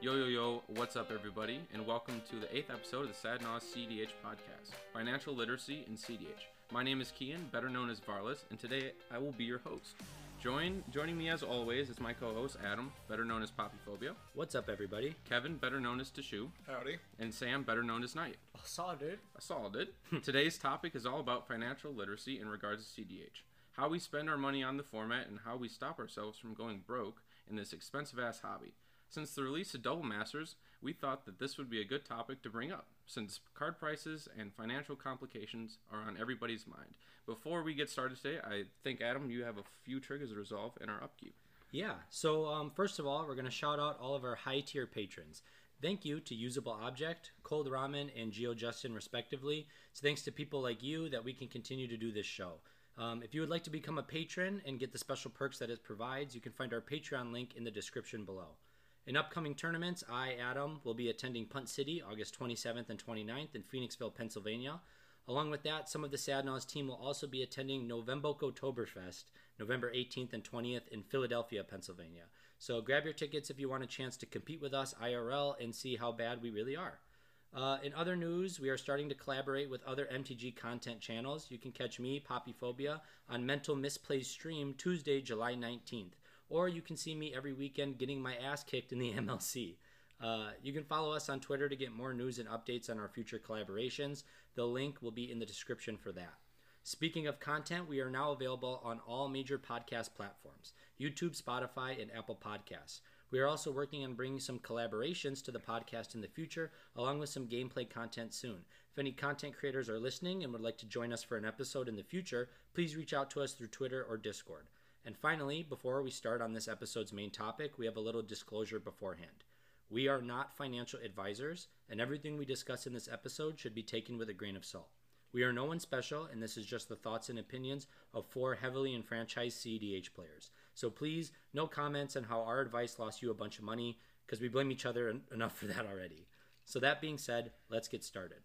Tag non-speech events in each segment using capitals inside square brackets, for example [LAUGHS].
Yo, yo, yo, what's up, everybody, and welcome to the eighth episode of the Sad Naus CDH podcast Financial Literacy in CDH. My name is Kian, better known as Varlas, and today I will be your host. Join, joining me as always is my co host Adam, better known as Poppyphobia, What's up, everybody? Kevin, better known as Tashu, Howdy. and Sam, better known as Knight. I saw it, dude. A solid. Hmm. Today's topic is all about financial literacy in regards to CDH. How we spend our money on the format and how we stop ourselves from going broke in this expensive ass hobby. Since the release of Double Masters, we thought that this would be a good topic to bring up, since card prices and financial complications are on everybody's mind. Before we get started today, I think, Adam, you have a few triggers to resolve in our upkeep. Yeah, so um, first of all, we're going to shout out all of our high tier patrons. Thank you to Usable Object, Cold Ramen, and Geo Justin, respectively. It's thanks to people like you that we can continue to do this show. Um, if you would like to become a patron and get the special perks that it provides, you can find our Patreon link in the description below. In upcoming tournaments, I, Adam, will be attending Punt City August 27th and 29th in Phoenixville, Pennsylvania. Along with that, some of the Sad Naus team will also be attending November Oktoberfest, November 18th and 20th in Philadelphia, Pennsylvania. So grab your tickets if you want a chance to compete with us IRL and see how bad we really are. Uh, in other news, we are starting to collaborate with other MTG content channels. You can catch me, Poppyphobia, on Mental Misplays stream Tuesday, July 19th. Or you can see me every weekend getting my ass kicked in the [LAUGHS] MLC. Uh, you can follow us on Twitter to get more news and updates on our future collaborations. The link will be in the description for that. Speaking of content, we are now available on all major podcast platforms YouTube, Spotify, and Apple Podcasts. We are also working on bringing some collaborations to the podcast in the future, along with some gameplay content soon. If any content creators are listening and would like to join us for an episode in the future, please reach out to us through Twitter or Discord. And finally, before we start on this episode's main topic, we have a little disclosure beforehand. We are not financial advisors, and everything we discuss in this episode should be taken with a grain of salt. We are no one special, and this is just the thoughts and opinions of four heavily enfranchised CDH players. So please, no comments on how our advice lost you a bunch of money, because we blame each other en- enough for that already. So, that being said, let's get started.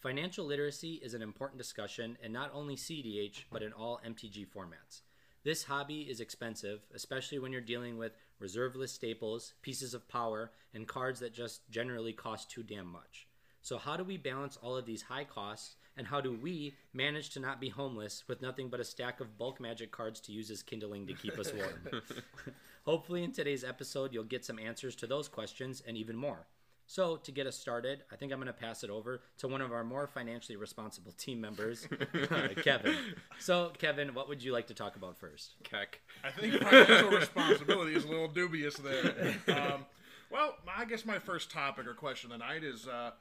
Financial literacy is an important discussion in not only CDH, but in all MTG formats. This hobby is expensive, especially when you're dealing with reserve list staples, pieces of power, and cards that just generally cost too damn much. So, how do we balance all of these high costs, and how do we manage to not be homeless with nothing but a stack of bulk magic cards to use as kindling to keep us warm? [LAUGHS] Hopefully, in today's episode, you'll get some answers to those questions and even more. So, to get us started, I think I'm going to pass it over to one of our more financially responsible [LAUGHS] team members, Kevin. So, Kevin, what would you like to talk about first? Keck. I think financial responsibility is a little dubious there. Um, well, I guess my first topic or question tonight is uh,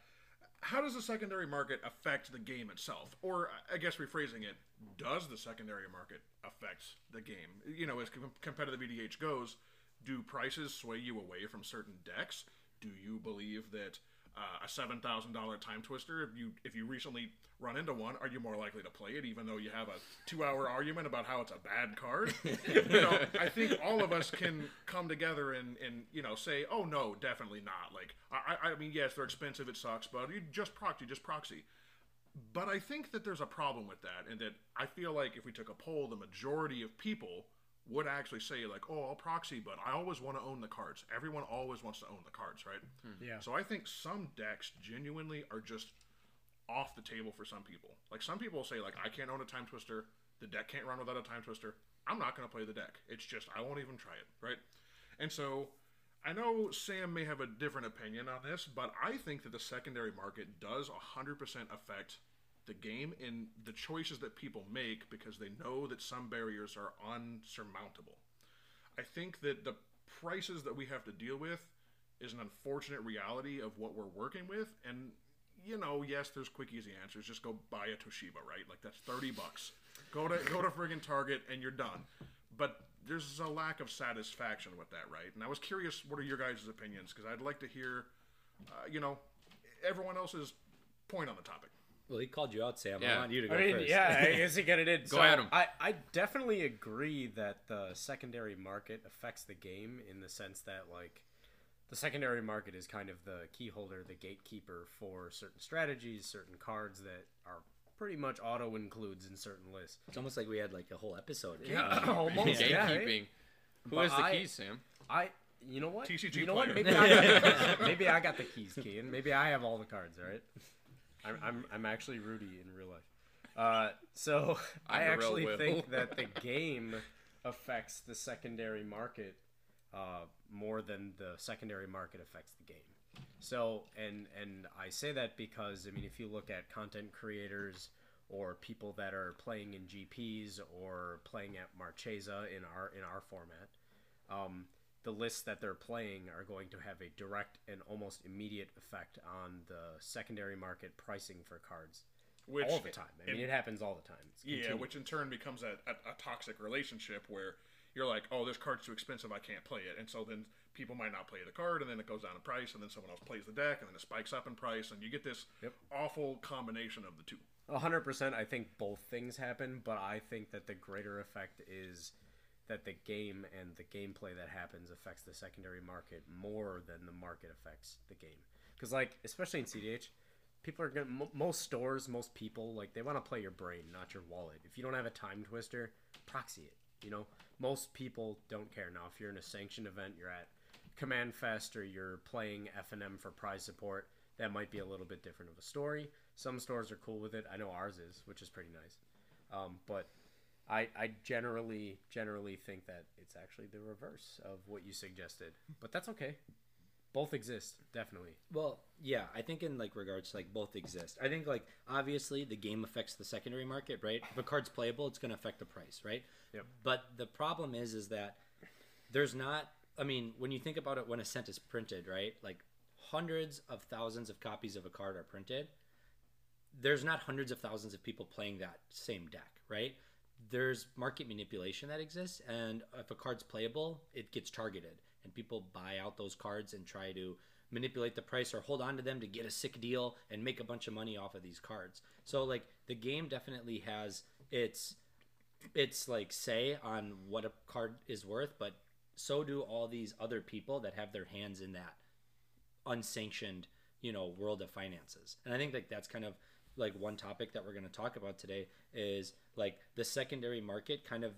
how does the secondary market affect the game itself? Or, I guess rephrasing it, does the secondary market affect the game? You know, as competitive EDH goes, do prices sway you away from certain decks? Do you believe that uh, a seven thousand dollar time twister, if you if you recently run into one, are you more likely to play it, even though you have a two hour argument about how it's a bad card? [LAUGHS] you know, I think all of us can come together and and you know say, oh no, definitely not. Like I I mean, yes, they're expensive, it sucks, but you just proxy, just proxy. But I think that there's a problem with that, and that I feel like if we took a poll, the majority of people would actually say like, "Oh, I'll proxy, but I always want to own the cards." Everyone always wants to own the cards, right? Hmm. Yeah. So I think some decks genuinely are just off the table for some people. Like some people say like, "I can't own a time twister. The deck can't run without a time twister. I'm not going to play the deck. It's just I won't even try it." Right? And so I know Sam may have a different opinion on this, but I think that the secondary market does 100% affect the game and the choices that people make because they know that some barriers are unsurmountable. I think that the prices that we have to deal with is an unfortunate reality of what we're working with and you know, yes, there's quick easy answers. Just go buy a Toshiba, right? Like that's 30 bucks. Go to go to friggin' Target and you're done. But there's a lack of satisfaction with that, right? And I was curious, what are your guys' opinions? Because I'd like to hear, uh, you know, everyone else's point on the topic. Well, he called you out, Sam. I want you to go I mean, first. yeah, I guess you get it in. Go so at 'em. I, I definitely agree that the secondary market affects the game in the sense that, like, the secondary market is kind of the key holder, the gatekeeper for certain strategies, certain cards that are pretty much auto includes in certain lists. It's almost like we had like a whole episode. Yeah, [LAUGHS] Almost, [LAUGHS] yeah. right? Gatekeeping. Who But has the I- keys, Sam? I you know what? TCG you know what? Maybe I, got, [LAUGHS] maybe I got the keys, Kian. Maybe I have all the cards. All right. I'm I'm, I'm actually Rudy in real life. Uh, so [LAUGHS] I I'm the real actually think that the [LAUGHS] game affects the secondary market uh, more than the secondary market affects the game. So, and and I say that because I mean, if you look at content creators or people that are playing in GPs or playing at Marchesa in our in our format, um, the lists that they're playing are going to have a direct and almost immediate effect on the secondary market pricing for cards Which all the time. I mean, it happens all the time. It's Yeah, which in turn becomes a, a, a toxic relationship where you're like, oh, this card's too expensive, I can't play it. And so then people might not play the card, and then it goes down in price, and then someone else plays the deck, and then it spikes up in price, and you get this Yep. awful combination of the two. Hundred percent. I think both things happen, but I think that the greater effect is that the game and the gameplay that happens affects the secondary market more than the market affects the game. Because, like, especially in CDH, people are gonna mo most stores, most people like they want to play your brain, not your wallet. If you don't have a time twister, proxy it. You know, most people don't care. Now, if you're in a sanctioned event, you're at Command Fest or you're playing FNM for prize support, that might be a little bit different of a story. Some stores are cool with it. I know ours is, which is pretty nice. Um, but I, I generally generally think that it's actually the reverse of what you suggested. But that's okay. Both exist, definitely. Well, yeah, I think in like regards to like both exist. I think like obviously the game affects the secondary market, right? If a card's playable, it's going to affect the price, right? Yep. But the problem is, is that there's not. I mean, when you think about it, when a cent is printed, right? Like hundreds of thousands of copies of a card are printed. There's not hundreds of thousands of people playing that same deck, right? There's market manipulation that exists, and if a card's playable, it gets targeted, and people buy out those cards and try to manipulate the price or hold on to them to get a sick deal and make a bunch of money off of these cards. So like the game definitely has its its like say on what a card is worth, but so do all these other people that have their hands in that unsanctioned, you know, world of finances. And I think like that's kind of like one topic that we're going to talk about today is like the secondary market kind of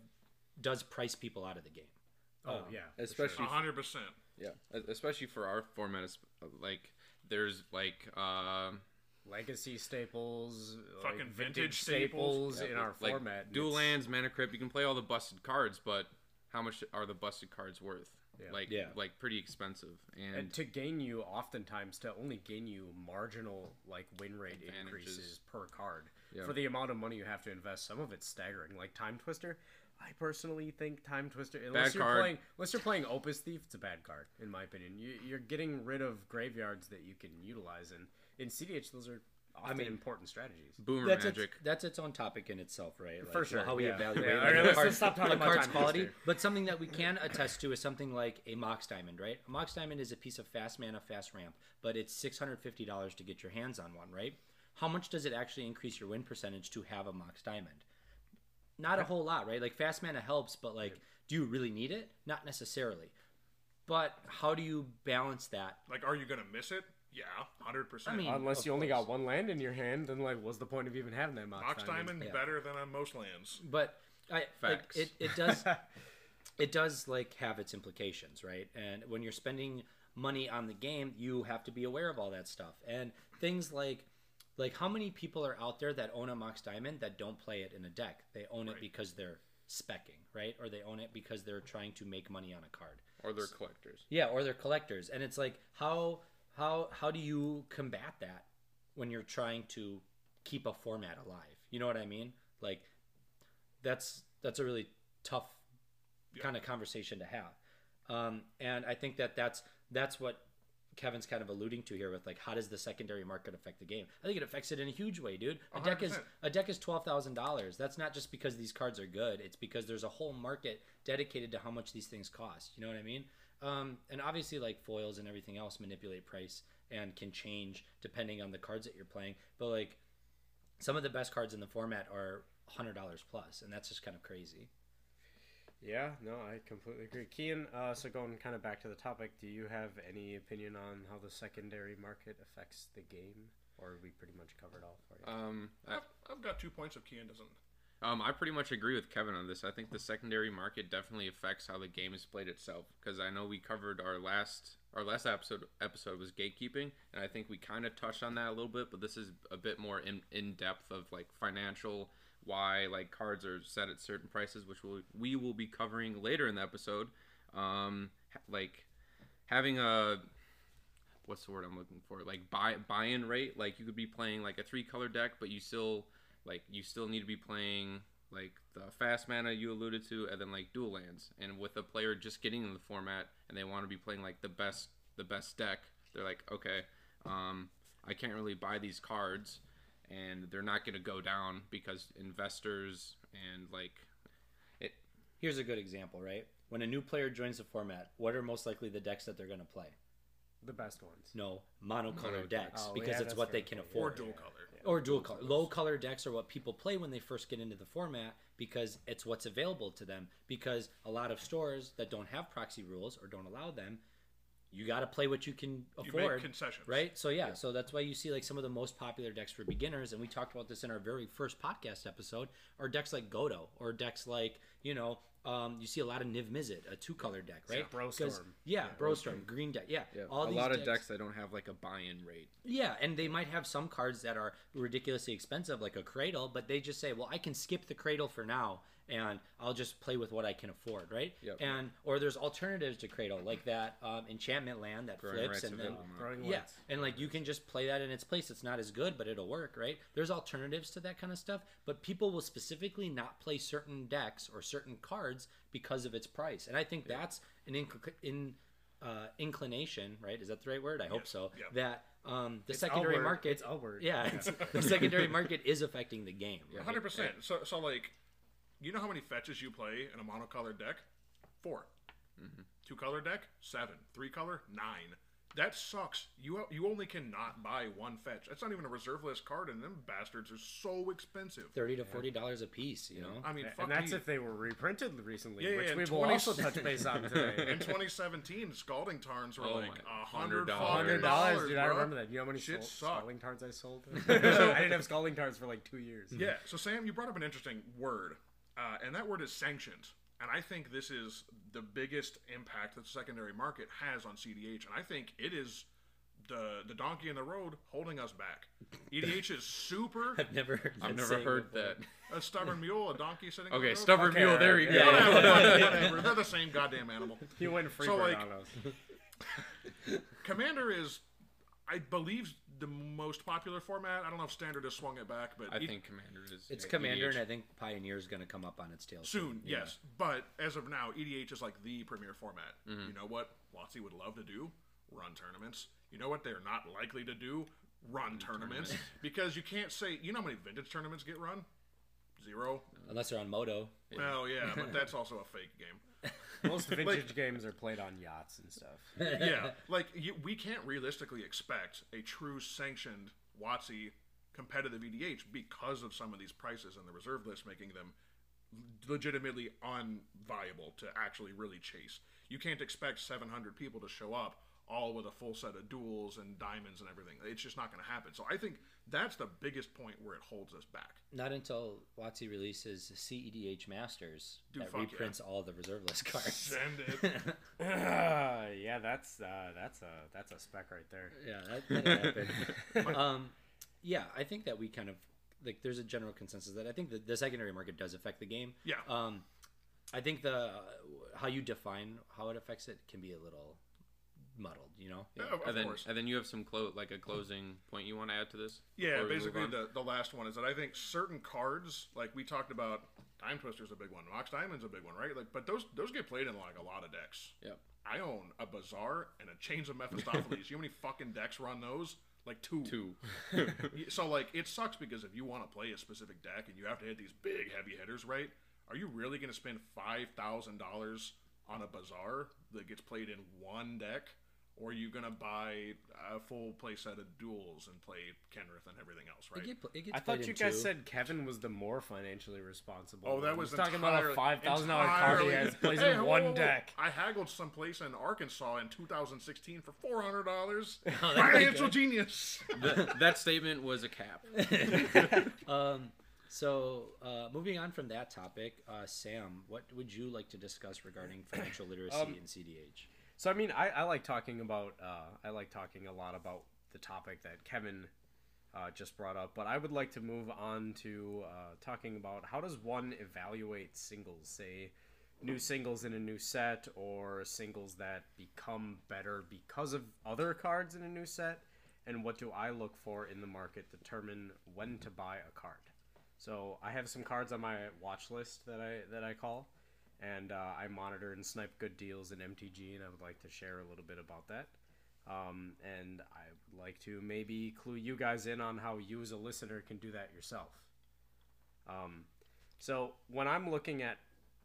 does price people out of the game. Oh Um, yeah, especially A hundred percent. yeah, especially for our format. it's, uh, Like there's like um legacy staples, Fucking like vintage staples. in our like format. dual lands, mana crypt. You can play all the busted cards, but how much are the busted cards worth? Yeah. Like Yeah. like pretty expensive. And, and to gain you oftentimes to only gain you marginal like win rate increases per card Yeah. for the amount of money you have to invest some of it's staggering like time twister i personally think time twister unless Bad you're card. playing unless you're playing opus thief it's a bad card in my opinion you, you're getting rid of graveyards that you can utilize and in cdh those are often mean- important strategies boomer that's magic. Its, that's its own topic in itself, right? Like, For sure, How we yeah. evaluate Yeah, like, alright, a let's- card- stop talking about card's quality. twister. But something that we can attest to is something like a Mox Diamond, right? A Mox Diamond is a piece of fast mana, fast ramp, but it's six hundred fifty dollars to get your hands on one, right? How much does it actually increase your win percentage to have a Mox Diamond? Not a whole lot, right? Like fast mana helps, but like, do you really need it? Not necessarily. But how do you balance that? Like, are you gonna miss it? Yeah, hundred percent. I mean, unless you only course. got one land in your hand then like what's the point of even having that mox, Mox Diamond Yeah. better than on most lands. but I like, Facts. it, it does [LAUGHS] it does like have its implications, right? And when you're spending money on the game, you have to be aware of all that stuff and things like like how many people are out there that own a Mox Diamond that don't play it in a deck? They own it because they're specking, right? Or they own it because they're trying to make money on a card. or they're collectors. Yeah, or they're collectors. And it's like how how how do you combat that when you're trying to keep a format alive? You know what I mean? Like that's that's a really tough kind of conversation to have. Um, and I think that that's that's what Kevin's kind of alluding to here with like how does the secondary market affect the game? I think it affects it in a huge way, dude. A deck is a deck is twelve thousand dollars. That's not just because these cards are good. It's because there's a whole market dedicated to how much these things cost. You know what I mean? Um, and obviously, like foils and everything else, manipulate price and can change depending on the cards that you're playing. But like some of the best cards in the format are hundred dollars plus, and that's just kind of crazy. Yeah, no, I completely agree. Kian, uh, so going kind of back to the topic, do you have any opinion on how the secondary market affects the game? Or we pretty much covered all for you? Um, I, I've, I've got two points if Kian doesn't. Um, I pretty much agree with Kevin on this. I think the secondary market definitely affects how the game is played itself. Because I know we covered our last our last episode episode was gatekeeping, and I think we kind of touched on that a little bit. But this is a bit more in in depth of like financial why like cards are set at certain prices, which we'll, we will be covering later in the episode. Um, like having a what's the word I'm looking for? Like buy buy-in rate. Like you could be playing like a three color deck, but you still like you still need to be playing like the fast mana you alluded to, and then like dual lands. And with a player just getting in the format and they want to be playing like the best the best deck, they're like, okay, um, I can't really buy these cards, and they're not gonna go down because investors and like it. Here's a good example, right? When a new player joins the format, what are most likely the decks that they're going to play? The best ones. No, monocolor Mono decks Oh, because yeah, it's that's what they can Or Or afford. dual color. Or dual color. Low color decks are what people play when they first get into the format because it's what's available to them. Because a lot of stores that don't have proxy rules or don't allow them, you got to play what you can You afford. make concessions. Right? So yeah, so that's why you see like some of the most popular decks for beginners, and we talked about this in our very first podcast episode, are decks like Godo or decks like, you know, um, you see a lot of Niv Mizzet, a two color deck, right? Brostorm. 'Cause- Yeah, Brostorm, green deck. Yeah. a lot of decks that don't have like a buy-in rate. Yeah, and they might have some cards that are ridiculously expensive, like a cradle, but they just say, "Well, I can skip the cradle for now, and I'll just play with what I can afford." Right? Yep. And or there's alternatives to cradle, like that um, enchantment land that Growing flips, and then Illidan. Yeah, lights. and like you can just play that in its place. It's not as good, but it'll work, right? There's alternatives to that kind of stuff, but people will specifically not play certain decks or certain cards because of its price, and I think that's an inc- in uh, inclination, right? Is that the right word? I hope Yes. so. Yeah. That um, the It's secondary a market, It's a word. yeah, it's, [LAUGHS] the secondary market is affecting the game. right? hundred percent. So, so like, you know how many fetches you play in a monocolored deck? 4 Mm-hmm. Two color deck, seven. Three color, nine. That sucks. You you only cannot buy one fetch. That's not even a reserve list card, and them bastards are so expensive. Thirty to forty dollars a piece, you know. I mean, fuck And that's me. if they were reprinted recently, Yeah, yeah, which and we will 20 also touch base on [LAUGHS] today. in 2017, Scalding Tarns were Oh like a hundred $100. Hundred dollars. dollars, dude. I remember that. You know how many Shit sold. Scalding tarns I sold? [LAUGHS] I didn't have Scalding tarns for like two years. Yeah. So Sam, you brought up an interesting word, uh, and that word is sanctioned. And I think this is the biggest impact that the secondary market has on CDH, and I think it is the the donkey in the road holding us back. [LAUGHS] EDH is super I've never, heard I've that never heard before. that. a stubborn mule, a donkey sitting. on the Okay, road. stubborn Okay, mule. There you yeah. go. Whatever, [LAUGHS] whatever. They're the same goddamn animal. He went free So, for like- Nanos. [LAUGHS] Commander is, I believe, the most popular format. I don't know if Standard has swung it back, but I e- think Commander is. It's Commander, EDH. and I think Pioneer is going to come up on its tail soon. Yeah. Yes, but as of now, EDH is like the premier format. Mm-hmm. You know what WotC would love to do? Run tournaments. You know what they're not likely to do? Run tournaments [LAUGHS] because you can't say. You know how many vintage tournaments get run? Zero. Unless they're on Modo. Well, yeah, but [LAUGHS] that's also a fake game. [LAUGHS] Most vintage games are played on yachts and stuff. yeah, [LAUGHS] like you, we can't realistically expect a true sanctioned WotC competitive EDH because of some of these prices and the reserve list making them legitimately unviable to actually really chase. You can't expect 700 people to show up all with a full set of duels and diamonds and everything. It's just not going to happen. So I think that's the biggest point where it holds us back. Not until WotC releases CEDH Masters Dude, that fuck yeah. reprints all the reserve list cards. Send it. Uh, [LAUGHS] yeah, that's uh, that's a that's a spec right there. yeah, that, that'll [LAUGHS] [LAUGHS] um, yeah, I think that we kind of like. There's a general consensus that I think that the secondary market does affect the game. Yeah. Um, I think the how you define how it affects it can be a little muddled. You know. Yeah, of, of and then, course. and then you have some clo- like a closing point you want to add to this. Yeah, before we move basically the, the last one is that I think certain cards, like we talked about, Time Twister's a big one, Mox Diamond's a big one, right? Like, but those those get played in like a lot of decks. Yep. I own a Bazaar and a Chains of Mephistopheles. [LAUGHS] you know how many fucking decks run those? Like two. Two. [LAUGHS] So like it sucks because if you want to play a specific deck and you have to hit these big heavy hitters, right? Are you really going to spend five thousand dollars on a Bazaar that gets played in one deck? Or are you gonna buy a full playset of duels and play Kenrith and everything else, right? It, get, it gets I thought you guys two. said Kevin was the more financially responsible. Oh, that one. was He's talking about a five thousand dollar card he entirely- has plays Hey, in whoa, one whoa, whoa. deck. I haggled someplace in Arkansas in 2016 for four hundred dollars. [LAUGHS] Oh, Financial genius. Th- that statement was a cap. [LAUGHS] Um, So, uh, moving on from that topic, uh, Sam, what would you like to discuss regarding financial literacy Um, in CDH? So I mean, I, I like talking about uh, I like talking a lot about the topic that Kevin uh, just brought up, but I would like to move on to uh, talking about how does one evaluate singles, say new singles in a new set or singles that become better because of other cards in a new set, and what do I look for in the market to determine when to buy a card. So I have some cards on my watch list that I that I call and uh, I monitor and snipe good deals in MTG, and I would like to share a little bit about that. Um, and I would like to maybe clue you guys in on how you as a listener can do that yourself. Um, so when I'm looking at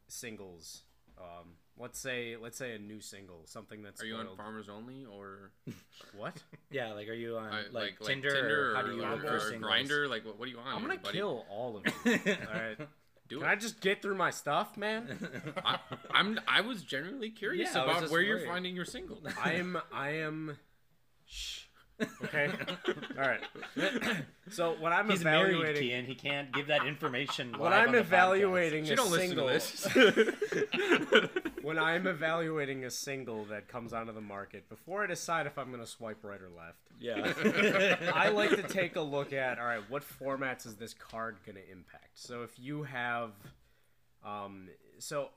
singles, um, let's say let's say a new single, something that's Are you on Farmers Only or [LAUGHS] what? [LAUGHS] Yeah, like, are you on I- like, Tinder, or how do you or, look for or singles? Grinder? Like, what, what are you on? I'm gonna here, buddy? kill all of you. [LAUGHS] all right. Do Can it. I just get through my stuff, man? [LAUGHS] I, I'm. I was genuinely curious Yeah, I was about just where you're worried. finding your single. I am. I am. Shh. Okay. All right. [LAUGHS] So when I'm He's married, evaluating, Kian. He can't give that information. when live I'm on the podcast. evaluating She a don't single, to this. [LAUGHS] [LAUGHS] when I'm evaluating a single that comes onto the market, before I decide if I'm going to swipe right or left, yeah, I like to take a look at all right, what formats is this card going to impact? So if you have, um, so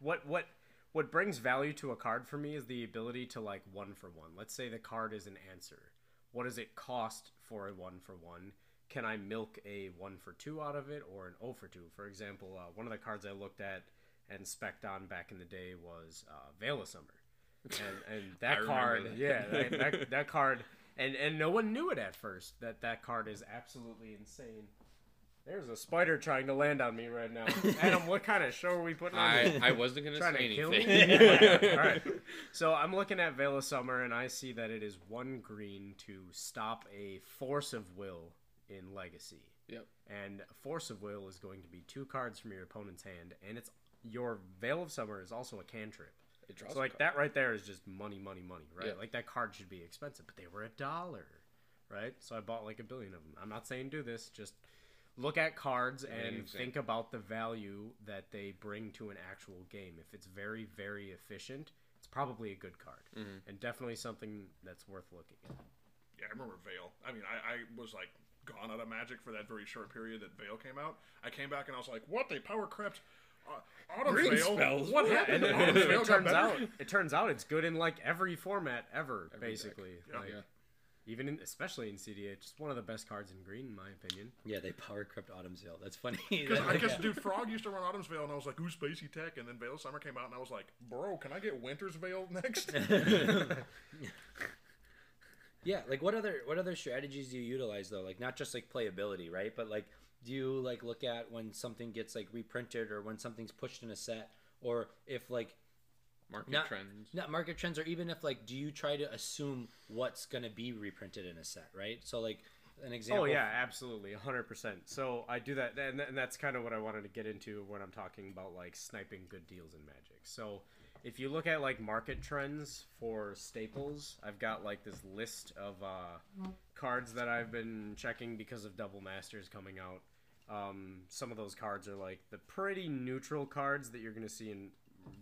what what what brings value to a card for me is the ability to like one for one. Let's say the card is an answer. What does it cost for a one for one? Can I milk a one for two out of it or an O for two? For example, uh, one of the cards I looked at and specced on back in the day was uh, Veil of Summer, and and [LAUGHS] that card, that. yeah, that, that, [LAUGHS] that card, and and no one knew it at first that that card is absolutely insane. There's a spider trying to land on me right now. [LAUGHS] Adam, what kind of show are we putting on? I. I wasn't gonna say anything. me. [LAUGHS] All right. So I'm looking at Veil of Summer, and I see that it is one green to stop a Force of Will in Legacy. Yep. And Force of Will is going to be two cards from your opponent's hand, and it's your Veil of Summer is also a cantrip. It draws So a like card. that right there is just money, money, money, right? Yeah. Like that card should be expensive, but they were a dollar, right? So I bought like a billion of them. I'm not saying do this, just look at cards and think about the value that they bring to an actual game. If it's very, very efficient, it's probably a good card, Mhm. and definitely something that's worth looking at. Yeah, I remember Veil. I mean, I, I was like gone out of Magic for that very short period that Veil came out. I came back and I was like, "What? They power crept uh, Autumn Green Veil? spells. What happened? And Autumn it, it turns out, it turns out it's good in like every format ever, Every basically. Yeah. Like, Yeah. Even in, especially in CDH, it's one of the best cards in green, in my opinion. yeah, they power crept Autumn's Veil. That's funny. [LAUGHS] Because I Like, [LAUGHS] guess yeah. dude Frog used to run Autumn's Veil, and I was like, "Ooh, spacey tech." And then Veil of Summer came out, and I was like, "Bro, can I get Winter's Veil [LAUGHS] next?" Yeah, like what other what other strategies do you utilize though? Like not just like playability, right? But like do you like look at when something gets like reprinted or when something's pushed in a set or if like market not trends. not market trends or even if like do you try to assume what's going to be reprinted in a set, right? So like an example Oh yeah, absolutely, hundred percent. So I do that, and, and that's kind of what I wanted to get into when I'm talking about like sniping good deals in Magic. So if you look at like market trends for staples, I've got like this list of uh, cards that I've been checking because of Double Masters coming out. Um, some of those cards are like the pretty neutral cards that you're going to see in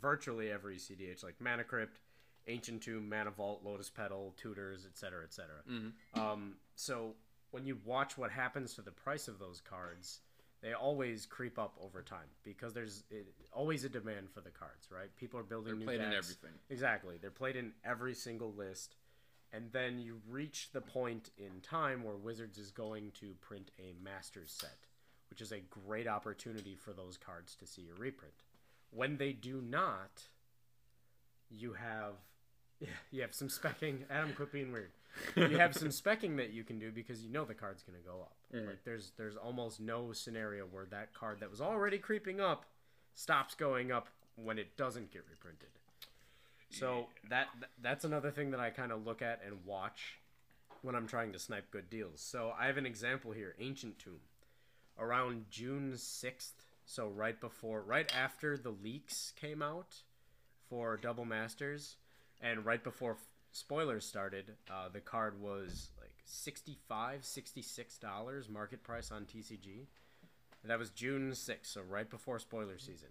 virtually every CDH, like Mana Crypt, Ancient Tomb, Mana Vault, Lotus Petal, Tutors, etc., etc. Mhm. Um, so when you watch what happens to the price of those cards, they always creep up over time because there's it, always a demand for the cards, right? People are building They're new played in everything. Exactly, they're played in every single list, and then you reach the point in time where Wizards is going to print a Masters set, which is a great opportunity for those cards to see a reprint. When they do not, you have [LAUGHS] you have some specking. Adam, quit being weird. You have some [LAUGHS] specking that you can do because you know the card's going to go up. Mhm. Like there's there's almost no scenario where that card that was already creeping up stops going up when it doesn't get reprinted. So that that's another thing that I kind of look at and watch when I'm trying to snipe good deals. So I have an example here, Ancient Tomb. Around June 6th, so right before right after the leaks came out for Double Masters and right before f- spoilers started, uh, the card was like 65 66 dollars market price on TCG. That was June 6th, so right before spoiler season.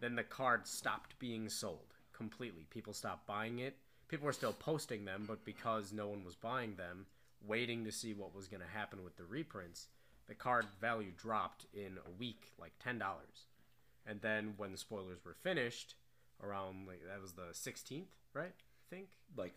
Then the card stopped being sold completely. People stopped buying it. People were still posting them, but because no one was buying them, waiting to see what was going to happen with the reprints, the card value dropped in a week, like $10. And then when the spoilers were finished, around like that was the 16th, right? I think Like,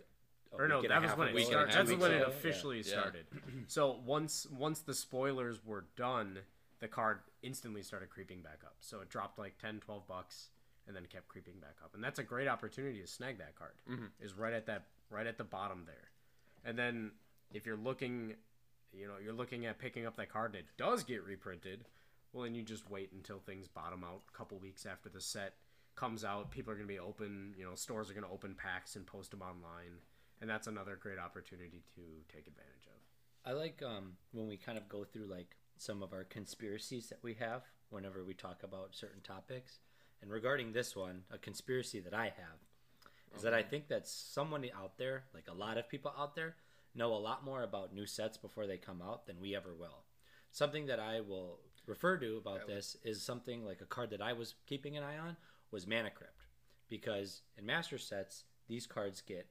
or no, week and a that was when it started. That's when it officially Yeah. started. [CLEARS THROAT] so once once the spoilers were done, the card instantly started creeping back up. So it dropped like 10, 12 bucks and then kept creeping back up. And that's a great opportunity to snag that card. Is right at that right at the bottom there. And then if you're looking you know, you're looking at picking up that card and it does get reprinted, well then you just wait until things bottom out a couple weeks after the set comes out. People are going to be open, you know, stores are going to open packs and post them online. And that's another great opportunity to take advantage of. I like um, when we kind of go through like some of our conspiracies that we have whenever we talk about certain topics. And regarding this one, a conspiracy that I have is that I think that someone out there, like a lot of people out there, know a lot more about new sets before they come out than we ever will. Something that I will refer to about this is something like a card that I was keeping an eye on was Mana Crypt. Because in master sets, these cards get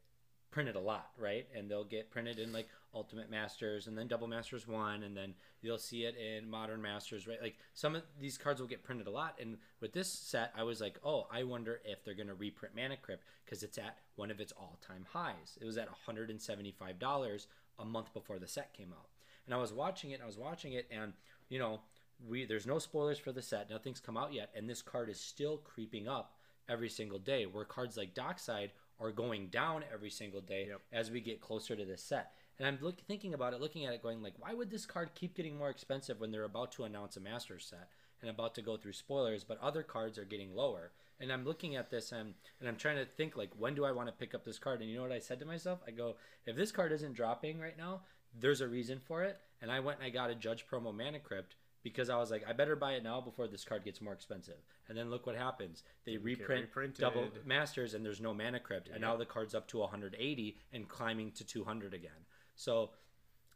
printed a lot, right? And they'll get printed in like Ultimate Masters and then Double Masters 1 and then you'll see it in Modern Masters, right? Like some of these cards will get printed a lot and with this set I was like, "Oh, I wonder if they're going to reprint Mana Crypt because it's at one of its all-time highs. It was at $175 a month before the set came out." And I was watching it, and I was watching it and, you know, we there's no spoilers for the set. Nothing's come out yet and this card is still creeping up every single day where cards like Dockside are going down every single day Yep. as we get closer to this set. And I'm look, thinking about it, looking at it, going like, why would this card keep getting more expensive when they're about to announce a master set and about to go through spoilers, but other cards are getting lower? And I'm looking at this and, and I'm trying to think like, when do I want to pick up this card? And you know what I said to myself? I go, if this card isn't dropping right now, there's a reason for it. And I went and I got a Judge Promo Mana Crypt because I was like, I better buy it now before this card gets more expensive. And then look what happens. They reprint double masters and there's no mana crypt and now the card's up to 180 and climbing to 200 again so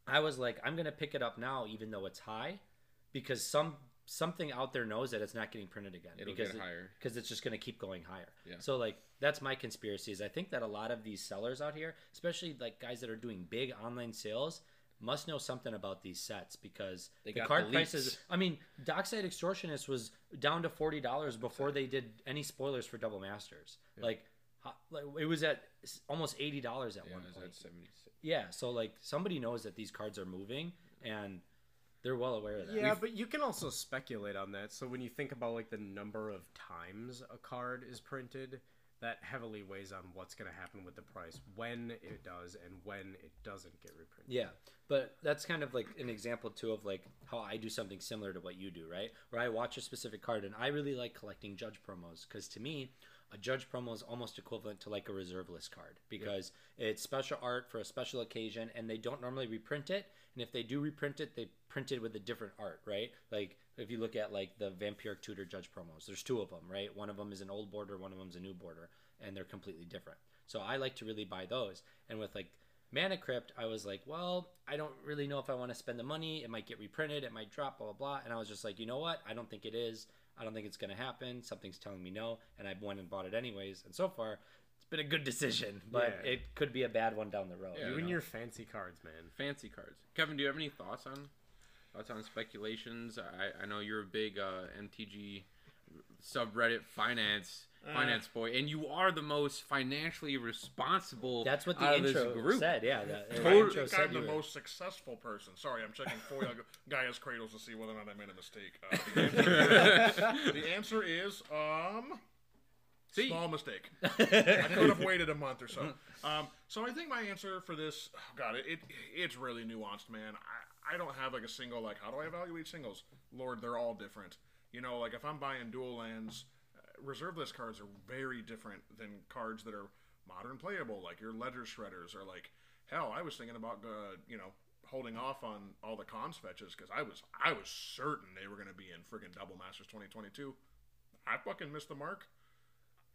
i was like i'm gonna pick it up now even though it's high because some something out there knows that it's not getting printed again It'll because get higher. because it's just gonna keep going higher Yeah. so like that's my conspiracy is i think that a lot of these sellers out here especially like guys that are doing big online sales must know something about these sets because They the card the prices. I mean, Dockside Extortionist was down to forty dollars before they did any spoilers for Double Masters. Like, ho- like it was at almost eighty dollars at Yeah, one it was point. at 76. Yeah, so like somebody knows that these cards are moving, and they're well aware of that. Yeah, but you can also speculate on that. So when you think about like the number of times a card is printed, that heavily weighs on what's going to happen with the price when it does and when it doesn't get reprinted. Yeah, but that's kind of like an example too of like how I do something similar to what you do, right? Where I watch a specific card and I really like collecting judge promos because to me, a judge promo is almost equivalent to like a reserve list card because it's special art for a special occasion and they don't normally reprint it. And if they do reprint it, they print it with a different art, right? Like if you look at like the Vampiric Tutor judge promos, there's two of them, right? One of them is an old border, one of them's a new border, and they're completely different. So I like to really buy those. And with like Mana Crypt, I was like, well, I don't really know if I want to spend the money. It might get reprinted, it might drop, blah, blah, blah. And I was just like, you know what? I don't think it is. I don't think it's going to happen. Something's telling me no. And I went and bought it anyways. And so far, it's been a good decision, [LAUGHS] but Yeah. it could be a bad one down the road. Yeah, you You and know? your fancy cards, man. Fancy cards. Kevin, do you have any thoughts on thoughts on speculations? I, I know you're a big uh, MTG subreddit finance. Finance boy, and you are the most financially responsible. That's what the out intro group. said. Yeah, the, the Totally- intro I'm said the you were. most successful person. Sorry, I'm checking foil [LAUGHS] Gaea's cradles to see whether or not I made a mistake. Uh, [LAUGHS] the, answer, the answer is um See, small mistake. [LAUGHS] I could have waited a month or so. Um, so I think my answer for this, oh God, it, it it's really nuanced, man. I, I don't have like a single like how do I evaluate singles? Lord, they're all different. You know, like if I'm buying dual lands, reserve list cards are very different than cards that are modern playable, like your ledger shredders are like hell. I was thinking about uh, you know holding off on all the Khans fetches because I was I was certain they were going to be in friggin' Double Masters 2022. I fucking missed the mark.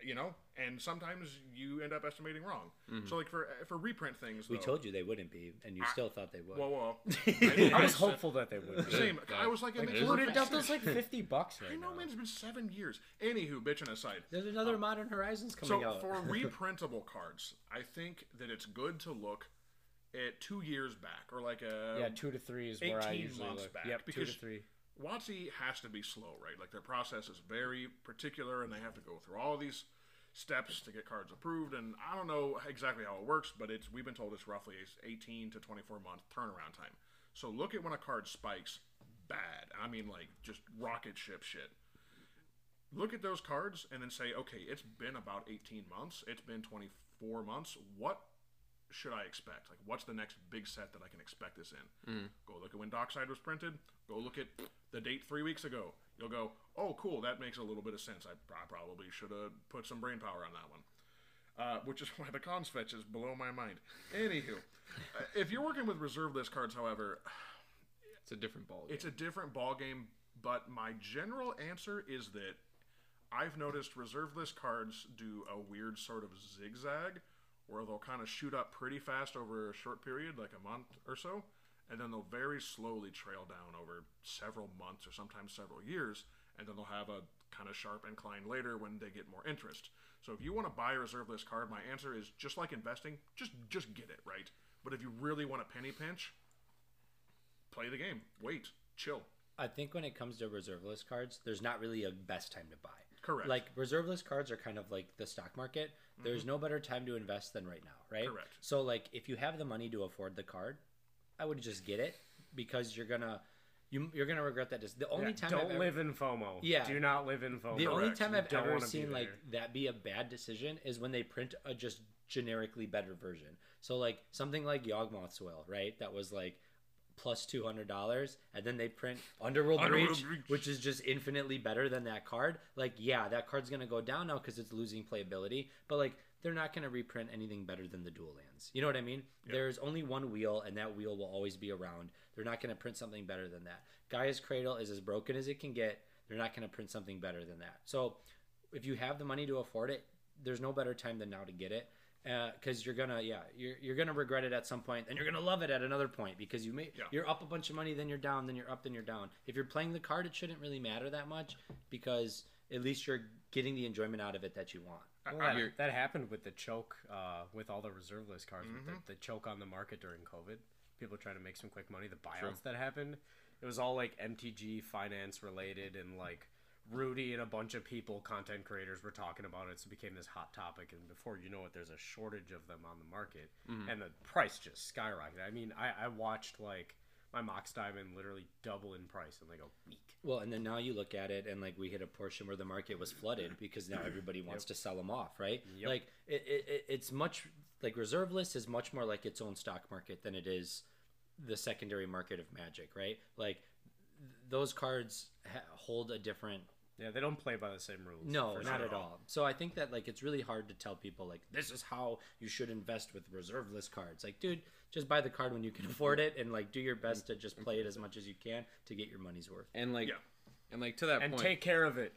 You know, and sometimes you end up estimating wrong. Mm-hmm. So like for uh, for reprint things, We though- told you they wouldn't be, and you still thought they would. Whoa, whoa. [LAUGHS] I was hopeful that they would. Same. Yeah. I was like, it Like, makes it no is Dude, it does like fifty bucks right I know, now. man. It's been seven years. Anywho, bitching aside. There's another um, Modern Horizons coming So out. for [LAUGHS] reprintable cards, I think that it's good to look at two years back or like a Yeah, two to three is where I 18 usually months look. back, Yep, two to because- three. WotC has to be slow, right? Like their process is very particular, and they have to go through all these steps to get cards approved. And I don't know exactly how it works, but it's we've been told it's roughly a 18 to 24 month turnaround time. So look at when a card spikes bad. I mean, like just rocket ship shit. Look at those cards and then say, okay, it's been about 18 months. It's been 24 months. What should I expect? Like, what's the next big set that I can expect this in? Go look at when Dockside was printed. Go look at the date three weeks ago. You'll go, oh, cool, that makes a little bit of sense. I, I probably should have put some brain power on that one. Uh, which is [LAUGHS] why the Khans fetches blow my mind. Anywho, uh, if you're working with reserve list cards, however, [SIGHS] It's a different ball. it's a different ball game. But my general answer is that I've noticed reserve list cards do a weird sort of zigzag, where they'll kind of shoot up pretty fast over a short period, like a month or so, and then they'll very slowly trail down over several months or sometimes several years, and then they'll have a kind of sharp incline later when they get more interest. So if you want to buy a reserve list card, my answer is just like investing, just just get it, right? But if you really want a penny pinch, play the game. Wait, chill. I think when it comes to reserve list cards, there's not really a best time to buy. Correct. Like reserve list cards are kind of like the stock market. There's no better time to invest than right now, right? Mm-hmm. Correct. So like if you have the money to afford the card, I would just get it because you're gonna you you're gonna regret that. The only Yeah, time don't I've ever- live in FOMO. Yeah. Do not live in FOMO. The only time I've ever seen like that be a bad decision is when they print a just generically better version. So like something like Yawgmoth's Will, right? That was like plus two hundred dollars, and then they print Underworld, Underworld Breach, Breach. which is just infinitely better than that card. Like, yeah, that card's gonna go down now because it's losing playability, but like they're not gonna reprint anything better than the dual lands. You know what I mean? There's only one wheel, and that wheel will always be around. They're not gonna print something better than that. Gaea's Cradle is as broken as it can get. They're not gonna print something better than that. So if you have the money to afford it, there's no better time than now to get it. Because you're gonna, yeah, you're, you're gonna regret it at some point, and you're gonna love it at another point because you may Yeah. you're up a bunch of money, then you're down, then you're up, then you're down. If you're playing the card, it shouldn't really matter that much because at least you're getting the enjoyment out of it that you want. Well, I- that, that happened with the choke, uh, with all the reserve list cards, Mm-hmm. with the, the choke on the market during COVID. People trying to make some quick money. The buyouts that happened, it was all like MTG finance related, and like Rudy and a bunch of people, content creators, were talking about it. So it became this hot topic, and before you know it, there's a shortage of them on the market, Mm-hmm. and the price just skyrocketed. I mean, I, I watched like my Mox Diamond literally double in price in like a week. Well, and then now you look at it, and like we hit a portion where the market was flooded [CLEARS THROAT] because now everybody wants to sell them off, right? Yep. Like it, it, it- it's much like reserve list is much more like its own stock market than it is the secondary market of Magic, right? Like th- those cards ha- hold a different Yeah, they don't play by the same rules. no, not sure. at all. So I think that like it's really hard to tell people like this is how you should invest with reserve list cards. Like, dude, just buy the card when you can afford it, and like do your best to just play it as much as you can to get your money's worth. and like, Yeah. and like to that And point, take care of it.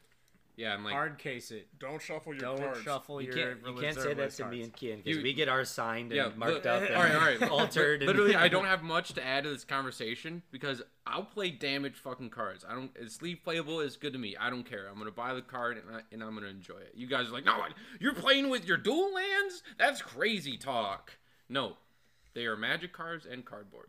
Yeah, and like, Hard case it. Don't shuffle your cards. Don't cards. shuffle You your. can't, you can't say that to me and Kian because You- we get ours signed and yeah, marked li- up. [LAUGHS] And all right, all right, [LAUGHS] altered. and- Literally, I [LAUGHS] don't have much to add to this conversation because I'll play damaged fucking cards. I don't. It's sleeve playable is good to me. I don't care. I'm gonna buy the card and, I, and I'm gonna enjoy it. You guys are like, no, you're playing with your dual lands. That's crazy talk. No, they are magic cards and cardboard.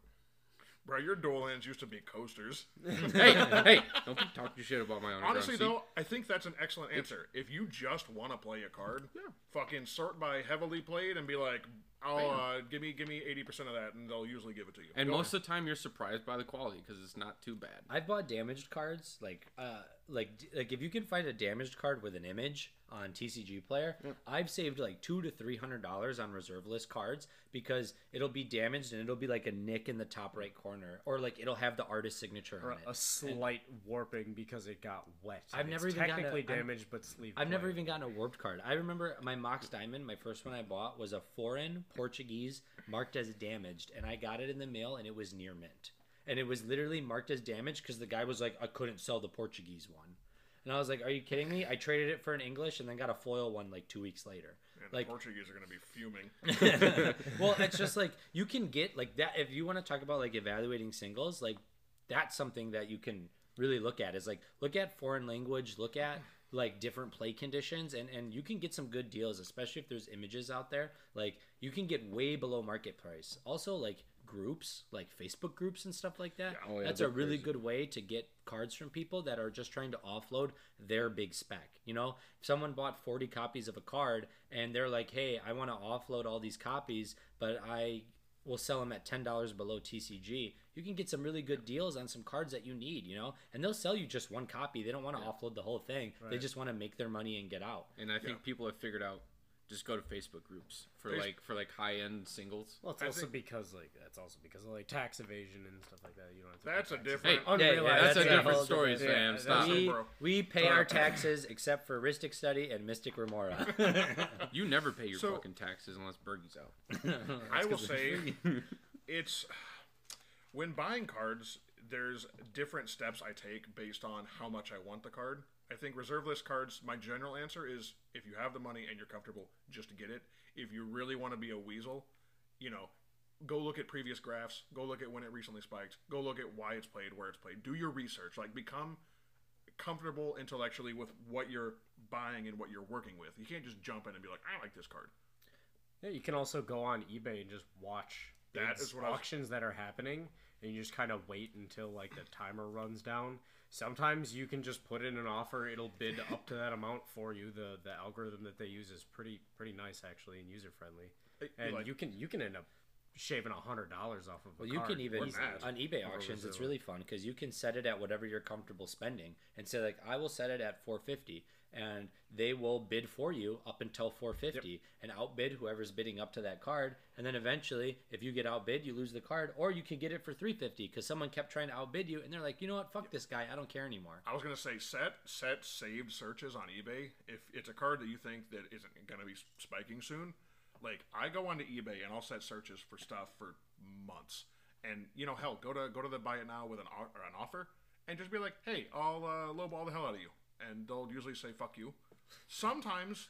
Bro, your dual lands used to be coasters. [LAUGHS] hey, hey, don't keep talking shit about my own. Honestly, though, I think that's an excellent answer. If you just want to play a card, yeah. fucking sort by heavily played and be like, "I'll uh, give me give me eighty percent of that," and they'll usually give it to you. and Go most of the time you're surprised by the quality because it's not too bad. I've bought damaged cards like uh like d- like if you can find a damaged card with an image on TCG Player, I've saved like two to three hundred dollars on reserve list cards because it'll be damaged and it'll be like a nick in the top right corner or like it'll have the artist signature Or on it. a slight warping because it got wet. I've never it's even gotten a- technically I'm- damaged, but sleeve. I've never play. even gotten a warped card. I remember my Mox Diamond, my first one I bought was a foreign Portuguese marked as damaged, and I got it in the mail and it was near mint. And it was literally marked as damaged because the guy was like, I couldn't sell the Portuguese one. And I was like, "Are you kidding me?" I traded it for an English and then got a foil one like two weeks later. And Like- the Portuguese are going to be fuming. [LAUGHS] well, it's just like [LAUGHS] you can get like that if you want to talk about like evaluating singles, like that's something that you can really look at is like look at foreign language, look at like different play conditions and and you can get some good deals especially if there's images out there. Like you can get way below market price. Also like groups like facebook groups and stuff like that. Oh, yeah, that's a really crazy. good way to get cards from people that are just trying to offload their big spec you know? If someone bought 40 copies of a card and they're like hey i want to offload all these copies but i will sell them at $10 below tcg you can get some really good deals on some cards that you need you know and they'll sell you just one copy they don't want to offload the whole thing they just want to make their money and get out And I think people have figured out just go to Facebook groups for Face- like for like high end singles. Well, it's I also think- because like that's also because of like tax evasion and stuff like that. You don't have to. pay That's a different- Hey, Yeah, yeah, Unrealized that's a a different whole story, Sam. yeah, Stop. we, bro. we pay our taxes except for Rhystic Study and Mystic Remora. [LAUGHS] You never pay your So- fucking taxes unless Bergie's out. [LAUGHS] I will say [LAUGHS] it's when buying cards, there's different steps I take based on how much I want the card. I think reserve list cards, my general answer is if you have the money and you're comfortable, just get it. If you really want to be a weasel, you know, go look at previous graphs, go look at when it recently spiked, go look at why it's played, where it's played. Do your research. Like become comfortable intellectually with what you're buying and what you're working with. You can't just jump in and be like, I like this card. Yeah, you can also go on eBay and just watch That bids, is what I was- auctions that are happening, and you just kind of wait until like the timer runs down. Sometimes you can just put in an offer; it'll bid up to that amount for you. the The algorithm that they use is pretty pretty nice actually and user friendly, and Like- you can you can end up shaving a hundred dollars off of a Well, you can even on eBay auctions. It's really fun because you can set it at whatever you're comfortable spending, and say like, I will set it at 450, and they will bid for you up until 450, and outbid whoever's bidding up to that card, and then eventually, if you get outbid, you lose the card, or you can get it for 350 because someone kept trying to outbid you, and they're like, you know what, fuck this guy, I don't care anymore. I was gonna say set set saved searches on eBay. If it's a card that you think that isn't gonna be spiking soon, like I go onto eBay and I'll set searches for stuff for months. And you know, hell, go to go to the buy it now with an or an offer, and just be like, hey, I'll uh, lowball the hell out of you, and they'll usually say fuck you. Sometimes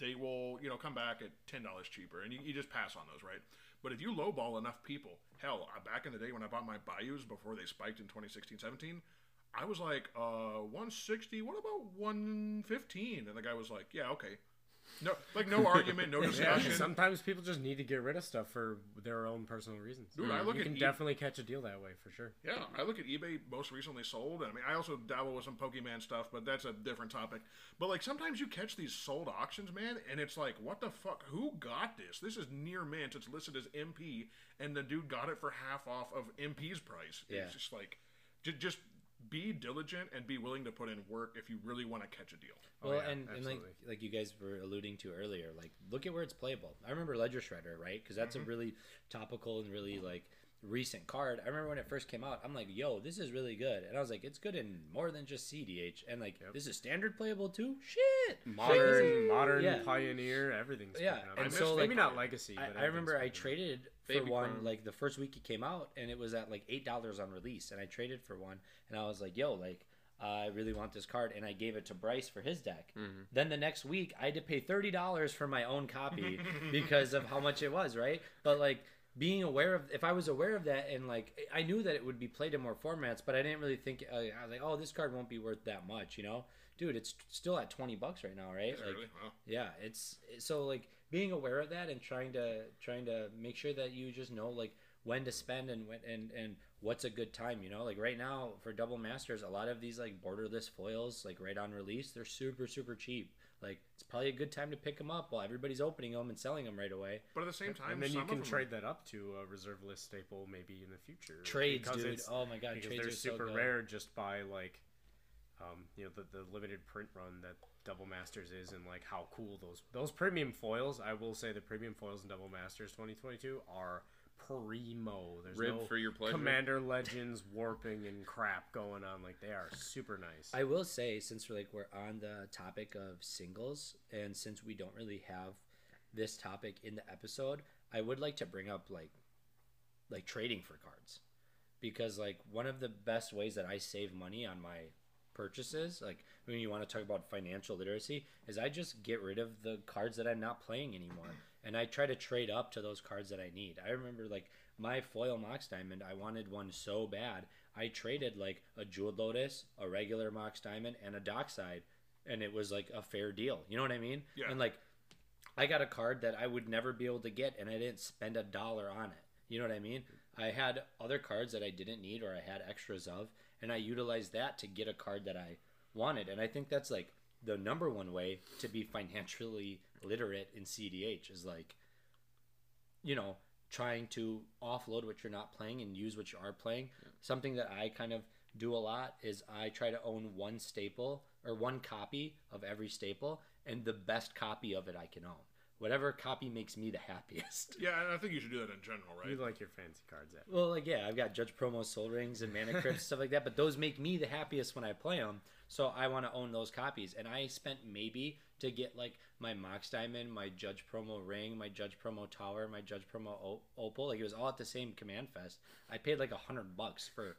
they will, you know, come back at ten dollars cheaper, and you, you just pass on those, right? But if you lowball enough people, hell, uh, back in the day when I bought my Bayous before they spiked in 2016, 17, I was like, uh, 160. What about 115? And the guy was like, yeah, okay. No, like no argument, no [LAUGHS] Yeah, discussion. sometimes people just need to get rid of stuff for their own personal reasons. Dude, I look you at can e- definitely catch a deal that way for sure. Yeah, I look at eBay most recently sold. I mean, I also dabble with some Pokemon stuff, but that's a different topic. But like sometimes you catch these sold auctions, man, and it's like, what the fuck? Who got this? This is near mint. It's listed as MP, and the dude got it for half off of MP's price. Yeah. It's just like, j- just be diligent and be willing to put in work if you really want to catch a deal. Oh, well, yeah, and, and like like you guys were alluding to earlier, like look at where it's playable. I remember Ledger Shredder, right? Because that's a mm-hmm. really topical and really like recent card. I remember when it first came out, I'm like, "Yo, this is really good," and I was like, "It's good in more than just CDH." And like, this is standard playable too. Shit, Modern, modern, Yeah. pioneer, everything's Yeah, picking up. and I so, miss- maybe not legacy. I, But I remember I everything's traded for one Chrome. like the first week it came out, and it was at like eight dollars on release, and I traded for one, and I was like, "Yo, like." I really want this card, and I gave it to Bryce for his deck. Then the next week, I had to pay thirty dollars for my own copy [LAUGHS] because of how much it was, right? But like being aware of, if I was aware of that, and like I knew that it would be played in more formats, but I didn't really think. Uh, I was like, oh, this card won't be worth that much, you know, dude. It's still at twenty bucks right now, right? Like, really? Wow. yeah it's so like being aware of that and trying to trying to make sure that you just know like when to spend and when and and what's a good time you know like right now for double masters a lot of these like borderless foils like right on release they're super super cheap like it's probably a good time to pick them up while everybody's opening them and selling them right away But at the same time, and then some you can them- trade that up to a reserve list staple maybe in the future. trades dude oh my god because trades they're are so super good. rare just by like um, you know the, the limited print run that double masters is and like how cool those those premium foils i will say the premium foils in double masters 2022 are primo. There's Rib no for your pleasure. commander legends warping and crap going on. Like they are super nice. I will say, since we're like we're on the topic of singles, and since we don't really have this topic in the episode, I would like to bring up like like trading for cards, because like one of the best ways that I save money on my purchases, like when you want to talk about financial literacy, is I just get rid of the cards that I'm not playing anymore, and I try to trade up to those cards that I need. I remember like my foil Mox Diamond, I wanted one so bad, I traded like a Jeweled Lotus, a regular Mox Diamond, and a Dockside, and it was like a fair deal. You know what I mean? Yeah. And like, I got a card that I would never be able to get, and I didn't spend a dollar on it. You know what I mean? I had other cards that I didn't need or I had extras of, and I utilized that to get a card that I wanted. And I think that's like the number one way to be financially literate in CDH is like, you know, trying to offload what you're not playing and use what you are playing. Something that I kind of do a lot is I try to own one staple or one copy of every staple and the best copy of it I can own. Whatever copy makes me the happiest. [LAUGHS] Yeah, and I think you should do that in general, right? You like your fancy cards at. Well, like yeah, I've got Judge Promo Soul Rings and Mana Crypts [LAUGHS] stuff like that, but those make me the happiest when I play them. So I want to own those copies, and I spent maybe to get like my Mox Diamond, my Judge Promo Ring, my Judge Promo Tower, my Judge Promo o- Opal. Like it was all at the same Command Fest. I paid like a hundred bucks for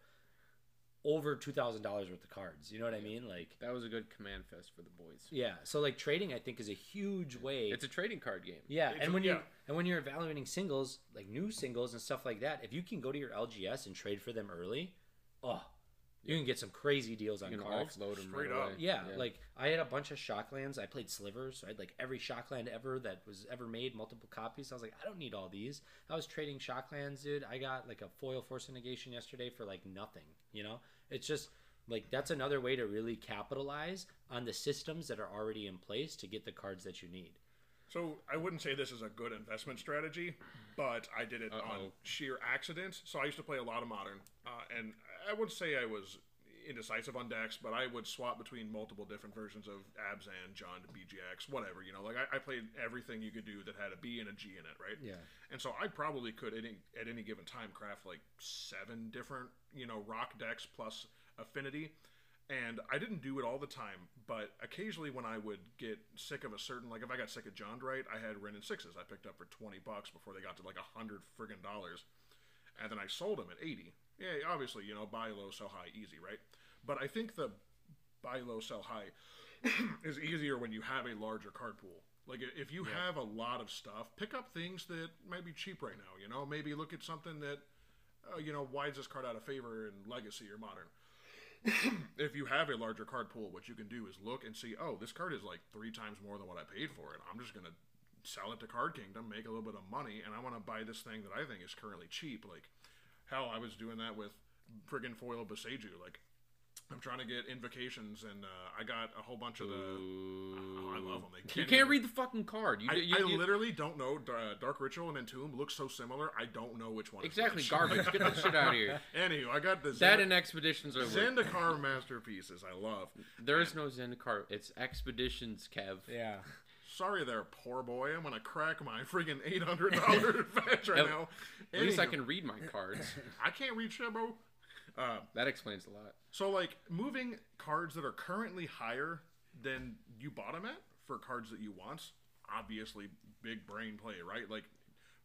over two thousand dollars worth of cards. You know what I mean? Like That was a good command fest for the boys. yeah. So like trading, I think is a huge way. It's a trading card game. Yeah, It's and a- when you yeah. are and when you're evaluating singles, like new singles and stuff like that, if you can go to your LGS and trade for them early, oh, you can get some crazy deals on You can cards. offload them Straight right up. away. Yeah, like I had a bunch of shocklands. I played slivers, so I had like every shockland ever that was ever made, multiple copies. I was like, I don't need all these. I was trading shocklands, dude. I got like a foil force negation yesterday for like nothing. You know, it's just like that's another way to really capitalize on the systems that are already in place to get the cards that you need. So I wouldn't say this is a good investment strategy, but I did it on Uh-oh. sheer accident. So I used to play a lot of modern, uh, and I wouldn't say I was indecisive on decks, but I would swap between multiple different versions of Abzan, Jund, BGX, whatever. You know, like I, I played everything you could do that had a B and a G in it, right? Yeah. And so I probably could at any, at any given time craft like seven different, you know, rock decks plus affinity. And I didn't do it all the time, but occasionally when I would get sick of a certain, like if I got sick of Jund Wright, I had Wrenn and Sixes I picked up for 20 bucks before they got to like a hundred friggin' dollars. And then I sold them at 80. Yeah, obviously, you know, buy low, sell high, easy, right? But I think the buy low, sell high [CLEARS THROAT] is easier when you have a larger card pool. Like if you have a lot of stuff, pick up things that might be cheap right now. You know, maybe look at something that, uh, you know, why is this card out of favor in Legacy or Modern? If you have a larger card pool, what you can do is look and see, oh, this card is like three times more than what I paid for it. I'm just gonna sell it to Card Kingdom, make a little bit of money, and I want to buy this thing that I think is currently cheap. Like, hell, I was doing that with friggin' foil Beseju. Like, I'm trying to get invocations, and uh, I got a whole bunch of the. Oh, I love them. They You can't can't even- read the fucking card. You, I, you, I you- literally don't know. Uh, Dark Ritual and Entomb look so similar. I don't know which one. is exactly which. garbage. Get the shit out of here. [LAUGHS] Anywho, I got the That Zend- and expeditions are. worth- Zendikar masterpieces. I love. There is no Zendikar. It's expeditions, Kev. Yeah. Sorry there, poor boy. I'm gonna crack my friggin' eight hundred dollar [LAUGHS] fetch right At- now. At least I can read my cards. [LAUGHS] I can't read shit, bro. Uh, That explains a lot. so like moving cards that are currently higher than you bought them at for cards that you want. Obviously, big brain play, right? Like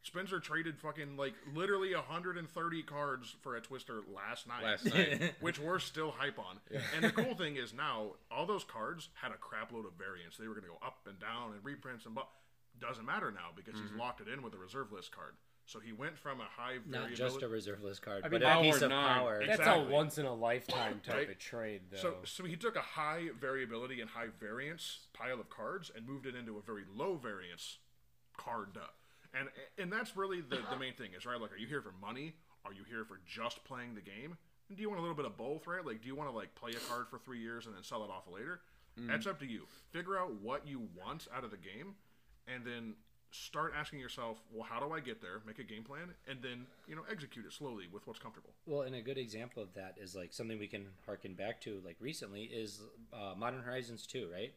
Spencer traded fucking like literally 130 cards for a Twister last night. Last night. [LAUGHS] which we're still hype on. And the cool thing is now all those cards had a crap load of variants. They were going to go up and down and reprints and but doesn't matter now because he's locked it in with a reserve list card. So he went from a high Not just a reserve list card, I but a power piece of nine. power. Exactly. That's a once in a lifetime type Right. of trade, though. so, so he took a high variability and high variance pile of cards and moved it into a very low variance card. And and that's really the, the main thing is right. Like, are you here for money? Are you here for just playing the game? And do you want a little bit of both, right? Like, do you want to like play a card for three years and then sell it off later? Mm. That's up to you. Figure out what you want out of the game, and then start asking yourself, well, how do I get there? Make a game plan, and then you know execute it slowly with what's comfortable. Well, and a good example of that is like something we can harken back to, like recently, is uh, Modern Horizons 2, right?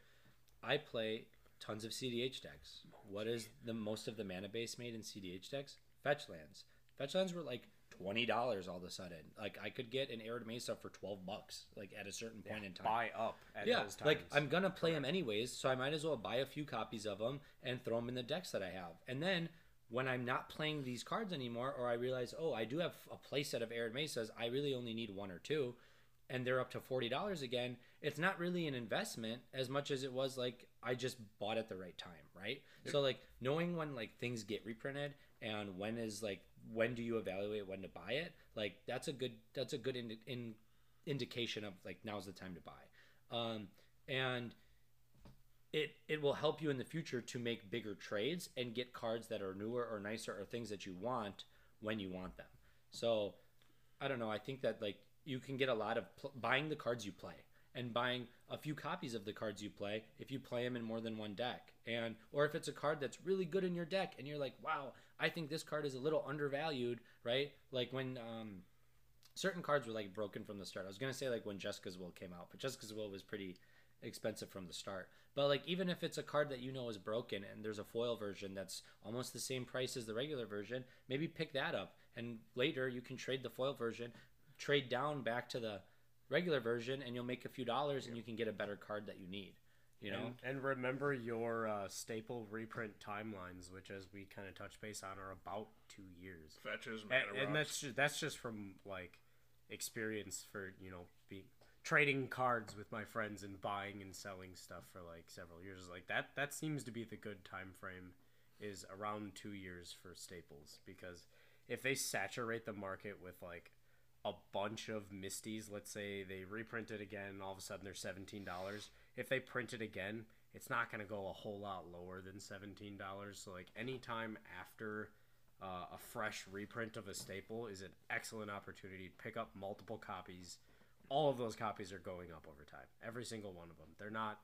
I play tons of CDH decks. What is the most of the mana base made in CDH decks? Fetch lands. Fetch lands were like twenty dollars all of a sudden. Like I could get an Arid Mesa for twelve bucks, like at a certain point in time. buy up at yeah, those times. like I'm gonna play them anyways, so I might as well buy a few copies of them and throw them in the decks that I have. And then when I'm not playing these cards anymore, or I realize, oh, I do have a playset of Arid Mesas, I really only need one or two. and they're up to $40 again, it's not really an investment as much as it was like I just bought at the right time, right? So like knowing when like things get reprinted and when is like when do you evaluate when to buy it? Like that's a good that's a good in, in indication of like now's the time to buy. Um and it it will help you in the future to make bigger trades and get cards that are newer or nicer or things that you want when you want them. So I don't know. I think that like you can get a lot of pl- buying the cards you play and buying a few copies of the cards you play if you play them in more than one deck and or if it's a card that's really good in your deck and you're like wow i think this card is a little undervalued right? Like when um certain cards were like broken from the start. I was gonna say like when Jeska's Will came out but Jeska's Will was pretty expensive from the start. But like even if it's a card that you know is broken and there's a foil version that's almost the same price as the regular version maybe pick that up. And later you can trade the foil version trade down back to the regular version and you'll make a few dollars and you can get a better card that you need you know And, and remember your uh, staple reprint timelines, which, as we kind of touch base on, are about two years. Fetches, And, and that's just, that's just from like experience for you know being trading cards with my friends and buying and selling stuff for like several years. Like that that seems to be the good time frame is around two years for staples because if they saturate the market with like a bunch of misties let's say they reprint it again and all of a sudden they're $17 if they print it again it's not going to go a whole lot lower than $17 so like anytime after uh, a fresh reprint of a staple is an excellent opportunity to pick up multiple copies. All of those copies are going up over time every single one of them. They're not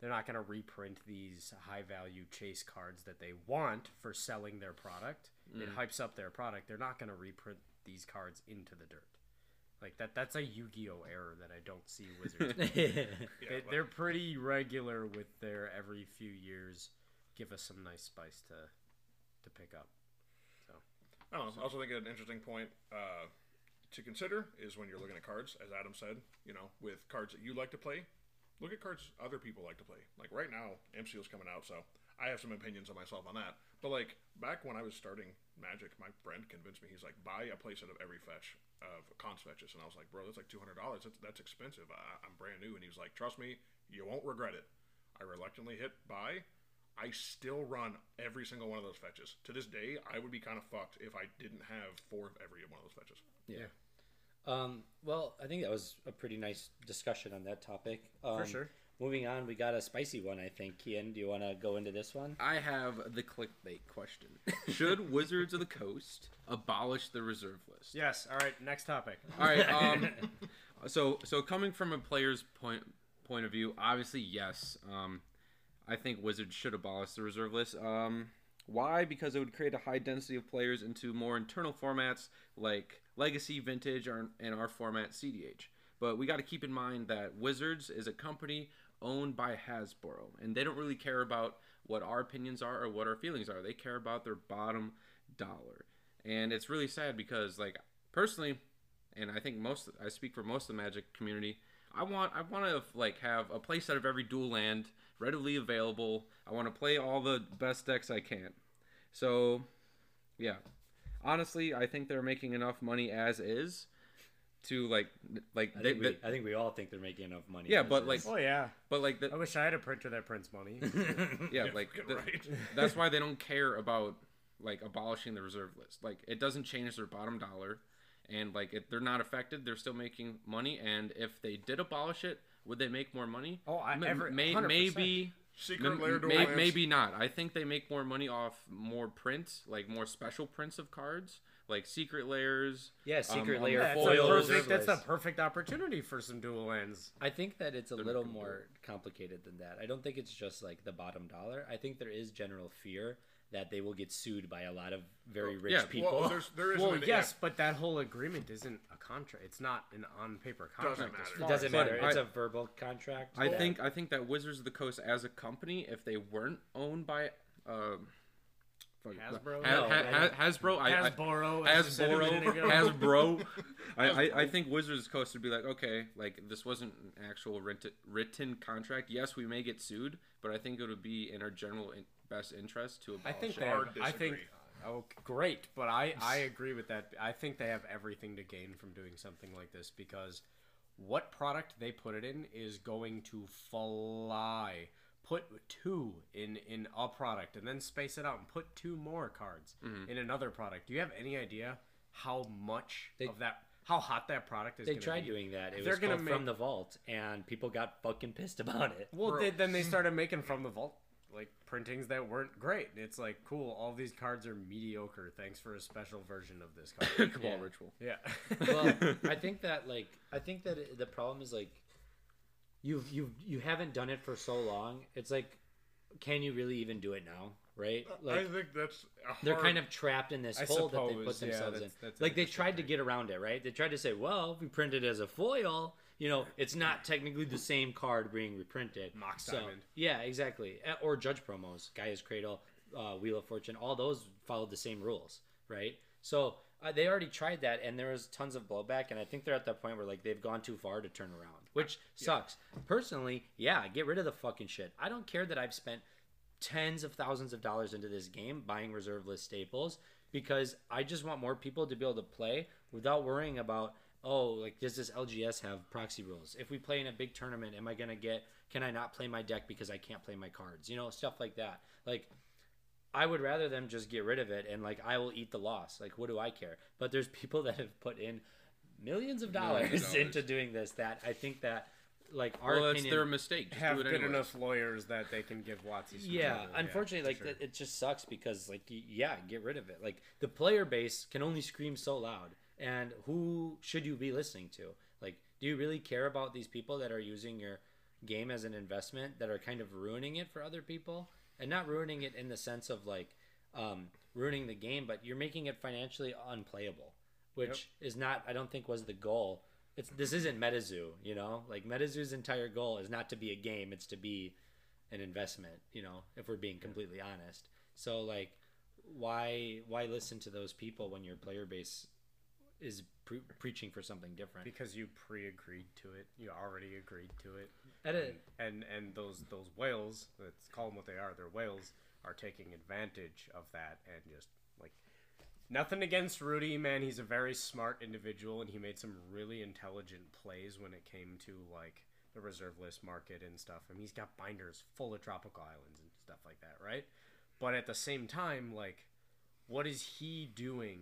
they're not going to reprint these high value chase cards that they want for selling their product. It hypes up their product. They're not going to reprint these cards into the dirt like that that's a yu-gi-oh error that i don't see [LAUGHS] Wizards. yeah, they, they're pretty regular with their every few years give us some nice spice to to pick up I don't know. I also think an interesting point uh, to consider is when you're looking at cards, as Adam said, you know, with cards that you like to play, look at cards other people like to play. Like right now, MCU's coming out, so I have some opinions on myself on that. But like back when I was starting Magic, my friend convinced me. He's like, buy a playset of every fetch of Khans fetches, and I was like, bro, that's like two hundred dollars. That's that's expensive. I, I'm brand new, and he was like, trust me, you won't regret it. I reluctantly hit buy. I still run every single one of those fetches. To this day, I would be kind of fucked if I didn't have four of every one of those fetches. yeah um well i think that was a pretty nice discussion on that topic um, sure. Moving on we got a spicy one i think kian do you want to go into this one I have the clickbait question. Should [LAUGHS] Wizards of the Coast abolish the reserve list? yes all right next topic All right. [LAUGHS] Um, so so coming from a player's point point of view, obviously yes. Um, I think Wizards should abolish the reserve list. Um, why? Because it would create a high density of players into more internal formats like Legacy, Vintage, and our format CDH. But we got to keep in mind that Wizards is a company owned by Hasbro, and they don't really care about what our opinions are or what our feelings are. They care about their bottom dollar, and it's really sad because, like, personally, and I think most I speak for most of the Magic community. I want I want to like have a playset of every dual land readily available. I want to play all the best decks I can. So, yeah. Honestly, I think they're making enough money as is to like like I they, think, we, they- I think we all think they're making enough money Yeah, but, like- oh yeah but like i wish i had a printer that prints money [LAUGHS] [LAUGHS] yeah like the- right. [LAUGHS] that's why they don't care about like abolishing the reserve list. Like it doesn't change their bottom dollar, and like it, they're not affected. They're still making money, and if they did abolish it, would they make more money? Oh, I- M- every- may, maybe. Secret M- may- maybe not. I think they make more money off more prints, like more special prints of cards, like secret layers. yeah secret um, layer that's, foil a foils perfect, that's a perfect opportunity for some dual ends. I think that it's a They're little more complicated than that. I don't think it's just like the bottom dollar. I think there is general fear that they will get sued by a lot of very rich yeah, people. Well, [LAUGHS] there's, there is well an, yes but that whole agreement isn't a contract it's not an on paper contract Doesn't matter. it doesn't as But matter. It's a verbal contract. I Yeah. think I think that Wizards of the Coast as a company, if they weren't owned by um, fuck Hasbro? Ha- No, ha- no. ha- Hasbro, I, I, Hasbro, I said a minute ago. Hasbro, Hasbro. I, I, I think Wizards Coast would be like, okay, like this wasn't an actual written written contract. Yes, we may get sued, but I think it would be in our general in, best interest to I think they Hard have, I think oh great, but I I [LAUGHS] agree with that. I think they have everything to gain from doing something like this because what product they put it in is going to fly. Put two in in a product and then space it out and put two more cards mm-hmm. in another product. Do you have any idea how much They- of that how hot that product is? They gonna tried be? doing that. It They're was gonna called From the Vault, and people got fucking pissed about it. Well, they, then they [LAUGHS] started making from the vault like printings that weren't great. It's like cool. All these cards are mediocre. Thanks for a special version of this card. [LAUGHS] Cabal Yeah. ritual. yeah. well, [LAUGHS] I think that like I think that it- the problem is like you've you you haven't done it for so long. It's like, can you really even do it now? Right? I think that's a they're kind of trapped in this I hole that they put suppose, yeah, themselves that's- in. like they tried to get around it, right? They tried to say, well, if we print it as a foil, you know, it's not technically the same card being reprinted. Mox So- Diamond. Yeah, exactly. Uh, Or Judge promos, Gaea's Cradle, uh, Wheel of Fortune, all those followed the same rules, right? So uh, they already tried that, and there was tons of blowback, and I think they're at that point where like they've gone too far to turn around, which sucks. Personally, yeah, get rid of the fucking shit. I don't care that I've spent tens of thousands of dollars into this game buying reserve list staples because I just want more people to be able to play without worrying about oh like does this LGS have proxy rules? If we play in a big tournament am I gonna get can I not play my deck because I can't play my cards? You know stuff like that. Like I would rather them just get rid of it and like I will eat the loss. Like what do I care? But there's [LAUGHS] people that have put in millions of dollars, [LAUGHS] Millions of dollars. into doing this that I think that like our Well, that's opinion their mistake. Just Have do it good anyway. enough lawyers that they can give Watsy. some yeah trouble. unfortunately like sure. it just sucks because like yeah get rid of it like the player base can only scream so loud and who should you be listening to like do you really care about these people that are using your game as an investment that are kind of ruining it for other people and not ruining it in the sense of like um, ruining the game but you're making it financially unplayable which is not i don't think was the goal it's this isn't metazoo you know like metazoo's entire goal is not to be a game it's to be an investment you know if we're being completely honest so like why why listen to those people when your player base is pre- preaching for something different because you pre-agreed to it. You already agreed to it. At a- and and those those whales, let's call them what they are. They're whales are taking advantage of that and just nothing against Rudy, man. He's a very smart individual and he made some really intelligent plays when it came to like the reserve list market and stuff. I mean, he's got binders full of tropical islands and stuff like that, right? But at the same time, like, what is he doing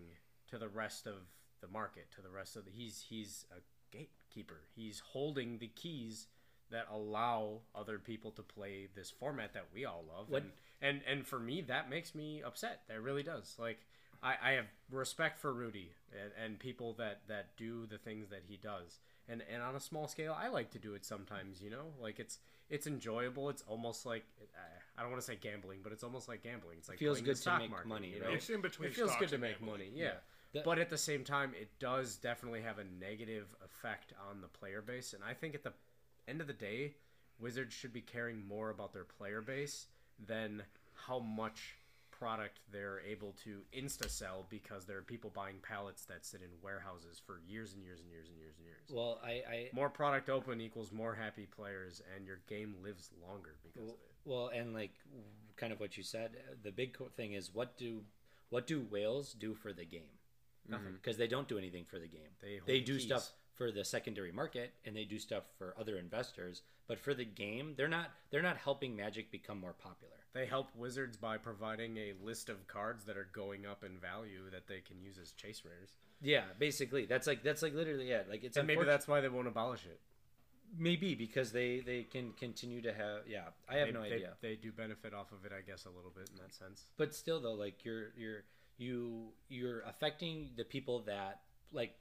to the rest of the market? To the rest of the he's he's a gatekeeper. He's holding the keys that allow other people to play this format that we all love. What- And, and and for me, that makes me upset. That really does. Like, I, I have respect for Rudy and, and people that that do the things that he does. And and on a small scale, I like to do it sometimes. You know, like it's it's enjoyable. It's almost like I don't want to say gambling, but it's almost like gambling. It's like Feels good the to make market, money, you know? It's in between It feels good to make gambling. money, yeah. The- but at the same time, it does definitely have a negative effect on the player base. And I think at the end of the day, Wizards should be caring more about their player base than how much product they're able to insta sell because there are people buying pallets that sit in warehouses for years and years and years and years and years. well i i more product open equals more happy players, and your game lives longer because of it. Well, and like kind of what you said, the big thing is what do what do whales do for the game? Nothing. Mm-hmm. Because they don't do anything for the game. They they do keys. stuff for the secondary market and they do stuff for other investors, but for the game, they're not they're not helping Magic become more popular. They help Wizards by providing a list of cards that are going up in value that they can use as chase rares. Yeah, basically, that's like that's like literally it. Like it's And maybe that's why they won't abolish it. maybe because they they can continue to have yeah. I have they, no idea. They, do benefit off of it, I guess, a little bit in that sense. but still though like you're you're you you're affecting the people that like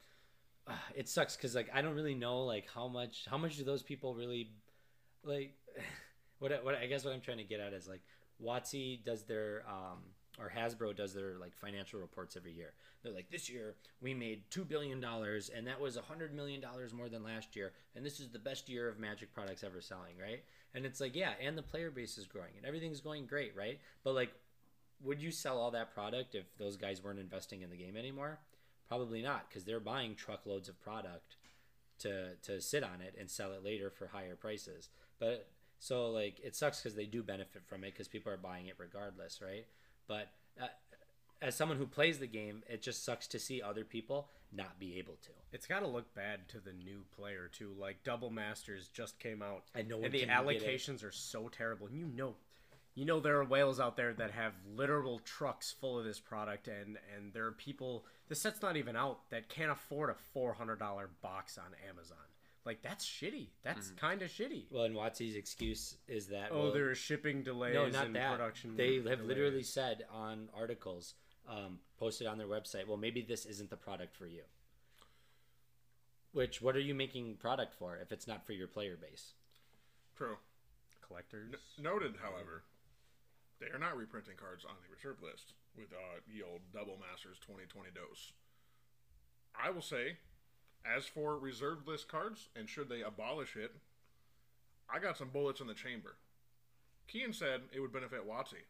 it sucks because like i don't really know like how much how much do those people really like [LAUGHS] what what i guess what i'm trying to get at is like watsy does their um or hasbro does their like financial reports every year. They're like this year we made two billion dollars and that was a hundred million dollars more than last year and this is the best year of magic products ever selling right? And it's like yeah and the player base is growing and everything's going great right? But like would you sell all that product if those guys weren't investing in the game anymore? Probably not, because they're buying truckloads of product to to sit on it and sell it later for higher prices. But so like it sucks because they do benefit from it because people are buying it regardless, right? But uh, as someone who plays the game, it just sucks to see other people not be able to. It's got to look bad to the new player too. Like Double Masters just came out, And no and the can get it. allocations are so terrible. And you know, you know there are whales out there that have literal trucks full of this product, and and there are people. The set's not even out that can't afford a four hundred dollar box on Amazon. Like that's shitty. That's kind of shitty. Well, and Watsy's excuse is that Oh, well, there are shipping delays no, not and that. production. They have delays. literally said on articles um, posted on their website, well, maybe this isn't the product for you. Which, what are you making product for if it's not for your player base? True. collectors. N- noted, however, they are not reprinting cards on the reserve list with uh, the old Double Masters 2020 dose. I will say, as for reserved list cards, and should they abolish it, I got some bullets in the chamber. Kian said it would benefit Watsy.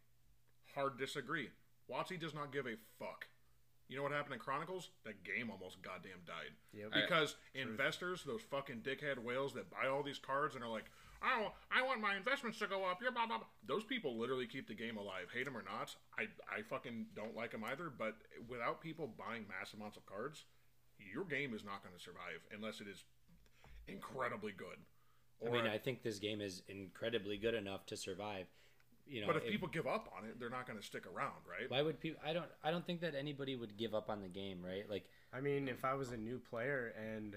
Hard disagree. Watsy does not give a fuck. You know what happened in Chronicles? That game almost goddamn died. Yep. Because investors, those fucking dickhead whales that buy all these cards and are like, oh, I want my investments to go up. You're blah, blah, blah. Those people literally keep the game alive. Hate them or not. I, I fucking don't like them either. But without people buying mass amounts of cards, your game is not going to survive unless it is incredibly good. I mean, I think this game is incredibly good enough to survive. You know, but if it- people give up on it, they're not going to stick around, right? why would people? I don't. I don't think that anybody would give up on the game, right? Like, I mean, if I was a new player and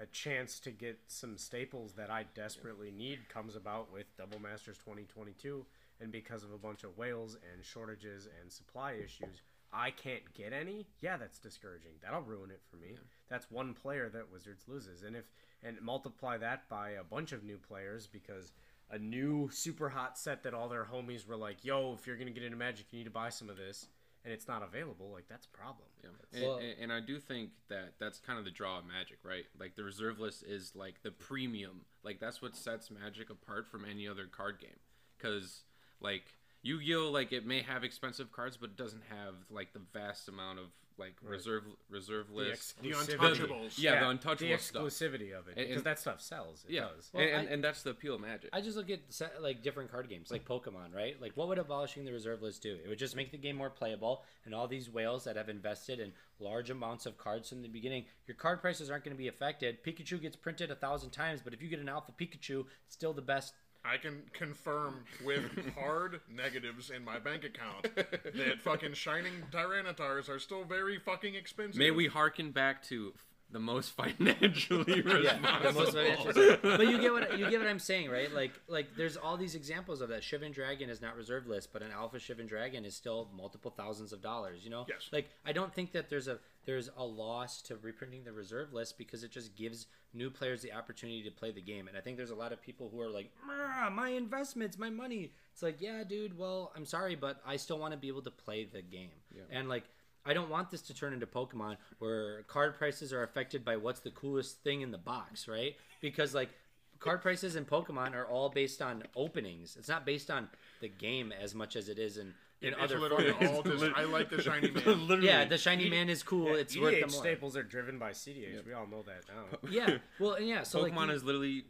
a chance to get some staples that I desperately need comes about with Double Masters 2022, and because of a bunch of whales and shortages and supply issues, I can't get any. Yeah, that's discouraging. That'll ruin it for me. That's one player that Wizards loses, and if and multiply that by a bunch of new players because a new super hot set that all their homies were like, "Yo, if you're gonna get into Magic, you need to buy some of this." And it's not available, like that's a problem. Yeah. And, Well- and, and I do think that that's kind of the draw of Magic, right? Like the reserve list is like the premium. Like that's what sets Magic apart from any other card game. Because like Yu-Gi-Oh, like it may have expensive cards, but it doesn't have like the vast amount of like reserve reserve The list. The exclusivity. Untouchables. Yeah, the untouchable the stuff. exclusivity of it because that stuff sells. It yeah, does. Well, and, and, I- and that's the appeal of Magic. I just look at se- like different card games, like mm. Pokemon, right? Like, what would abolishing the reserve list do? It would just make the game more playable, and all these whales that have invested in large amounts of cards from the beginning, your card prices aren't going to be affected. Pikachu gets printed a thousand times, but if you get an Alpha Pikachu, it's still the best. I can confirm with [LAUGHS] hard negatives in my bank account that fucking shining Tyranitars are still very fucking expensive. May we hearken back to the most financially [LAUGHS] Yeah, responsible. the most financial- but you get what you get what I'm saying, right? Like, like there's all these examples of that. Shivan Dragon is not reserve list, but an Alpha Shivan Dragon is still multiple thousands of dollars. You know, Yes. Like, I don't think that there's a there's a loss to reprinting the reserve list because it just gives new players the opportunity to play the game. And I think there's a lot of people who are like, "Ah, my investments, my money. It's like, yeah, dude. Well, I'm sorry, but I still want to be able to play the game. And like. I don't want this to turn into Pokemon where card prices are affected by what's the coolest thing in the box, right? Because like card prices in Pokemon are all based on openings. It's not based on the game as much as it is in, in It's other literally formats. all just, I like the [LAUGHS] shiny man. Literally. Yeah, the shiny man is cool. it's worth the more. staples are driven by CDH. We all know that now. [LAUGHS] Yeah, well, and yeah. So Pokemon like, is literally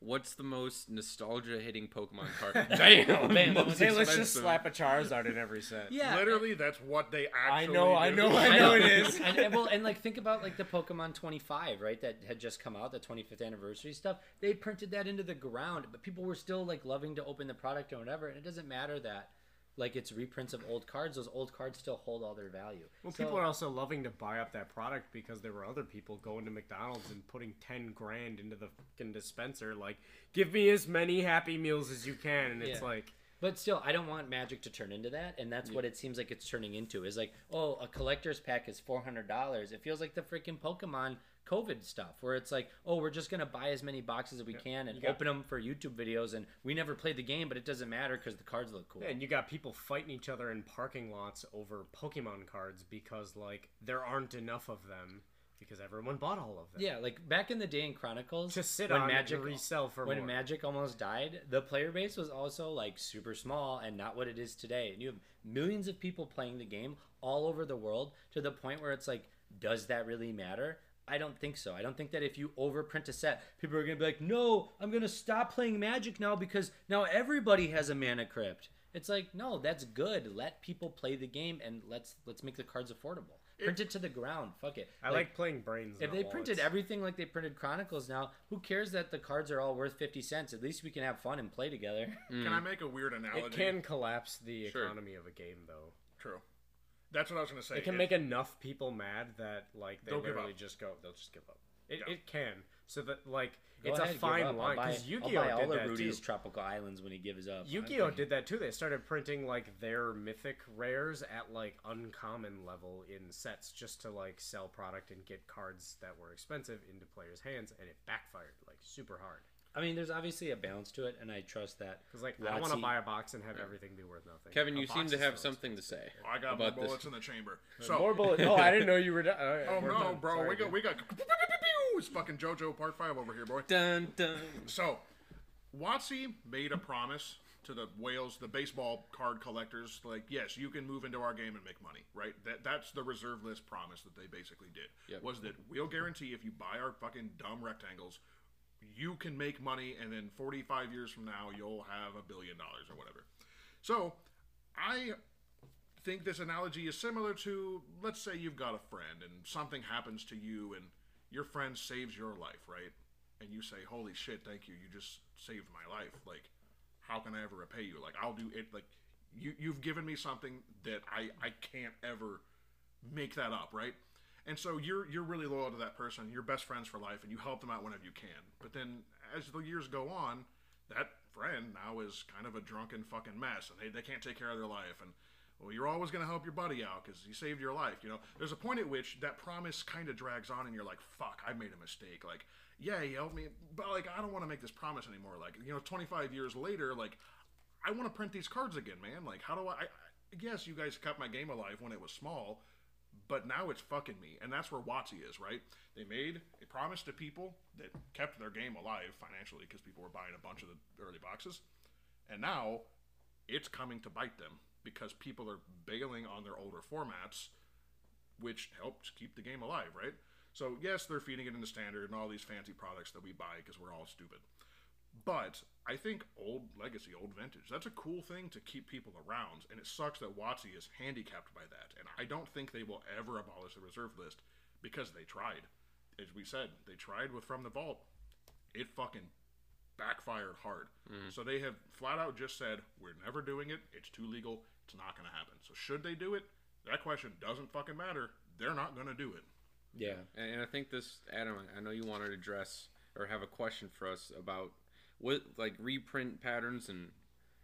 what's the most nostalgia hitting Pokemon card? [LAUGHS] Bam! Bam. Most hey, let's just slap a Charizard in every set. yeah, Literally, that's what they I actually know, I know, I I know know it is. and, and well, and like think about like the Pokemon 25, right? That had just come out, the 25th anniversary stuff. They printed that into the ground, but people were still like loving to open the product or whatever. And it doesn't matter that like it's reprints of old cards. Those old cards still hold all their value. Well, So- people are also loving to buy up that product because there were other people going to McDonald's and putting ten grand into the fucking dispenser. Like, give me as many Happy Meals as you can, and it's Yeah. like, But still, I don't want Magic to turn into that, and that's what it seems like it's turning into. Is like, oh, a collector's pack is four hundred dollars. It feels like the freaking Pokemon COVID stuff, where it's like, oh, we're just gonna buy as many boxes as we can and open them for YouTube videos, and we never played the game, but it doesn't matter because the cards look cool. and you got people fighting each other in parking lots over Pokemon cards because like there aren't enough of them because everyone bought all of them. Yeah, like back in the day in Chronicles, to sit when on Magic resell for when more. Magic almost died, the player base was also like super small and not what it is today. And you have millions of people playing the game all over the world to the point where it's like, does that really matter? I don't think so. I don't think that if you overprint a set, people are gonna be like, no, I'm gonna stop playing Magic now because now everybody has a mana crypt. It's like, no, that's good. Let people play the game and let's let's make the cards affordable. Print it to the ground. Fuck it. I like, playing brains. If not they printed everything like they printed Chronicles now, who cares that the cards are all worth 50 cents? At least we can have fun and play together. Can I mm. make a weird analogy? it can collapse the Sure. economy of a game, though. True. That's what I was going to say. It can make enough people mad that like they literally just go. They'll just give up. It, Yeah. it can. So that like Go it's ahead, a fine line because I'll Yu-Gi-Oh buy all did of that Rudy's too. tropical islands when he gives up. I'm Yu-Gi-Oh did that too. They started printing like their mythic rares at like uncommon level in sets just to like sell product and get cards that were expensive into players' hands, and it backfired like super hard. I mean, there's obviously a balance to it, and I trust that. Because like I don't want to Watsy- buy a box and have everything be worth nothing. Kevin, A you box seem to is have so something to say I got more about this. bullets in the chamber. [LAUGHS] So, More bullet. Oh, [LAUGHS] I didn't know you were. Done. oh We're no, done. bro, Sorry, we got dude. we got. [LAUGHS] It's fucking JoJo Part Five over here, boy. Dun dun. So, Watsy made a promise to the whales, the baseball card collectors, like, yes, you can move into our game and make money, right? That that's the reserve list promise that they basically did. Yep. Was that we'll guarantee if you buy our fucking dumb rectangles, you can make money, and then 45 years from now, you'll have a billion dollars or whatever. So, I think this analogy is similar to let's say you've got a friend and something happens to you and your friend saves your life, right? And you say, "Holy shit, thank you. You just saved my life." Like, how can I ever repay you? Like, I'll do it like you you've given me something that I I can't ever make that up, right? And so you're you're really loyal to that person. You're best friends for life, and you help them out whenever you can. But then as the years go on, that friend now is kind of a drunken fucking mess, and they, they can't take care of their life. And well, you're always going to help your buddy out because he saved your life. You know, there's a point at which that promise kind of drags on, and you're like, "Fuck, I made a mistake." Like, yeah, he helped me, but like, I don't want to make this promise anymore. Like, you know, 25 years later, like, I want to print these cards again, man. Like, how do I? I guess you guys kept my game alive when it was small, but now it's fucking me, and that's where Watsy is, right? They made a promise to people that kept their game alive financially because people were buying a bunch of the early boxes, and now it's coming to bite them because people are bailing on their older formats, which helps keep the game alive, right? So yes, they're feeding it into standard and all these fancy products that we buy because we're all stupid. But I think old legacy, old vintage, that's a cool thing to keep people around, and it sucks that Watsy is handicapped by that. And I don't think they will ever abolish the reserve list because they tried. As we said, they tried with From the Vault. It fucking backfired hard. Mm. So they have flat out just said, we're never doing it. It's too legal. It's not going to happen. So should they do it? That question doesn't fucking matter. They're not going to do it. Yeah. And, and I think this, Adam, I know you wanted to address or have a question for us about what like reprint patterns and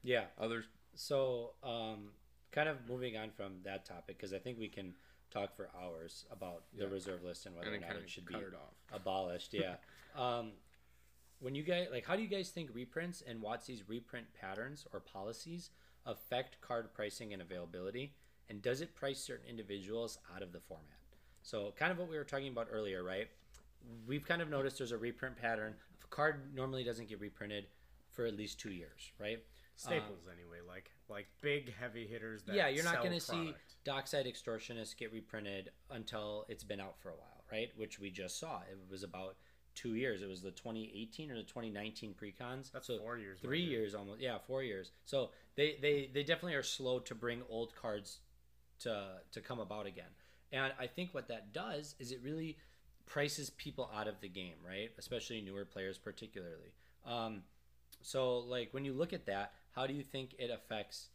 Yeah. others. So, um, kind of moving on from that topic, because I think we can talk for hours about the reserve list and whether And or not it should be it abolished. Yeah. [LAUGHS] um, when you guys like, how do you guys think reprints and WotC's reprint patterns or policies affect card pricing and availability? And does it price certain individuals out of the format? So, kind of what we were talking about earlier, right? We've kind of noticed there's a reprint pattern. If a card normally doesn't get reprinted for at least two years, right? staples anyway, like like big heavy hitters. That yeah, you're not going to see. Dockside Extortionists get reprinted until it's been out for a while, right? Which we just saw. It was about two years. It was the 2018 or the 2019 precons. That's so four years, Three years almost. Yeah, four years. So they, they they definitely are slow to bring old cards to to come about again. And I think what that does is it really prices people out of the game, right? Especially newer players, particularly. Um, so like when you look at that, how do you think it affects?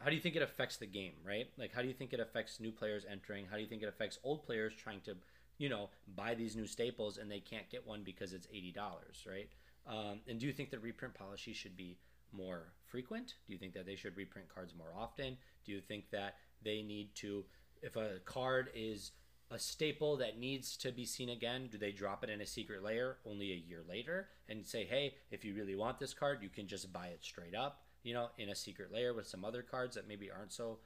How do you think it affects the game, right? Like how do you think it affects new players entering? How do you think it affects old players trying to, you know, buy these new staples and they can't get one because it's eighty dollars, right? Um, and do you think that reprint policy should be more frequent? Do you think that they should reprint cards more often? Do you think that they need to, if a card is a staple that needs to be seen again, do they drop it in a secret layer only a year later and say, hey, if you really want this card, you can just buy it straight up, you know, in a secret layer with some other cards that maybe aren't so.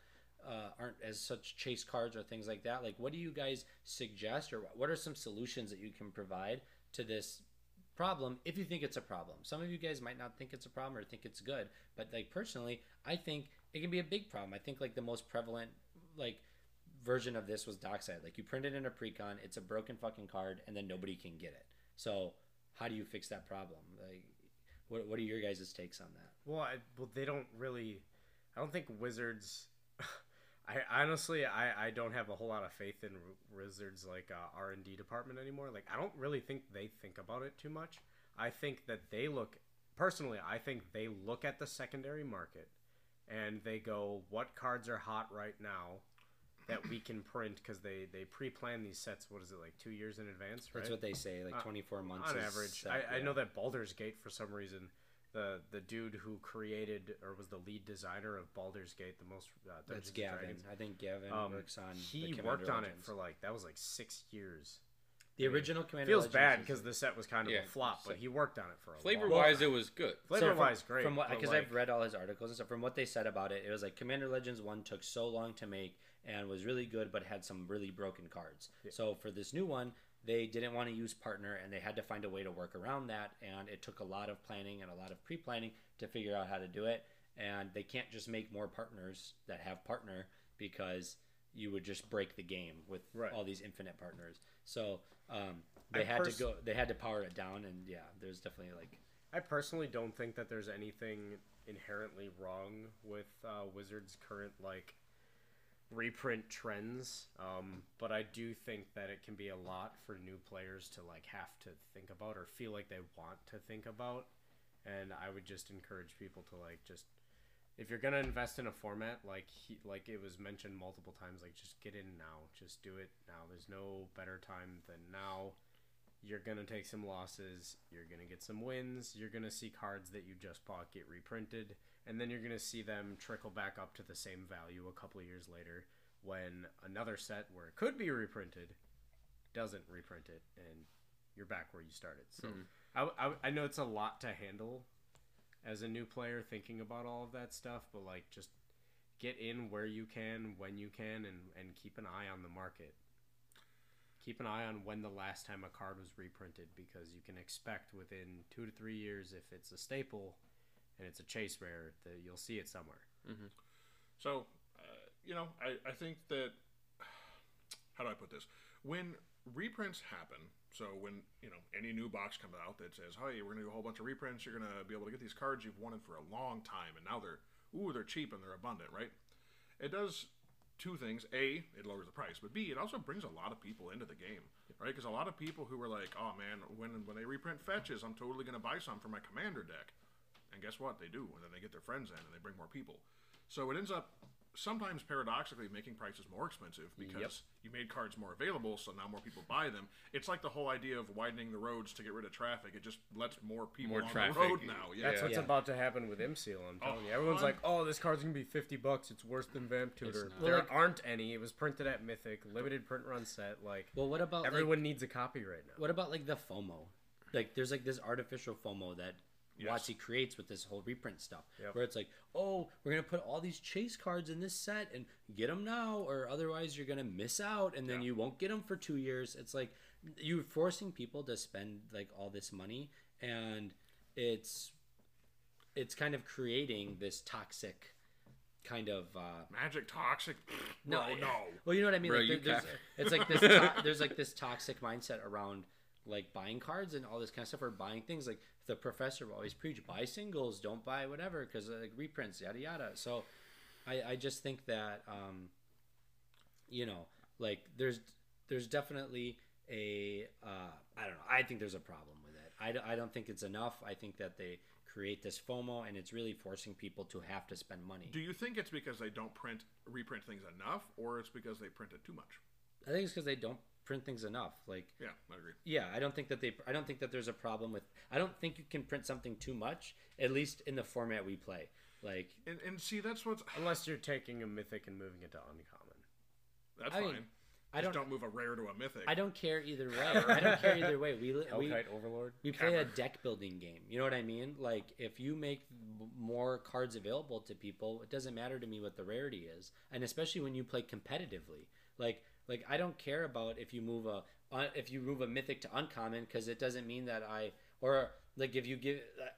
Uh, aren't as such chase cards or things like that. Like, what do you guys suggest, or what are some solutions that you can provide to this problem if you think it's a problem. Some of you guys might not think it's a problem or think it's good, but like personally, I think it can be a big problem. I think like the most prevalent like version of this was Dockside. Like you print it in a precon, it's a broken fucking card, and then nobody can get it. So how do you fix that problem? Like, what what are your guys' takes on that? Well, I, well, they don't really. I don't think Wizards. [LAUGHS] I honestly, I, I don't have a whole lot of faith in Wizards like uh, R and D department anymore. Like, I don't really think they think about it too much. I think that they look personally. I think they look at the secondary market and they go, "What cards are hot right now that we can print?" Because they they pre-plan these sets. What is it like two years in advance? Right. That's what they say. Like Uh, 24 months on average. set, I, I know that Baldur's Gate for some reason. The, the dude who created or was the lead designer of Baldur's Gate, the most uh, Dungeons That's Gavin. Dragons, I think Gavin um, works on. he the Commander worked on it for like that was like six years. the original Commander. Feels Legends bad because the set was kind of Yeah, a flop, so- but he worked on it for a Flavor long wise, time. it was good. Flavor from- wise, great. From what, but, because like, I've read all his articles and stuff. From what they said about it, it was like Commander Legends one took so long to make and was really good, but had some really broken cards. So for this new one, they didn't want to use partner, and they had to find a way to work around that. And it took a lot of planning and a lot of pre-planning to figure out how to do it. And they can't just make more partners that have partner because you would just break the game with Right. all these infinite partners. So um, they I had pers- to go. They had to power it down, and yeah, there's definitely like I personally don't think that there's anything inherently wrong with uh, Wizards' current like reprint trends, um, but I do think that it can be a lot for new players to like have to think about or feel like they want to think about. And I would just encourage people to like just if you're gonna invest in a format like he, like it was mentioned multiple times, like just get in now, just do it now. There's no better time than now. You're gonna take some losses. You're gonna get some wins. You're gonna see cards that you just bought get reprinted and then you're gonna see them trickle back up to the same value a couple of years later when another set where it could be reprinted doesn't reprint it and you're back where you started. So hmm. I, I, I know it's a lot to handle as a new player thinking about all of that stuff but like just get in where you can when you can and, and keep an eye on the market. Keep an eye on when the last time a card was reprinted because you can expect within two to three years if it's a staple and it's a chase rare that you'll see it somewhere So, uh, you know, I, I think that [SIGHS] how do I put this? When reprints happen, so when you know any new box comes out that says, "Hey, we're gonna do a whole bunch of reprints. You're gonna be able to get these cards you've wanted for a long time, and now they're ooh, they're cheap and they're abundant, right?" It does two things: a, it lowers the price, but b, it also brings a lot of people into the game, right? Because a lot of people who are like, "Oh man, when when they reprint fetches, I'm totally gonna buy some for my commander deck," and guess what? They do, and then they get their friends in, and they bring more people. So it ends up sometimes paradoxically making prices more expensive because you made cards more available, so now more people buy them. It's like the whole idea of widening the roads to get rid of traffic. It just lets more people More on traffic. the road now. Yeah. that's what's Yeah. about to happen with mseal i'm telling you everyone's hun- like oh this card's gonna be 50 bucks it's worse than vamp tutor not. there like- aren't any it was printed at mythic limited print run set like well, what about like, everyone needs a copy right now What about like the FOMO? Like there's like this artificial FOMO that Yes. WotC creates with this whole reprint stuff, Yep. where it's like, oh, we're gonna put all these chase cards in this set and get them now, or otherwise you're gonna miss out, and then Yeah. you won't get them for two years. It's like you're forcing people to spend like all this money, and it's it's kind of creating this toxic kind of uh, Magic toxic. [LAUGHS] no, no. [LAUGHS] Well, you know what I mean. Bro, like, there- there's, it's like this. [LAUGHS] To- there's like this toxic mindset around like buying cards and all this kind of stuff, or buying things. Like the professor will always preach: buy singles, don't buy whatever, because like reprints, yada yada. So, I I just think that um, you know, like there's there's definitely a uh, I don't know. I think there's a problem with it. I, I don't think it's enough. I think that they create this FOMO and it's really forcing people to have to spend money. Do you think it's because they don't print reprint things enough, or it's because they print it too much? I think it's because they don't print things enough. Like Yeah, I agree. Yeah, I don't think that they. I don't think that there's a problem with. I don't think you can print something too much, at least in the format we play. Like, And, and see, that's what's [SIGHS] unless you're taking a mythic and moving it to uncommon that's I mean, fine. I Just don't. don't move a rare to a mythic. I don't care either way. I don't care either way. We [LAUGHS] we Hellkite overlord we play a deck building game. You know what I mean? Like, if you make more cards available to people, it doesn't matter to me what the rarity is, and especially when you play competitively. Like, like I don't care about if you move a uh, if you move a mythic to uncommon because it doesn't mean that I or like if you give uh,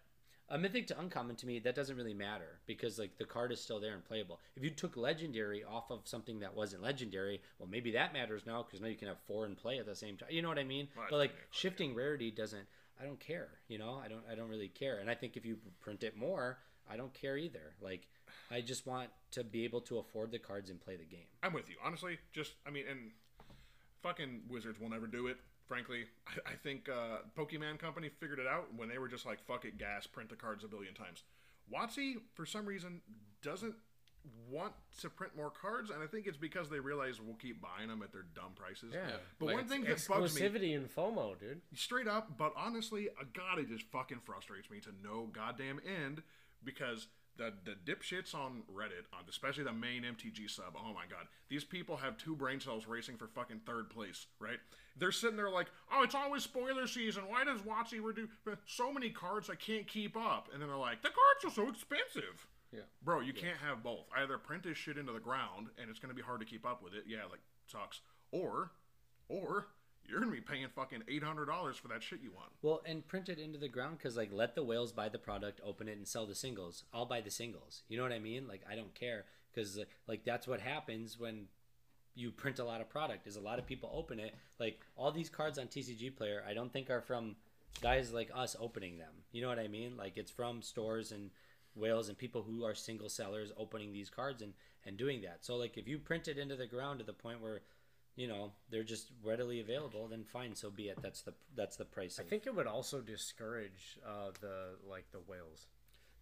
a mythic to uncommon to me that doesn't really matter because like the card is still there and playable. If you took legendary off of something that wasn't legendary, well maybe that matters now because now you can have four in play at the same time. You know what I mean? Well, but like shifting rarity doesn't. I don't care. You know, I don't I don't really care. And I think if you print it more, I don't care either. Like I just want to be able to afford the cards and play the game. I'm with you. Honestly, just I mean, and fucking Wizards will never do it. Frankly, I, I think uh, Pokemon Company figured it out when they were just like, "Fuck it, gas, print the cards a billion times." WotC, for some reason, doesn't want to print more cards, and I think it's because they realize we'll keep buying them at their dumb prices. Yeah. But Like, one thing that bugs me Exclusivity and FOMO, dude. straight up, but honestly, uh, God, it just fucking frustrates me to no goddamn end because the the dipshits on Reddit, on especially the main MTG sub, oh my god, these people have two brain cells racing for fucking third place, right? They're sitting there like, oh, it's always spoiler season. Why does WotC redo so many cards I can't keep up? And then they're like, the cards are so expensive. Yeah. Bro, you can't have both. Either print this shit into the ground and it's gonna be hard to keep up with it. Yeah, like sucks. Or, or you're gonna be paying fucking eight hundred dollars for that shit you want. Well, and print it into the ground because like let the whales buy the product, open it, and sell the singles. I'll buy the singles. You know what I mean? Like I don't care because like that's what happens when you print a lot of product. Is a lot of people open it. Like all these cards on TCG Player, I don't think are from guys like us opening them. You know what I mean? Like it's from stores and whales and people who are single sellers opening these cards and and doing that. So like if you print it into the ground to the point where you know they're just readily available, then fine, so be it. That's the that's the price. I Of, think it would also discourage uh, the like the whales.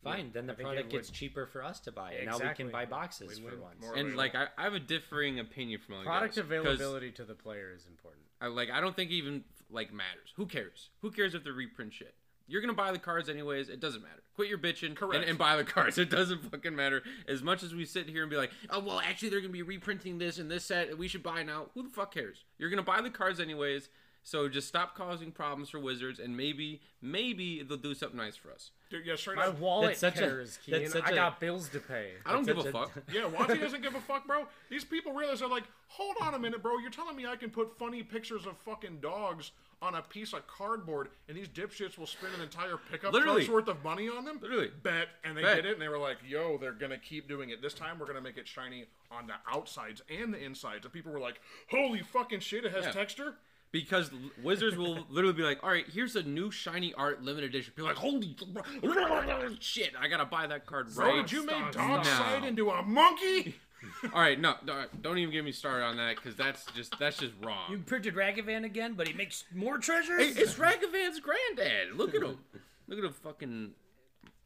fine. Then the I product gets would- cheaper for us to buy, and now we can buy boxes Win-win. for once. And like I, I have a differing opinion from other Product guys, 'cause availability to the player is important. I like I don't think it even like matters. Who cares? Who cares if they reprint shit? You're gonna buy the cards anyways. It doesn't matter. Quit your bitching and, Correct. and buy the [LAUGHS] cards. It doesn't fucking matter. As much as we sit here and be like, oh well, actually they're gonna be reprinting this and this set. And we should buy now. Who the fuck cares? You're gonna buy the cards anyways. So just stop causing problems for Wizards, and maybe maybe they'll do something nice for us. Dude, yeah, straight My up. wallet That's such a- cares, that's Keen. such I a- got bills to pay. I don't That's give a such fuck. [LAUGHS] Yeah, WotC doesn't give a fuck, bro. These people realize they're like, hold on a minute, bro. You're telling me I can put funny pictures of fucking dogs on a piece of cardboard, and these dipshits will spend an entire pickup Literally. truck's worth of money on them? Literally. Bet, and they Bet. did it, and they were like, yo, they're gonna keep doing it. This time, we're gonna make it shiny on the outsides and the insides. And people were like, holy fucking shit, it has Yeah. texture. Because l- Wizards will [LAUGHS] literally be like, all right, here's a new shiny art limited edition. People are like, holy shit, I gotta buy that card right. did you make now." Dockside into a monkey? [LAUGHS] All right, no, no, don't even get me started on that because that's just that's just wrong. You printed Ragavan again, but he makes more treasures. Hey, it's Ragavan's granddad. Look at him. Look at him, fucking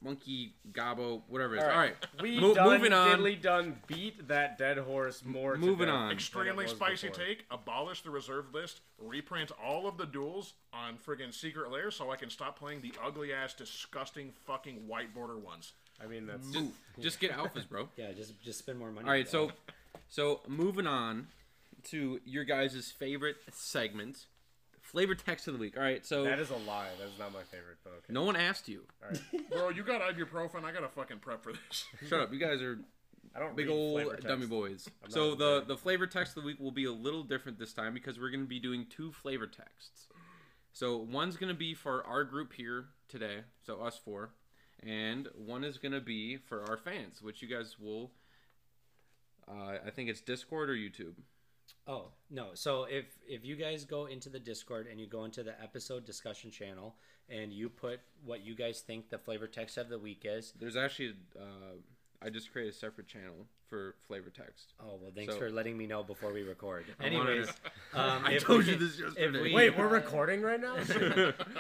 monkey gobbo, whatever it is. All right, We Mo- done moving on. diddly done beat that dead horse more. Moving death on. Extremely spicy before. take. Abolish the reserve list. Reprint all of the duels on friggin' Secret Lair so I can stop playing the ugly ass, disgusting fucking white border ones. I mean, that's Just, just get alphas, bro. [LAUGHS] yeah, just just spend more money. All right, so so moving on to your guys' favorite segment, flavor text of the week. All right, so that is a lie. That is not my favorite, but okay. no one asked you. All right. [LAUGHS] Bro, you got ibuprofen. I gotta fucking prep for this. [LAUGHS] Shut up, you guys are I don't big read old text. dummy boys. I'm So not the the flavor text of the week will be a little different this time because we're going to be doing two flavor texts. So one's going to be for our group here today, so us four, and one is going to be for our fans, which you guys will. Uh, I think it's Discord or YouTube. Oh no! So if if you guys go into the Discord and you go into the episode discussion channel and you put what you guys think the flavor text of the week is, There's actually, uh, I just created a separate channel for flavor text. oh well, thanks So- for letting me know before we record. [LAUGHS] I Anyways, [LAUGHS] um, [LAUGHS] I told we- you this if yesterday. we- Wait, we're recording right now.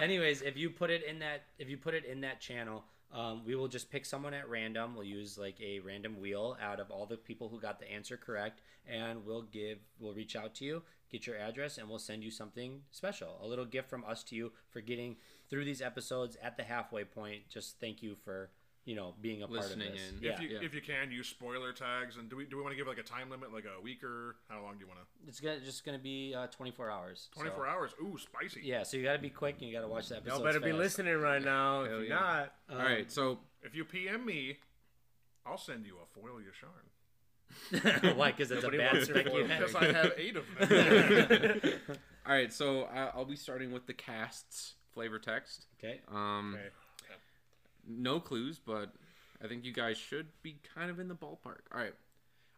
Anyways, if you put it in that if you put it in that channel, um, we will just pick someone at random. We'll use like a random wheel out of all the people who got the answer correct, and we'll give we'll reach out to you, get your address, and we'll send you something special, a little gift from us to you for getting through these episodes at the halfway point. Just thank you for you know being a Listening part of this. in. Yeah, if you yeah. if you can use spoiler tags, and do we do we want to give like a time limit, like a week or how long do you want to? it's gonna, just gonna be uh, 24 hours. so- Twenty four hours. Ooh, spicy. Yeah, so you got to be quick and you got to watch that. episode. Y'all better be listening right now. If you're yeah. not, Um, All right, so [LAUGHS] If you PM me, I'll send you a foil Yasharn. [LAUGHS] Why? Because it's Nobody a bad wants spec you foil. have. Because I have eight of them. [LAUGHS] all right, so I, I'll be starting with the casts flavor text. Okay. Um, Okay. No clues, but I think you guys should be kind of in the ballpark. All right,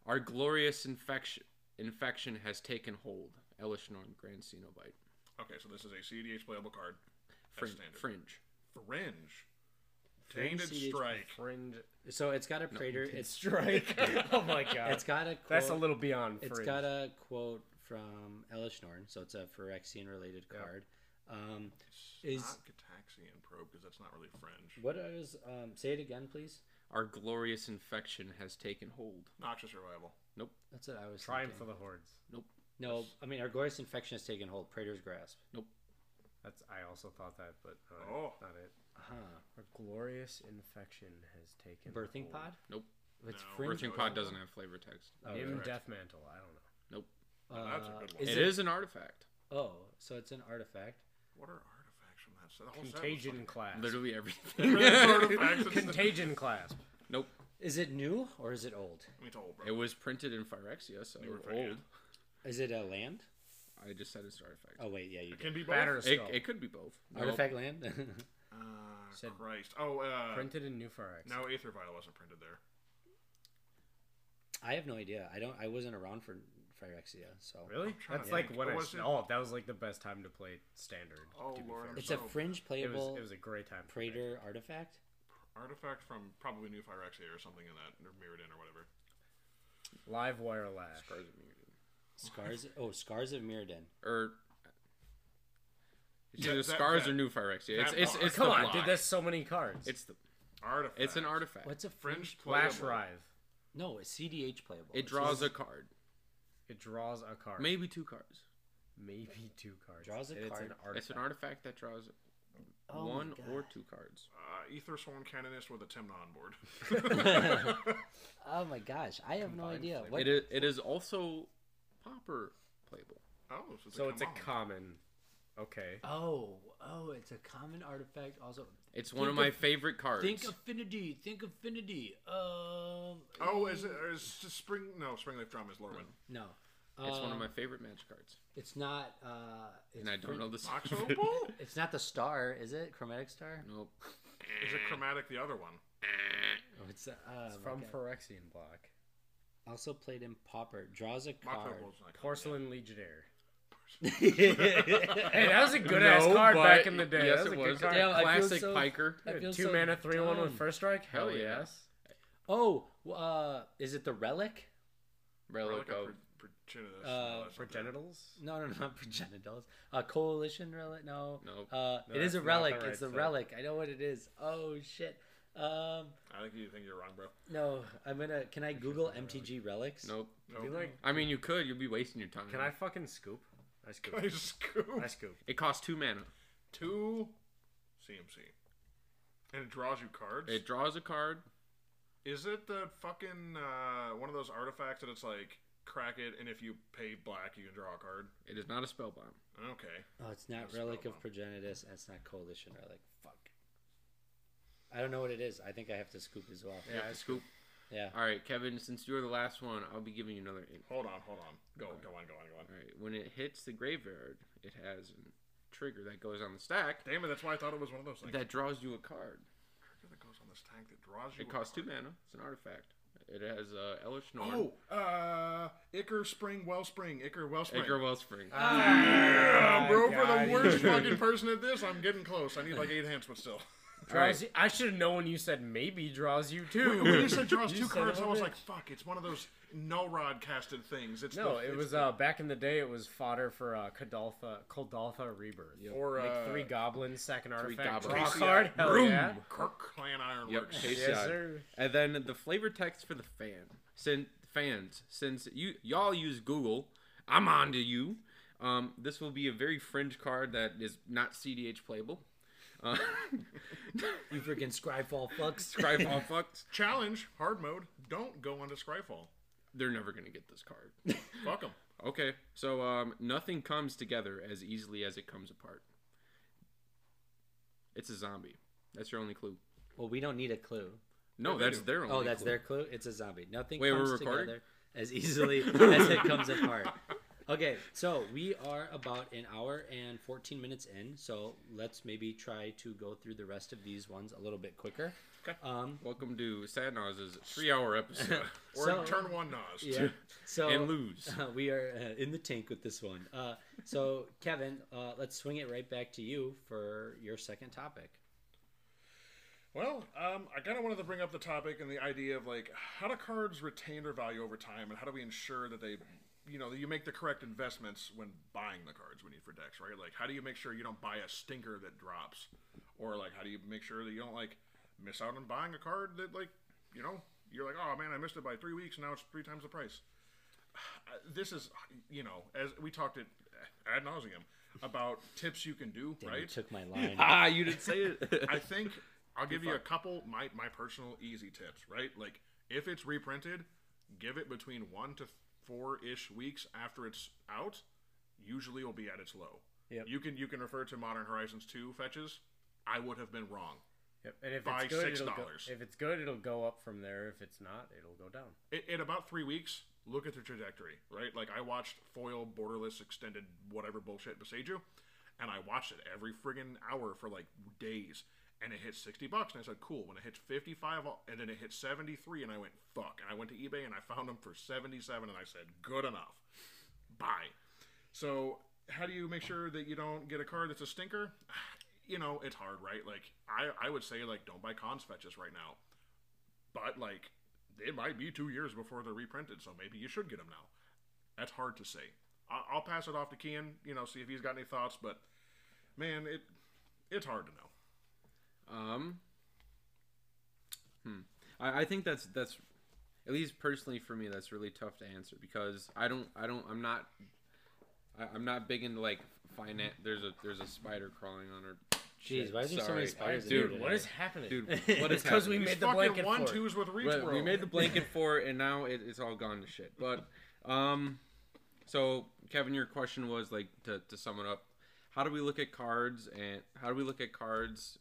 our glorious infection infection has taken hold. Elesh Norn Grand Cenobite. okay, so this is a CDH playable card. Fringe. standard. Fringe. Fringe. Fringe Tainted CDH strike. Fringe So it's got a Praetor. It's strike. [LAUGHS] oh my god. it's got a quote, That's a little beyond fringe. It's got a quote from Elesh Norn, so it's a Phyrexian related Yeah. card. Um, It's Is- not Gitaxian probe because that's not really Fringe. what is um, say it again, please? Our glorious infection has taken hold. Noxious Revival. Nope. That's what I was Triumph thinking. of the Hordes. Nope. No, I mean our glorious infection has taken hold. Praetor's grasp. Nope. That's I also thought that, but uh, Oh. not it. Huh. A glorious infection has taken Birthing hold. pod. Nope. It's No, fringe. Birthing Pod doesn't have flavor text. Oh, Im correct. Death Mantle. I don't know. Oh, that's a Uh, good one. Is It it- is an artifact. Oh, so it's an artifact. What are artifacts from that set? The whole set was Contagion fucking- class. Literally everything. [LAUGHS] artifacts. It's [LAUGHS] Contagion clasp. nope. Is it new or is it old? I mean, it's old, bro. It was printed in Phyrexia, so Newer old. print, Is it a land? I just said it's an artifact. Oh wait, yeah, you It did. can be both. Batter It, it could be both. Nope. Artifact land. [LAUGHS] Uh, Said- Christ. Oh, uh, Printed in New Phyrexia. no, Aether Vial wasn't printed there. I have no idea. I don't. I wasn't around for Phyrexia, so Really? That's to like think. when Oh, I. was it- Oh, that was like the best time to play standard. Oh, to be oh, Lord, fair. I'm it's a so- fringe It playable was, it was a great time. to play. Praetor artifact. Artifact from probably New Phyrexia or something in that, or Mirrodin or whatever. Livewire Lash. Scars of Mirrodin. Scars. oh, scars of Mirrodin. Or. It's That- either that- Scars that- or New Phyrexia. It's, that it's, it's Come the on, block. dude. There's so many cards. It's the. Artifact. It's an artifact. What's a fringe? Fringe Flash playable. Writhe. No, it's CDH playable. It It's draws a card. It draws a card. Maybe two cards. Maybe two cards. Draws a And card. It's an artifact. It's an artifact that draws Oh my one or two cards. Uh, Ethersworn Canonist with a Tymna on board. [LAUGHS] [LAUGHS] oh my gosh, I have no Combined idea. flavor. What? It is, it is also Pauper playable. oh, so it's So a it's a common. common. Okay. Oh, oh, it's a common artifact. Also, It's one of Think my of- favorite cards. think affinity. Think affinity. Um. Oh, is it? Or is it Spring? No, Springleaf Drum is Lorwyn. No. it's one of Um, my favorite magic cards. It's not. Uh, it's And I don't frin- know the Mox secret. Opal? It's not the star, is it? Chromatic star. Nope. Is it Chromatic the other one? Oh, it's uh, It's oh from God. Phyrexian block. Also played in Pauper. Draws a card. Porcelain Legionnaire. Yeah, [LAUGHS] Hey, that was a good ass No, card back in the day. Yes, that was it a good was. card. Yeah, Classic so- Piker. Two so mana, three one with first strike. Hell Hell yeah. yes. Oh, uh, is it the relic? Relic of. Pro- Progenitus. Uh, No, that's For genitals. No, no, [LAUGHS] not progenitals. Uh, coalition relic? No. Nope. Uh, No, it is a relic. right it's the set. relic. I know what it is. Oh shit. Um, I think you think you're wrong, bro. no, I'm gonna. Can I Google MTG relics? Nope. No. Like, I mean, you could. You'd be wasting your time. can I fucking scoop? I scoop. I scoop. I scoop. It costs two mana. Two CMC. And it draws you cards? It draws a card. Is it the fucking uh, one of those artifacts that it's like crack it and if you pay black you can draw a card? It is not a spellbound. Okay. Oh, it's not That's relic of progenitus, and it's not coalition relic. Fuck. I don't know what it is. I think I have to scoop as well. Yeah, I scoop. Yeah. All right, Kevin. Since you're the last one, I'll be giving you another. Eight. Hold on, hold on. Go, go on, go on, go on. All right. When it hits the graveyard, it has a trigger that goes on the stack Damn it, that's why I thought it was one of those things. that draws you a card. Trigger that goes on this tank that draws you. It a costs two mana. It's an artifact. It has uh, Elesh Norn. Oh, uh, Ichor Spring Wellspring. Ichor Wellspring. Ichor Wellspring. Yeah, bro, for the worst fucking person at this, I'm getting close. I need like eight hands, but still. Draws you, I should have known when you said maybe draws you too. When you said draws [LAUGHS] You two son cards, of I a was bitch. like, fuck, it's one of those no rod casted things. It's No, the, it it's was the- uh back in the day. It was fodder for uh, Kuldotha, Kuldotha Rebirth. or uh, Like three goblins, second artifact, goblins. draw a card. Hell Vroom. yeah. Krark-Clan Yep. Ironworks. Case Yes, shot. sir. And then the flavor text for the fan. Since fans, since you y'all use Google, I'm on to you. Um, this will be a very fringe card that is not CDH playable. Uh, [LAUGHS] You freaking Scryfall fucks. Scryfall [LAUGHS] fucks. Challenge, hard mode. Don't go onto Scryfall. They're never gonna get this card. [LAUGHS] Fuck them. Okay, so um, nothing comes together as easily as it comes apart. It's a zombie. That's your only clue. Well, we don't need a clue. No, Yeah, they that's do. their only. Oh, that's clue. their clue. It's a zombie. Nothing Wait, we're comes recording? together as easily as it comes apart. Okay, so we are about an hour and 14 minutes in, so let's maybe try to go through the rest of these ones a little bit quicker. Okay. Um, Welcome to Sad Naus's three-hour episode, [LAUGHS] Or So- turn one Naus. yeah. So and lose. [LAUGHS] we are uh, in the tank with this one. Uh, so [LAUGHS] Kevin, uh, let's swing it right back to you for your second topic. Well, um, I kind of wanted to bring up the topic and the idea of like how do cards retain their value over time, and how do we ensure that they, you know, you make the correct investments when buying the cards we need for decks, right? Like, how do you make sure you don't buy a stinker that drops, or like how do you make sure that you don't like miss out on buying a card that like, you know, you're like, oh man, I missed it by three weeks, and now it's three times the price. Uh, This is, you know, as we talked at ad nauseum about tips you can do, Damn, you right? took my [LAUGHS] line. ah, you didn't say it. I think I'll give you a couple my my personal easy tips, right? Like if it's reprinted, give it between 1 to 4 ish weeks after it's out. Usually will be at its low. Yep. You can you can refer to Modern Horizons 2 fetches. I would have been wrong. Yep. And if Buy it's good, it'll go, $6. if it's good, it'll go up from there. If it's not, it'll go down. I- In about 3 weeks, look at the trajectory, right? Like I watched foil borderless extended whatever bullshit Boseiju, and I watched it every friggin' hour for like days. And it hit 60 bucks, and I said, cool. When it hits 55, and then it hit 73, and I went, fuck. And I went to eBay and I found them for 77, and I said, good enough. Buy. So, how do you make sure that you don't get a card that's a stinker? [SIGHS] You know, it's hard, right? Like, I, I would say, like, don't buy Khans fetches right now. But, like, it might be two years before they're reprinted, so maybe you should get them now. That's hard to say. I'll pass it off to Kian, you know, see if he's got any thoughts, but, man, it it's hard to know. Um. Hmm. I, I think that's that's at least personally for me that's really tough to answer because I don't I don't I'm not I, I'm not big into like finance. There's a there's a spider crawling on her. Jeez, shit. why is there so many Sorry. spiders in dude? here What today? is happening? Dude, [LAUGHS] what is Because we happening? These made the fucking blanket one for it. twos with reach But bro. we made the blanket [LAUGHS] for it, and now it, it's all gone to shit. But um, so Kevin, your question was like to to sum it up. How do we look at cards and how do we look at cards?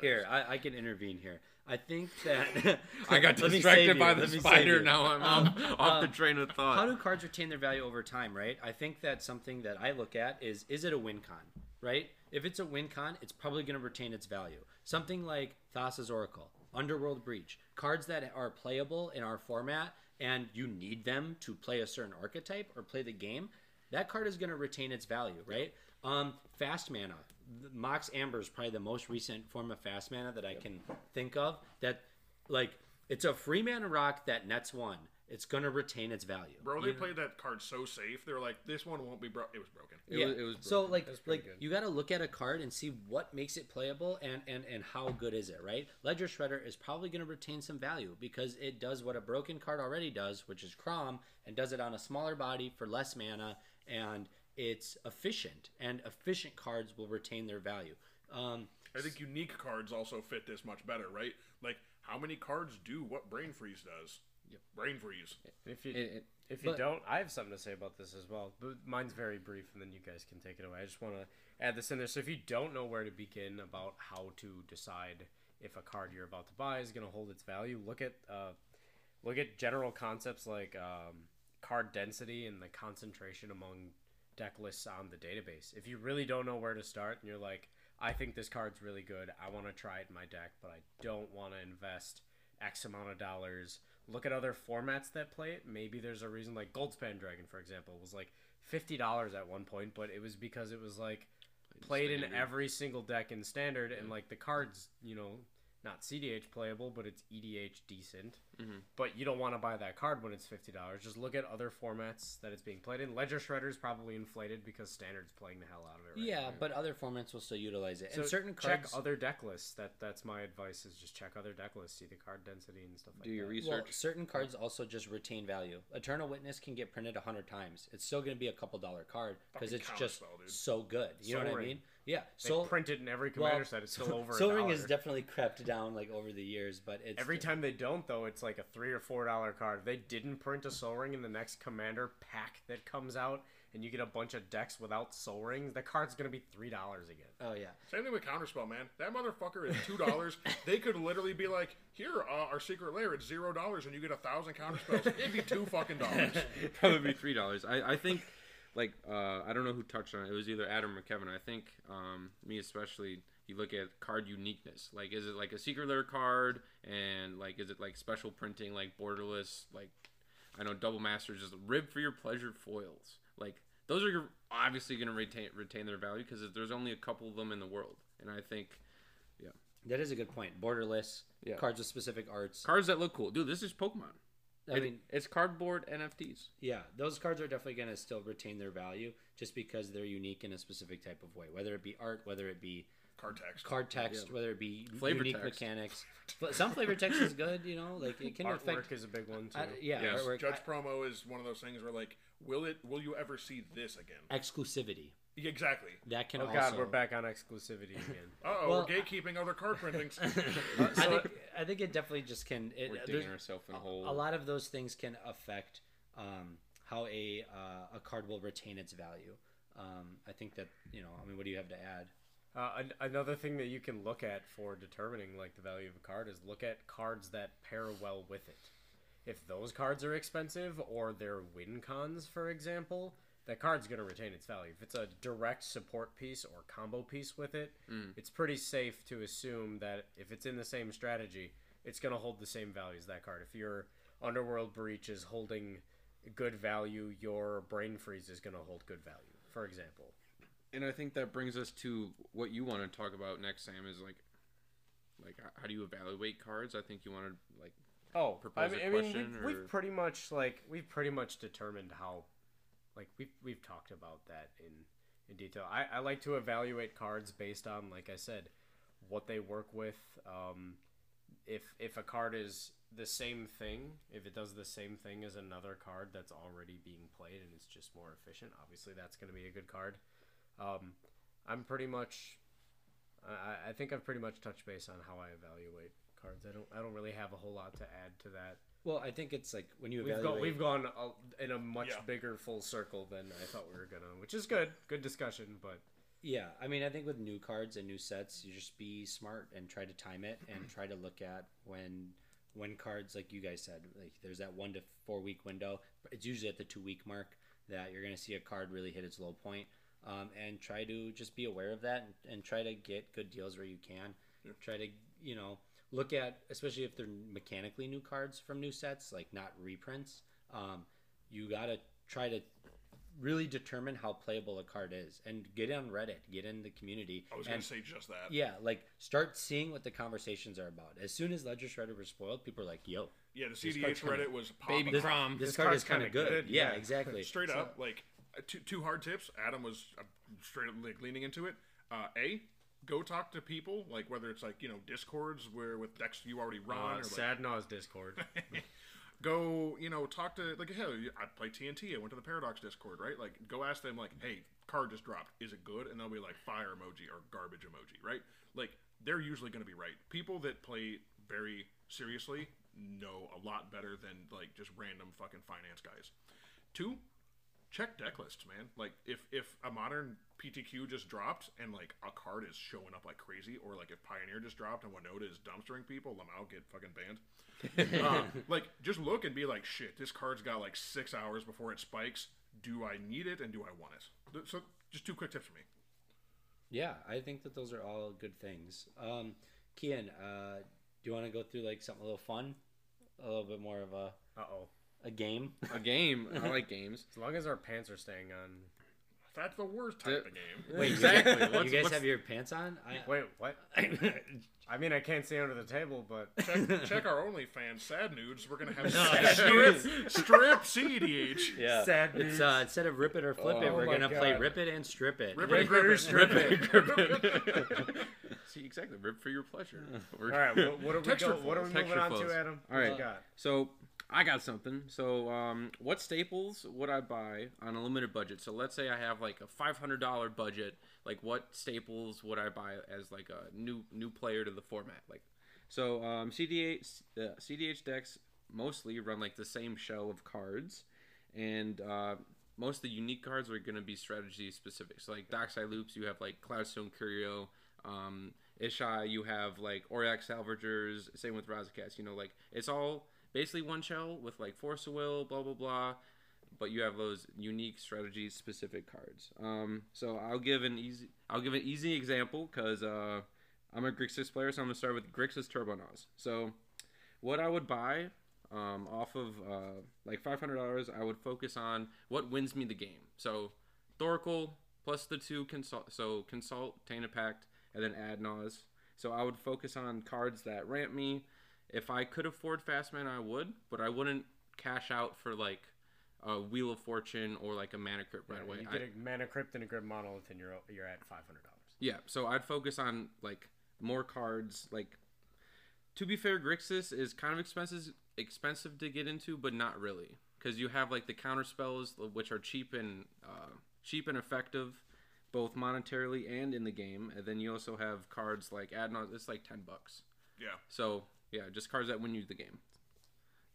Here, I, I can intervene here. I think that [LAUGHS] I got [LAUGHS] distracted by the spider. Now I'm Um, off, off the um, train of thought. How do cards retain their value over time, right? I think that something that I look at is is it a win con, right? If it's a win con, it's probably going to retain its value. Something like Thassa's Oracle, Underworld Breach, cards that are playable in our format and you need them to play a certain archetype or play the game, that card is going to retain its value, right? Um, fast mana, the Mox Amber is probably the most recent form of fast mana that I can think of. That, like, it's a free mana rock that nets one. It's going to retain its value. Bro, they You know? played that card so safe. They were like, this one won't be broke. It was broken. It yeah. was- it was so like like good. you got to look at a card and see what makes it playable and and and how good is it, right? Ledger Shredder is probably going to retain some value because it does what a broken card already does, which is Kraum, and does it on a smaller body for less mana, and it's efficient. And efficient cards will retain their value. Um, I think unique cards also fit this much better, right? Like, how many cards do what Brain Freeze does? Yep. Brain Freeze. If you It- it- if you But- don't, I have something to say about this as well. But mine's very brief, and then you guys can take it away. I just want to add this in there. So if you don't know where to begin about how to decide if a card you're about to buy is going to hold its value, look at uh, look at general concepts like um, card density and the concentration among deck lists on the database. If you really don't know where to start, and you're like, I think this card's really good, I want to try it in my deck, but I don't want to invest X amount of dollars. Look at other formats that play it. Maybe there's a reason, like Goldspan Dragon, for example, was like fifty dollars at one point, but it was because it was like played in every single deck in standard, and like the cards, you know, not CDH playable, but it's EDH decent. Mhm. But you don't want to buy that card when it's fifty dollars. Just look at other formats that it's being played in. Ledger Shredder is probably inflated because standard's playing the hell out of it. Right yeah, now. but other formats will still utilize it. So and certain cards... check other deck lists. That that's my advice. Is just check other deck lists, see the card density and stuff like that. Do your research. Well, certain cards also just retain value. Eternal Witness can get printed a hundred times. It's still going to be a couple dollar card because it's just spell, so good. You know what I mean? Yeah. They So print it in every commander set. It's still [LAUGHS] over. Soul a Ring has definitely crept down like over the years, but it's Every time they don't, though, it's like a three or four dollar card. If they didn't print a Soul Ring in the next Commander pack that comes out, and you get a bunch of decks without soul rings, that card's gonna be three dollars again. Oh yeah. Same thing with Counterspell, man. That motherfucker is two dollars. [LAUGHS] they could literally be like, "Here, uh, our secret lair, it's zero dollars, and you get a thousand counterspells." It'd be two fucking dollars. [LAUGHS] Probably be three dollars. I, I think, like, uh, I don't know who touched on it. It was either Adam or Kevin. I think um, me especially. You look at card uniqueness. Like, is it like a secret lair card, and like, is it like special printing, like borderless, like, I know double masters is rib for your pleasure foils. Like, those are obviously going to retain retain their value because there's only a couple of them in the world, and I think yeah, That is a good point. Borderless Yeah. cards with specific arts. cards that look cool, dude. This is Pokemon. I It- mean, it's cardboard NFTs. yeah, those cards are definitely going to still retain their value just because they're unique in a specific type of way. Whether it be art, whether it be Card text. card text, Yeah. whether it be Flavor unique text. mechanics. But some flavor text is good, you know, like it can Artwork affect. is a big one too. I, yeah, Yes. artwork, Judge promo is one of those things where like, will it? Will you ever see this again? exclusivity Yeah, Exactly. that can oh also. god, we're back on exclusivity [LAUGHS] again. Uh oh, Well, we're gatekeeping other card [LAUGHS] printings. I think I think it definitely just can. It, We're there's- digging ourselves in a hole. a lot of those things can affect um, how a uh, a card will retain its value. Um, I think that you know. I mean, what do you have to add? Uh, an- another thing that you can look at for determining like the value of a card is look at cards that pair well with it. If those cards are expensive or they're win cons, for example, that card's going to retain its value. If it's a direct support piece or combo piece with it, mm. it's pretty safe to assume that if it's in the same strategy, it's going to hold the same value as that card. If your Underworld Breach is holding good value, your Brain Freeze is going to hold good value, for example. and I think that brings us to what you want to talk about next, Sam. Is like, like how do you evaluate cards? I think you want to like Oh, propose I mean, a I mean we've, or- we've pretty much like we've pretty much determined how, like we've we've talked about that in in detail. I, I like to evaluate cards based on, like I said, what they work with. Um, if if a card is the same thing, if it does the same thing as another card that's already being played and it's just more efficient, obviously that's going to be a good card. Um, I'm pretty much, I, I think I've pretty much touched base on how I evaluate cards. I don't I don't really have a whole lot to add to that. Well, I think it's like when you We've evaluate. gone we've gone a, in a much Yeah. bigger full circle than I thought we were gonna, which is good. Good discussion, but Yeah, I mean, I think with new cards and new sets, you just be smart and try to time it and try to look at when when cards, like you guys said, like there's that one to four week window. It's usually at the two week mark that you're going to see a card really hit its low point. Um, and try to just be aware of that and, and try to get good deals where you can. Try to you know look at, especially if they're mechanically new cards from new sets, like not reprints. Um, you got to try to really determine how playable a card is and get on reddit get in the community I was and gonna say just that. yeah like start seeing what the conversations are about as soon as ledger shredder was spoiled people are like yo Yeah, the This CDH card's kinda- Reddit was popping baby off. Kraum. this, This card card's is kind of good, good, Yeah, yeah. exactly [LAUGHS] Straight So- up, like uh, two, two hard tips. Adam was uh, straight up like leaning into it. Uh, a, go talk to people, like whether it's like you know discords where with decks you already run, uh, or like, sad Naus Discord. [LAUGHS] go you know talk to like hey, I play TNT. I went to the Paradox Discord, right? Like go ask them like, hey, card just dropped. Is it good? And they'll be like fire emoji or garbage emoji, right? Like they're usually going to be right. People that play very seriously know a lot better than like just random fucking finance guys. Two, check deck lists, man. Like if if a modern PTQ just dropped and like a card is showing up like crazy, or like if Pioneer just dropped and Winota is dumpstering people, Lamau get fucking banned. uh, [LAUGHS] like just look and be like, shit, this card's got like six hours before it spikes. Do I need it and do I want it? So just two quick tips for me. yeah i think that those are all good things um kian uh do you want to go through like something a little fun a little bit more of a Uh oh. A game A game. I [LAUGHS] like games. As long as our pants are staying on. That's the worst type of game. wait Exactly. you, What's- you guys have your pants on I, Wait, what? [LAUGHS] I mean, I can't stay under the table, but [LAUGHS] Check, check our OnlyFans sad nudes. We're gonna have No, strip, strip CDH. [LAUGHS] yeah Sad it's uh instead of rip it or flip it Oh we're my gonna play rip it and strip it Rip it, [LAUGHS] grip it, strip it See, exactly. Rip for your pleasure. We're- all right. What, what are we Texture go, What are we flows, moving on to. Adam? All What right. you got? So I got something. So um, what staples would I buy on a limited budget? So let's say I have like a five hundred dollar budget. Like what staples would I buy as like a new new player to the format? Like so um, CDH uh, CDH decks mostly run like the same shell of cards, and uh, most of the unique cards are going to be strategy specific. So like Dockside Loops, you have like Cloudstone Curio. Um, Ishai, you have like Auriok Salvagers. Same with Razaketh. You know, like it's all basically one shell with like Force of Will, blah blah blah. But you have those unique strategy specific cards. Um, so I'll give an easy I'll give an easy example because uh, I'm a Grixis player, so I'm gonna start with Grixis Turbonaws. So what I would buy um, off of uh, like five hundred dollars, I would focus on what wins me the game. So Thoracle plus the two consult, so consult, Tainted Pact, and then Ad Naus. So I would focus on cards that ramp me. If I could afford Fastman, I would, but I wouldn't cash out for like a Wheel of Fortune or like a Mana Crypt right Yeah, away. You get a mana crypt and a Grim Monolith, and you're you're at five hundred dollars. yeah, so I'd focus on like more cards. Like to be fair, Grixis is kind of expensive expensive to get into, but not really because you have like the counter spells which are cheap and uh, cheap and effective, both monetarily and in the game. And then you also have cards like Ad Naus. It's like ten bucks. Yeah, So yeah, just cards that win you the game,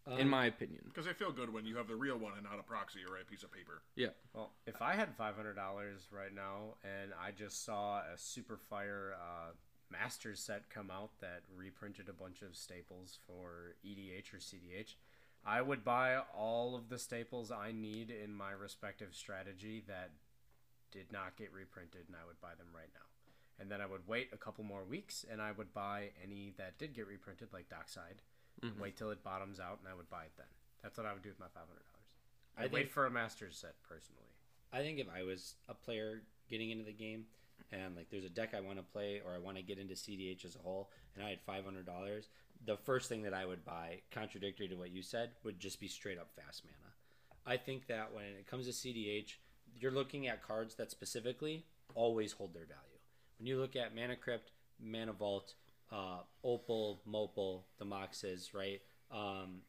Um, in my opinion. because they feel good when you have the real one and not a proxy or a piece of paper. Yeah, Well, if I had five hundred dollars right now, and I just saw a Super Fire uh, Masters set come out that reprinted a bunch of staples for EDH or CDH, I would buy all of the staples I need in my respective strategy that did not get reprinted, and I would buy them right now. And then I would wait a couple more weeks, and I would buy any that did get reprinted, like Dockside. Mhm. Wait till it bottoms out, and I would buy it then. That's what I would do with my five hundred dollars. I I'd wait for a Masters set personally. I think if I was a player getting into the game and like there's a deck I want to play or I want to get into CDH as a whole and I had $500, the first thing that I would buy, contradictory to what you said, would just be straight up fast mana. I think that when it comes to CDH, you're looking at cards that specifically always hold their value. When you look at Mana Crypt, Mana Vault, uh, Opal, Mopal, the Moxes, right? Um,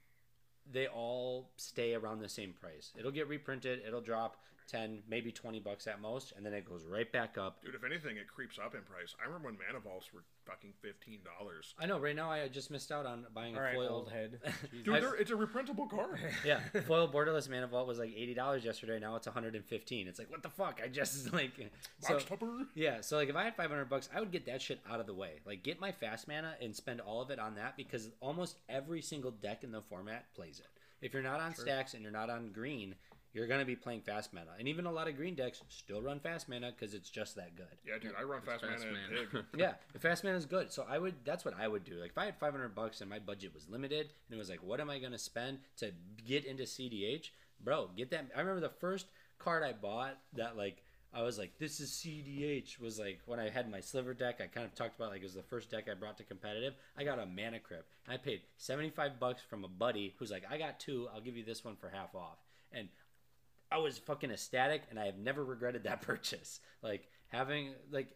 they all stay around the same price. It'll get reprinted, it'll drop 10, maybe 20 bucks at most, and then it goes right back up. Dude, if anything, it creeps up in price. I remember when Mana Vaults were fucking fifteen dollars. I know right now I just missed out on buying a All right, foil old head. [LAUGHS] Dude, I- they're- it's a reprintable card. [LAUGHS] yeah, foil borderless mana vault was like eighty dollars yesterday. Now it's one hundred and fifteen. It's like what the fuck? I just [LAUGHS] like so Box topper. yeah. So like if I had five hundred bucks, I would get that shit out of the way. Like get my fast mana and spend all of it on that because almost every single deck in the format plays it. If you're not on stacks and you're not on green, you're gonna be playing fast mana, and even a lot of green decks still run fast mana because it's just that good. Yeah, dude, I run fast, fast mana, mana. [LAUGHS] yeah, the fast mana is good. So I would. That's what I would do. Like if I had 500 bucks and my budget was limited, and it was like, what am I gonna spend to get into CDH, bro? Get that. I remember the first card I bought that like I was like, this is CDH. Was like when I had my sliver deck. I kind of talked about like it was the first deck I brought to competitive. I got a mana crypt. And I paid 75 bucks from a buddy who's like, I got two. I'll give you this one for half off. And I was fucking ecstatic, and I have never regretted that [LAUGHS] purchase. Like having like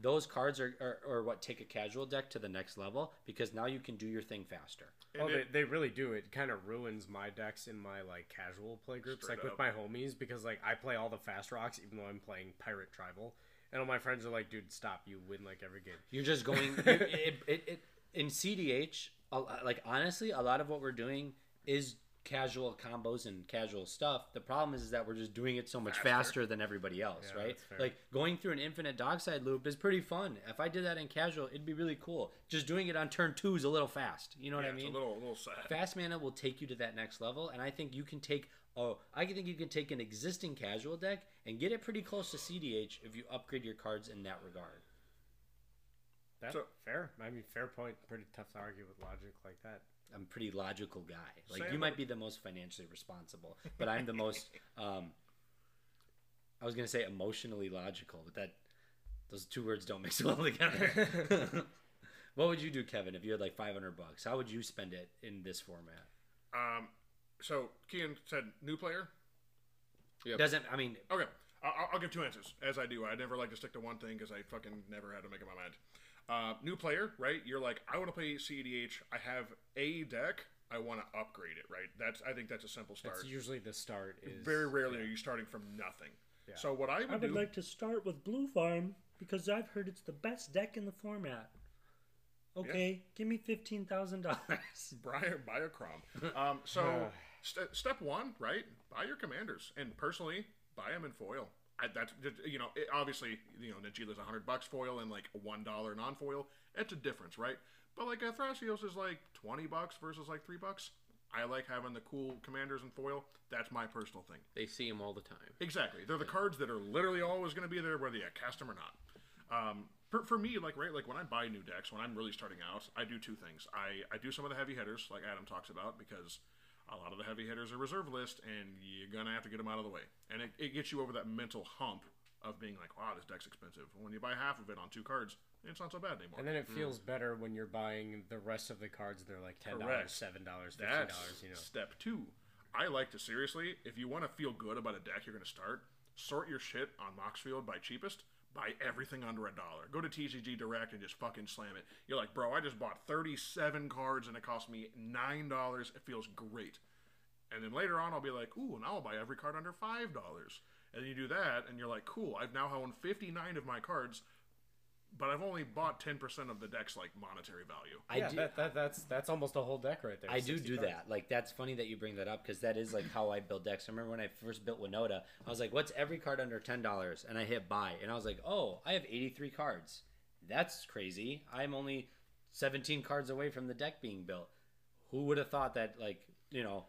those cards are, are, are what take a casual deck to the next level because now you can do your thing faster. Oh, And they, it- they really do. It kind of ruins my decks in my like casual play groups, Straight like with my homies, because like I play all the fast rocks, even though I'm playing pirate tribal, and all my friends are like, "Dude, stop! You win like every game." You're just going [LAUGHS] you, it, it, it, in CDH. Like honestly, a lot of what we're doing is casual combos and casual stuff. The problem is, is that we're just doing it so much faster, Faster. than everybody else, Yeah, right? Like going through an infinite dockside loop is pretty fun. If I did that in casual, it'd be really cool. Just doing it on turn two is a little fast. You know what I mean? It's a little, a little sad. fast mana will take you to that next level and i think you can take oh i think you can take an existing casual deck and get it pretty close to cdh if you upgrade your cards in that regard That's So- fair. I mean, fair point. Pretty tough to argue with logic like that. I'm pretty logical guy like you might be the most financially responsible but i'm the [LAUGHS] most um i was to say emotionally logical but that those two words don't mix [LAUGHS] well together [LAUGHS] what would you do kevin if you had like 500 bucks how would you spend it in this format Um, so Kian said new player. Yep. doesn't i mean Okay, I'll, I'll give two answers as I do. I never like to stick to one thing because I fucking never had to make up my mind. Uh, new player, right? You're like, I want to play CEDH. I have a deck. I want to upgrade it, right? That's I think that's a simple start. That's usually the start. Is Very rarely are you starting from nothing. Yeah. So what I would, I would do, like to start with Blue Farm because I've heard it's the best deck in the format. Okay, give me fifteen thousand dollars. [LAUGHS] Brian buy a Kraum. Um, so [SIGHS] St- step one, right? Buy your commanders, and personally, buy them in foil. I, that's you know, it, obviously, you know, Najeela's a hundred bucks foil and like a one dollar non foil. It's a difference, right? But like a Thrasios is like twenty bucks versus like three bucks. I like having the cool commanders in foil. That's my personal thing. They see them all the time. Exactly. They're the cards that are literally always going to be there, whether you cast them or not. Um, for, for me, like right, like when I buy new decks, when I'm really starting out, I do two things. I, I do some of the heavy hitters, like Adam talks about, because a lot of the heavy hitters are reserve list, and you're gonna have to get them out of the way, and it, it gets you over that mental hump of being like, wow, this deck's expensive. When you buy half of it on two cards, it's not so bad anymore. And then it hmm. feels better when you're buying the rest of the cards. They're like ten dollars, seven dollars, fifteen dollars. You know, step two. I like to seriously, if you want to feel good about a deck you're going to start, sort your shit on Moxfield by cheapest. Buy everything under a dollar. Go to TCG Direct and just fucking slam it. You're like, bro, I just bought 37 cards and it cost me $9. It feels great. And then later on, I'll be like, ooh, now I'll buy every card under $5. And you do that, and you're like, cool, I've now owned 59 of my cards, but I've only bought 10% of the deck's, like, monetary value. I yeah, do. that, that, that's that's almost a whole deck right there. I do do cards. that. Like that's funny that you bring that up because that is like how I build decks. I remember when I first built Winota, I was like, "What's every card under ten dollars?" And I hit buy, and I was like, "Oh, I have eighty three cards. That's crazy. I'm only seventeen cards away from the deck being built. Who would have thought that? Like you know,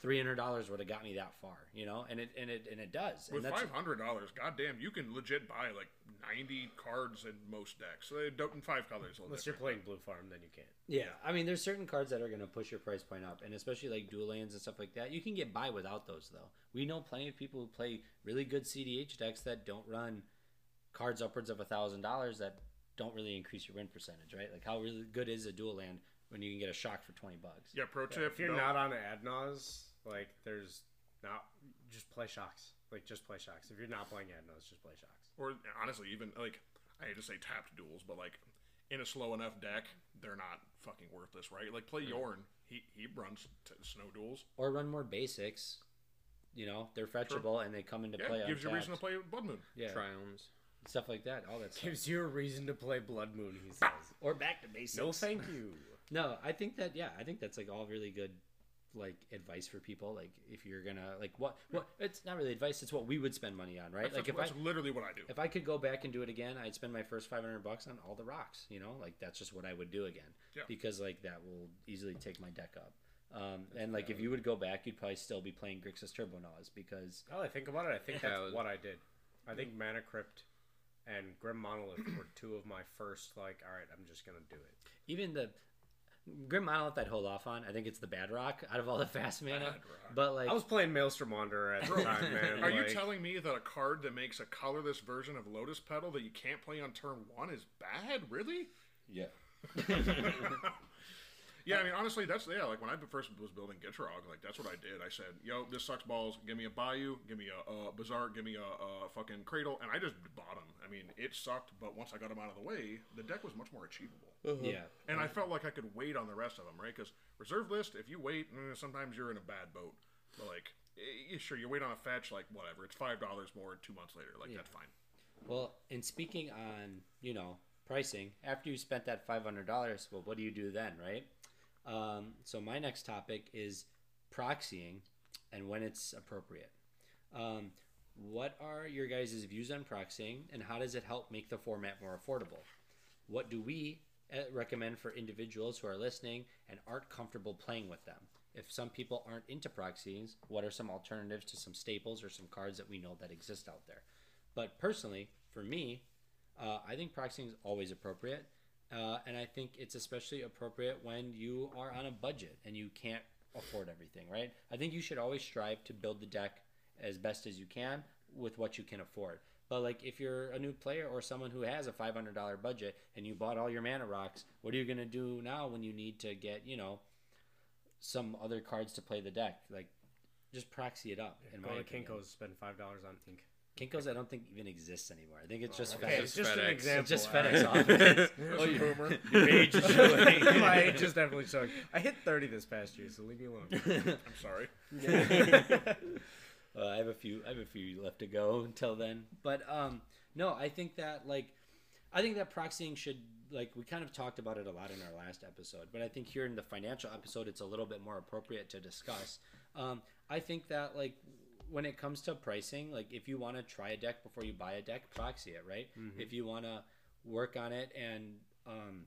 three hundred dollars would have got me that far. You know, and it and it and it does. With and that's five hundred dollars, goddamn, you can legit buy like ninety cards in most decks. They don't in five colors. Unless you're playing Blue Farm, then you can't. Yeah, I mean, there's certain cards that are going to push your price point up, and especially like dual lands and stuff like that. You can get by without those, though. We know plenty of people who play really good CDH decks that don't run cards upwards of a thousand dollars that don't really increase your win percentage, right? Like, how really good is a dual land when you can get a shock for twenty bucks? Yeah, pro tip: If you're don't- on Ad Naus, like there's not just play shocks. Like just play shocks. If you're not playing Ad Naus, just play shocks. or honestly, even like I hate to say tapped duels, but like in a slow enough deck, they're not fucking worthless, right? Like play mm-hmm. Yorn, he he runs t- snow duels. Or run more basics. You know, they're fetchable and they come into Yeah, play gives you a reason to play Blood Moon. Yeah, Triumphs. stuff like that. All that stuff. Gives you a reason to play Blood Moon. He [LAUGHS] says. Or back to basics. no, thank you. No, I think that yeah, I think that's like all really good like advice for people. Like if you're gonna like what what it's not really advice, it's what we would spend money on, right? That's, like if that's I literally what I do. if I could go back and do it again, I'd spend my first five hundred bucks on all the rocks. You know, like that's just what I would do again. Yeah. Because like that will easily take my deck up. Um, and like if you would go back, you'd probably still be playing Grixis turbo Turbonaws because oh I think about it, I think that's was- what I did. I think Mana Crypt and Grim Monolith were two of my first. Like, all right, I'm just gonna do it. even the Grim Monolith I'd hold off on. I think it's the bad rock out of all the fast mana. rock. But like I was playing Maelstrom Wanderer at the time, [LAUGHS] man. Are you telling me that a card that makes a colorless version of Lotus Petal that you can't play on turn one is bad? Really? yeah. [LAUGHS] [LAUGHS] Yeah, I mean, honestly, that's yeah. Like when I first was building Gitrog, like that's what I did. I said, "Yo, this sucks balls. Give me a Bayou. Give me a, a Bazaar. Give me a, a fucking Cradle." And I just bought them. I mean, it sucked, but once I got them out of the way, the deck was much more achievable. Yeah. And I felt like I could wait on the rest of them, right? Because reserve list, if you wait, eh, sometimes you're in a bad boat. But like, eh, sure, you wait on a fetch, like whatever. It's five dollars more two months later. Like that's fine. Well, and speaking on, you know, pricing, after you spent that $500, well, what do you do then, right? Um, so my next topic is proxying and when it's appropriate. Um, what are your guys' views on proxying and how does it help make the format more affordable? What do we uh, recommend for individuals who are listening and aren't comfortable playing with them? If some people aren't into proxies, what are some alternatives to some staples or some cards that we know that exist out there? But personally, for me, uh, I think proxying is always appropriate. Uh, and I think it's especially appropriate when you are on a budget and you can't afford everything, right? I think you should always strive to build the deck as best as you can with what you can afford. But like if you're a new player or someone who has a $500 budget and you bought all your mana rocks, what are you going to do now when you need to get, you know, some other cards to play the deck? Like just proxy it up in Go my to. Kinko's, spend five dollars on ink. Kinko's I don't think even exists anymore. I think it's just Okay, FedEx. it's just an FedEx. example. It's just all right? [LAUGHS] FedEx office. Oh, you boomer. Your age is [LAUGHS] showing. My age is definitely showing. I hit 30 this past year, so leave me alone. [LAUGHS] I'm sorry. Uh, I have a few. I have a few left to go until then. But um, no, I think that like, I think that proxying should like we kind of talked about it a lot in our last episode. But I think here in the financial episode, it's a little bit more appropriate to discuss. Um, I think that like when it comes to pricing, like if you want to try a deck before you buy a deck, proxy it, right? If you want to work on it and um,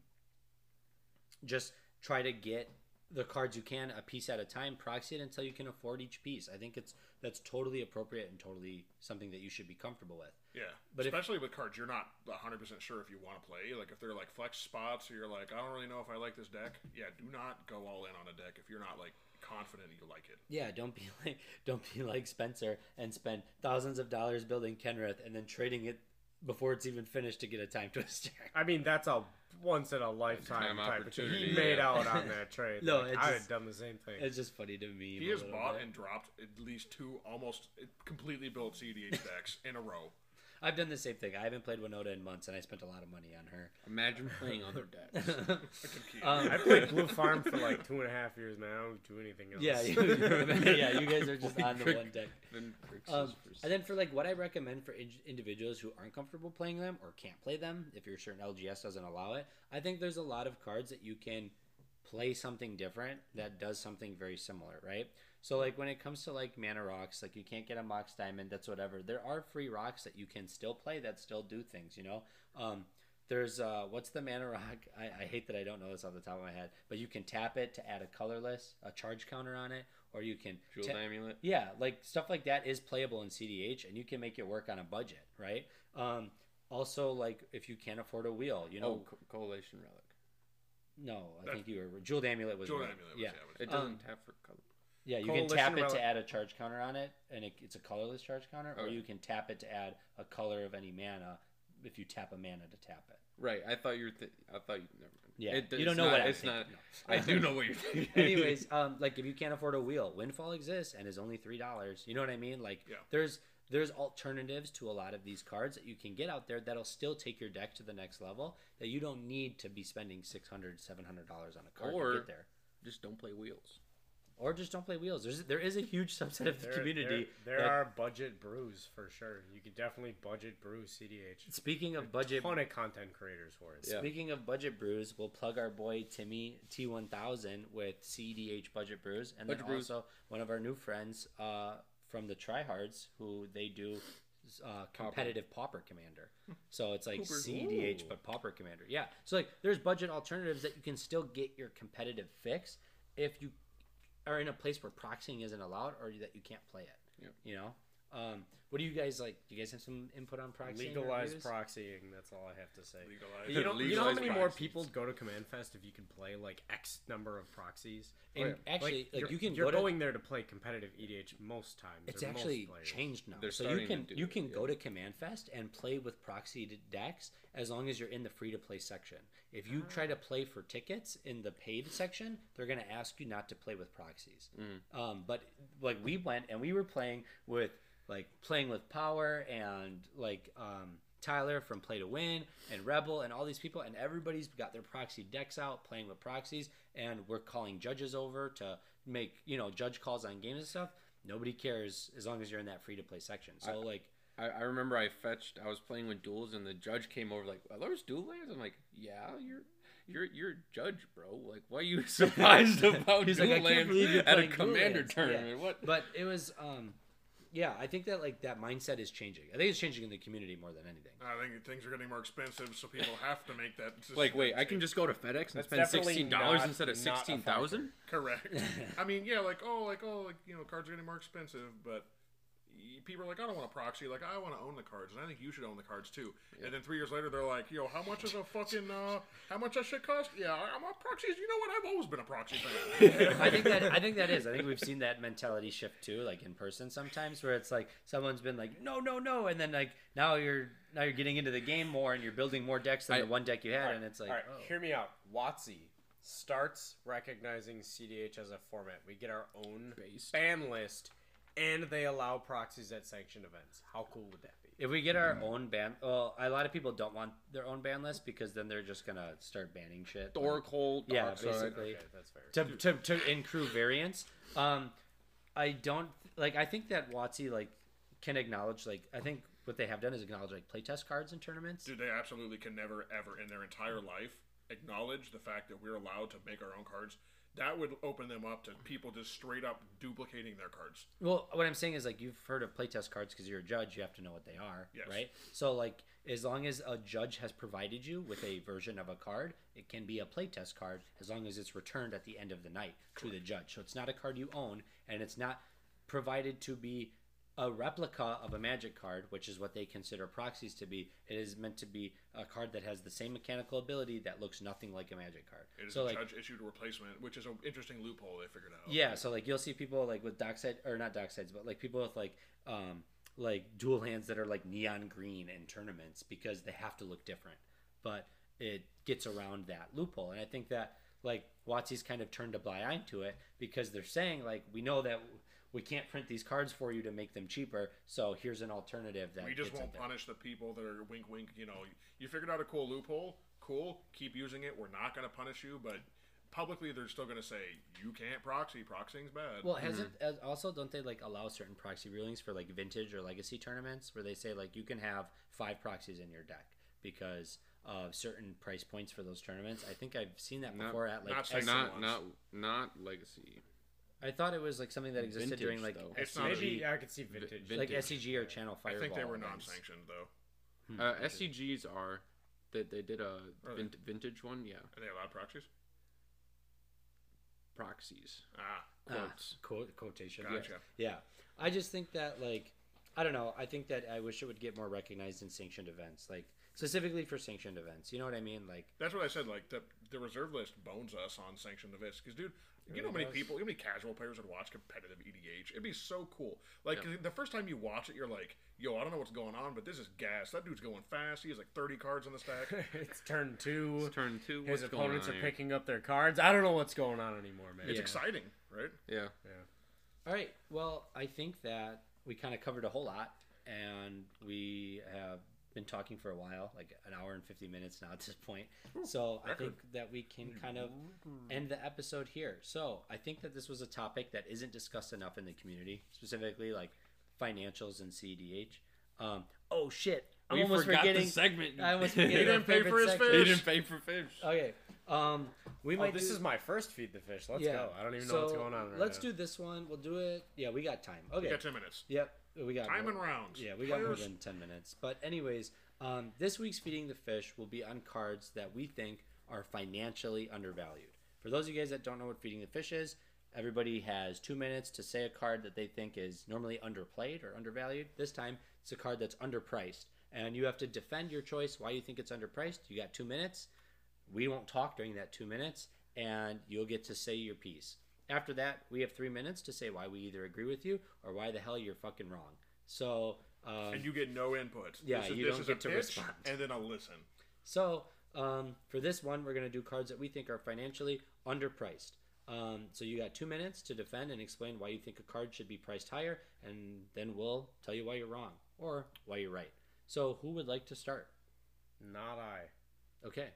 just try to get the cards you can a piece at a time, proxy it until you can afford each piece. I think it's that's totally appropriate and totally something that you should be comfortable with. Yeah, But if- especially with cards you're not 100 percent sure if you want to play. Like if they're like flex spots, or you're like, I don't really know if I like this deck. Yeah, do not go all in on a deck if you're not like confident you'll like it. Yeah, don't be [LAUGHS] like don't be like Spencer and spend thousands of dollars building Kenrith and then trading it before it's even finished to get a time [LAUGHS] twister. I mean, that's a once in a lifetime Time type of thing. opportunity, He made yeah. out on [LAUGHS] that trade. No, Like, it I'd have done the same thing. It's just funny to me. He has bought and dropped at least two almost completely built CDH decks in a row. I've done the same thing. I haven't played Winota in months, and I spent a lot of money on her. Imagine playing other decks. I can Um, I played Blue Farm for like two and a half years now. I don't do anything else. yeah, you, [LAUGHS] yeah, you guys are just [LAUGHS] on the one deck. Um, and then for like what I recommend for in- individuals who aren't comfortable playing them or can't play them, if your certain LGS doesn't allow it, I think there's a lot of cards that you can play something different that does something very similar, right? So like when it comes to like mana rocks, like you can't get a Mox Diamond, that's whatever. There are free rocks that you can still play that still do things, you know. Um, there's uh, what's the mana rock? [LAUGHS] I, I hate that I don't know this off the top of my head, but you can tap it to add a colorless, a charge counter on it, or you can Jewel ta- Amulet. yeah, like stuff like that is playable in CDH, and you can make it work on a budget, right? Um, also, like if you can't afford a wheel, you know, Oh, Co- Coalition Relic. no, I That- think you were Jeweled Amulet was Jewel right. Amulet was, yeah, yeah, It doesn't Um, tap for color. Yeah, you can tap it Relic- to add a charge counter on it, and it, it's a colorless charge counter, or you can tap it to add a color of any mana if you tap a mana to tap it. Right. I thought you were. Th- I thought you. Never mind. Yeah, It- you it's don't know not- what I'm it's not. thinking, I do know what you're thinking. [LAUGHS] Anyways, um, like if you can't afford a wheel, Windfall exists and is only three dollars. You know what I mean? Like Yeah. there's there's alternatives to a lot of these cards that you can get out there that'll still take your deck to the next level. That you don't need to be spending 600 700 dollars on a card Or- to get there. just don't play wheels. Or just don't play wheels. There's there is a huge subset of the There, community. There, there that- are budget brews for sure. You could definitely budget brew CDH. Speaking of budget, ton of content creators for it. Yeah. Speaking of budget brews, we'll plug our boy Timmy T1000 with CDH Budget Brews, and Budget then Brews. also one of our new friends uh, from the Tryhards who they do uh, competitive Pauper Commander. [LAUGHS] So it's like Pauper. CDH Ooh. but Pauper Commander. Yeah. So like there's budget alternatives that you can still get your competitive fix if you are in a place where proxying isn't allowed or that you can't play it. Yep. You know. Um, what do you guys like? Do you guys have some input on proxying? or Legalized proxying. That's all I have to say. Legalized- You know, you know how Legalized many more people go to Command Fest if you can play like X number of proxies? And actually, like, you're, you can you're go to- going there to play competitive EDH most times. It's or most actually changed now. They're so you can do you it, can yeah. go to Command Fest and play with proxy decks as long as you're in the free to play section. If you try to play for tickets in the paid section, they're going to ask you not to play with proxies. Mm. Um, but like we went and we were playing with like playing with Power and like um, Tyler from Play to Win and Rebel and all these people and everybody's got their proxy decks out playing with proxies and we're calling judges over to make you know judge calls on games and stuff. Nobody cares as long as you're in that free to play section. So like I, I remember I fetched. I was playing with duels, and the judge came over like, "Are those duel lands?" I'm like, "Yeah, you're." You're you're a judge, bro. Like, why are you [LAUGHS] surprised [LAUGHS] about He's duel like, "I lands at a commander lands." Yeah. tournament? What? but it was um yeah, I think that like that mindset is changing. I think it's changing in the community more than anything. I think things are getting more expensive, so people [LAUGHS] have to make that. decision. Like, wait, I can just go to FedEx and That's spend sixteen dollars instead of sixteen thousand. correct. [LAUGHS] I mean, yeah, like oh, like oh, like you know, cards are getting more expensive, but y- people are like, I don't want to proxy. Like, I want to own the cards, and I think you should own the cards too. And then three years later, they're like, yo, how much is a fucking uh, how much that shit cost? Yeah, I- I'm a proxies. You know what? I've always been a proxy fan. [LAUGHS] I think that I think that is. I think we've seen that mentality shift too, like in person sometimes, where it's like someone's been like, no, no, no, and then like now you're now you're getting into the game more and you're building more decks than I- the one deck you had, Alright, and it's like, all right, oh. hear me out. WotC starts recognizing CDH as a format. We get our own Based. ban list, and they allow proxies at sanctioned events. How cool would that be? If we get our own ban, well, a lot of people don't want their own ban list because then they're just gonna start banning shit. Dork hole. Yeah, Dockside. basically. Okay, that's fair. to, to, to increase variance. Um, I don't like. I think that WotC like can acknowledge like I think what they have done is acknowledge like playtest cards in tournaments. Dude, they absolutely can never, ever in their entire life acknowledge the fact that we're allowed to make our own cards. That would open them up to people just straight up duplicating their cards. Well, what I'm saying is like you've heard of playtest cards because you're a judge, you have to know what they are, Yes. right? So like as long as a judge has provided you with a version of a card, it can be a playtest card as long as it's returned at the end of the night to the judge. So it's not a card you own and it's not provided to be a replica of a magic card, which is what they consider proxies to be. It is meant to be a card that has the same mechanical ability that looks nothing like a magic card. It is so a like judge issued replacement, which is an interesting loophole they figured out. yeah, so like you'll see people like with Dockside or not Docksides, but like people with like um like dual hands that are like neon green in tournaments because they have to look different. But it gets around that loophole. And I think that like WotC's kind of turned a blind eye to it because they're saying like we know that we can't print these cards for you to make them cheaper, so here's an alternative that We just won't punish the people that are wink wink. You know, you figured out a cool loophole. Cool, keep using it. We're not going to punish you, but publicly they're still going to say you can't proxy. Proxying's bad. Well, hasn't hmm. as also don't they like allow certain proxy rulings for like vintage or legacy tournaments where they say like you can have five proxies in your deck because of certain price points for those tournaments. I think I've seen that Not- before at like not not not not legacy. I thought it was like something that existed Vintage, during like though. It's SCG, not- Maybe I could see vintage. vin- like. SCG or Channel Fireball. I Fireball. think they were events. non-sanctioned though. Uh, SCGs are that they did a Are they? vintage one, yeah. Are they allowed proxies? Proxies. Ah, Ah, Quotes. quote, quotation. Gotcha. Yeah. yeah. I just think that like I don't know. I think that I wish it would get more recognized in sanctioned events, like specifically for sanctioned events. You know what I mean? Like that's what I said. Like the the reserve list bones us on sanctioned events because, dude, you know how many does. people, you know how many casual players would watch competitive EDH? It'd be so cool. Like the first time you watch it, you're like, "Yo, I don't know what's going on, but this is gas. That dude's going fast. He has like 30 cards on the stack." [LAUGHS] it's turn two. It's turn two. His What's going opponents on are here? picking up their cards. I don't know what's going on anymore, man. It's Yeah. exciting, right? Yeah. Yeah. All right. Well, I think that we kind of covered a whole lot, and we have been talking for a while, like an hour and 50 minutes now at this point. So I think that we can kind of end the episode here. So I think that this was a topic that isn't discussed enough in the community, specifically like financials and CDH. Um, oh, shit. I'm We almost forgot the forgetting. segment. I almost [LAUGHS] He forgetting our didn't pay for his section. fish. He didn't pay for fish. Okay. Um, we Oh, might this do- is my first feed the fish. Let's go. I don't even know what's going on right let's now. do this one. We'll do it. Yeah, we got time. Okay. We got 10 minutes. Yep, we got Time more. and rounds. Yeah, we got more than ten minutes. But anyways, um, this week's feeding the fish will be on cards that we think are financially undervalued. For those of you guys that don't know what feeding the fish is, everybody has two minutes to say a card that they think is normally underplayed or undervalued. This time, it's a card that's underpriced, and you have to defend your choice why you think it's underpriced. You got two minutes. We won't talk during that two minutes, and you'll get to say your piece. After that, we have three minutes to say why we either agree with you or why the hell you're fucking wrong. So, um, And you get no input. Yeah, This is- you this don't is a get to pitch, respond. And then I'll listen. so um, for this one, we're going to do cards that we think are financially underpriced. Um, so you got two minutes to defend and explain why you think a card should be priced higher, and then we'll tell you why you're wrong or why you're right. So who would like to start? Not I. Okay,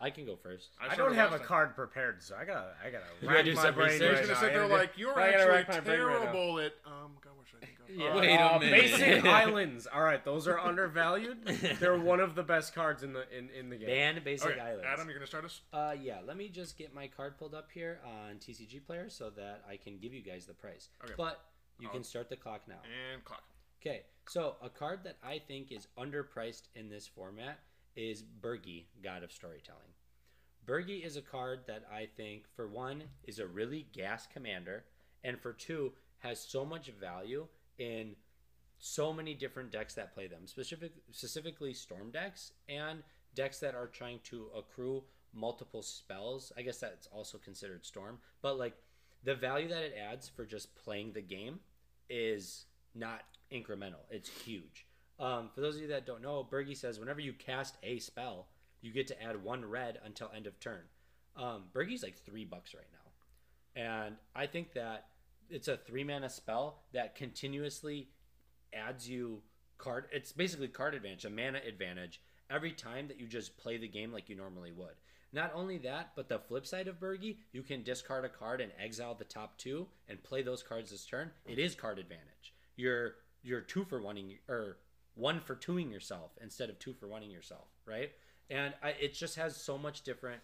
I can go first. I, started don't have a card prepared, so I gotta, I gotta gotta do my some brain research. Right gonna now. sit there like you're I gotta rack my actually brain right now. terrible at um. God, where should I think of? Yeah. Uh, Wait a Uh, minute. Basic Islands. All right, those are undervalued. They're one of the best cards in the in, in the game. Ban basic okay, islands. Adam, you're gonna start us. Uh, yeah, let me just get my card pulled up here on TCG Player so that I can give you guys the price. Okay. But you I'll- can start the clock now. And clock. Okay, so a card that I think is underpriced in this format is Birgi, God of Storytelling. Birgi is a card that I think, for one, is a really gas commander, and for two, has so much value in so many different decks that play them, specific, specifically Storm decks and decks that are trying to accrue multiple spells. I guess that's also considered Storm, but like the value that it adds for just playing the game is not incremental. It's huge. Um, for those of you that don't know, Birgi says whenever you cast a spell, you get to add one red until end of turn. Um, Birgi's like three bucks right now, and I think that it's a three mana spell that continuously adds you card. It's basically card advantage, a mana advantage every time that you just play the game like you normally would. Not only that, but the flip side of Birgi, you can discard a card and exile the top two and play those cards this turn. It is card advantage. You're you're two for oneing or one for twoing yourself instead of two for oneing yourself, right? And I, it just has so much different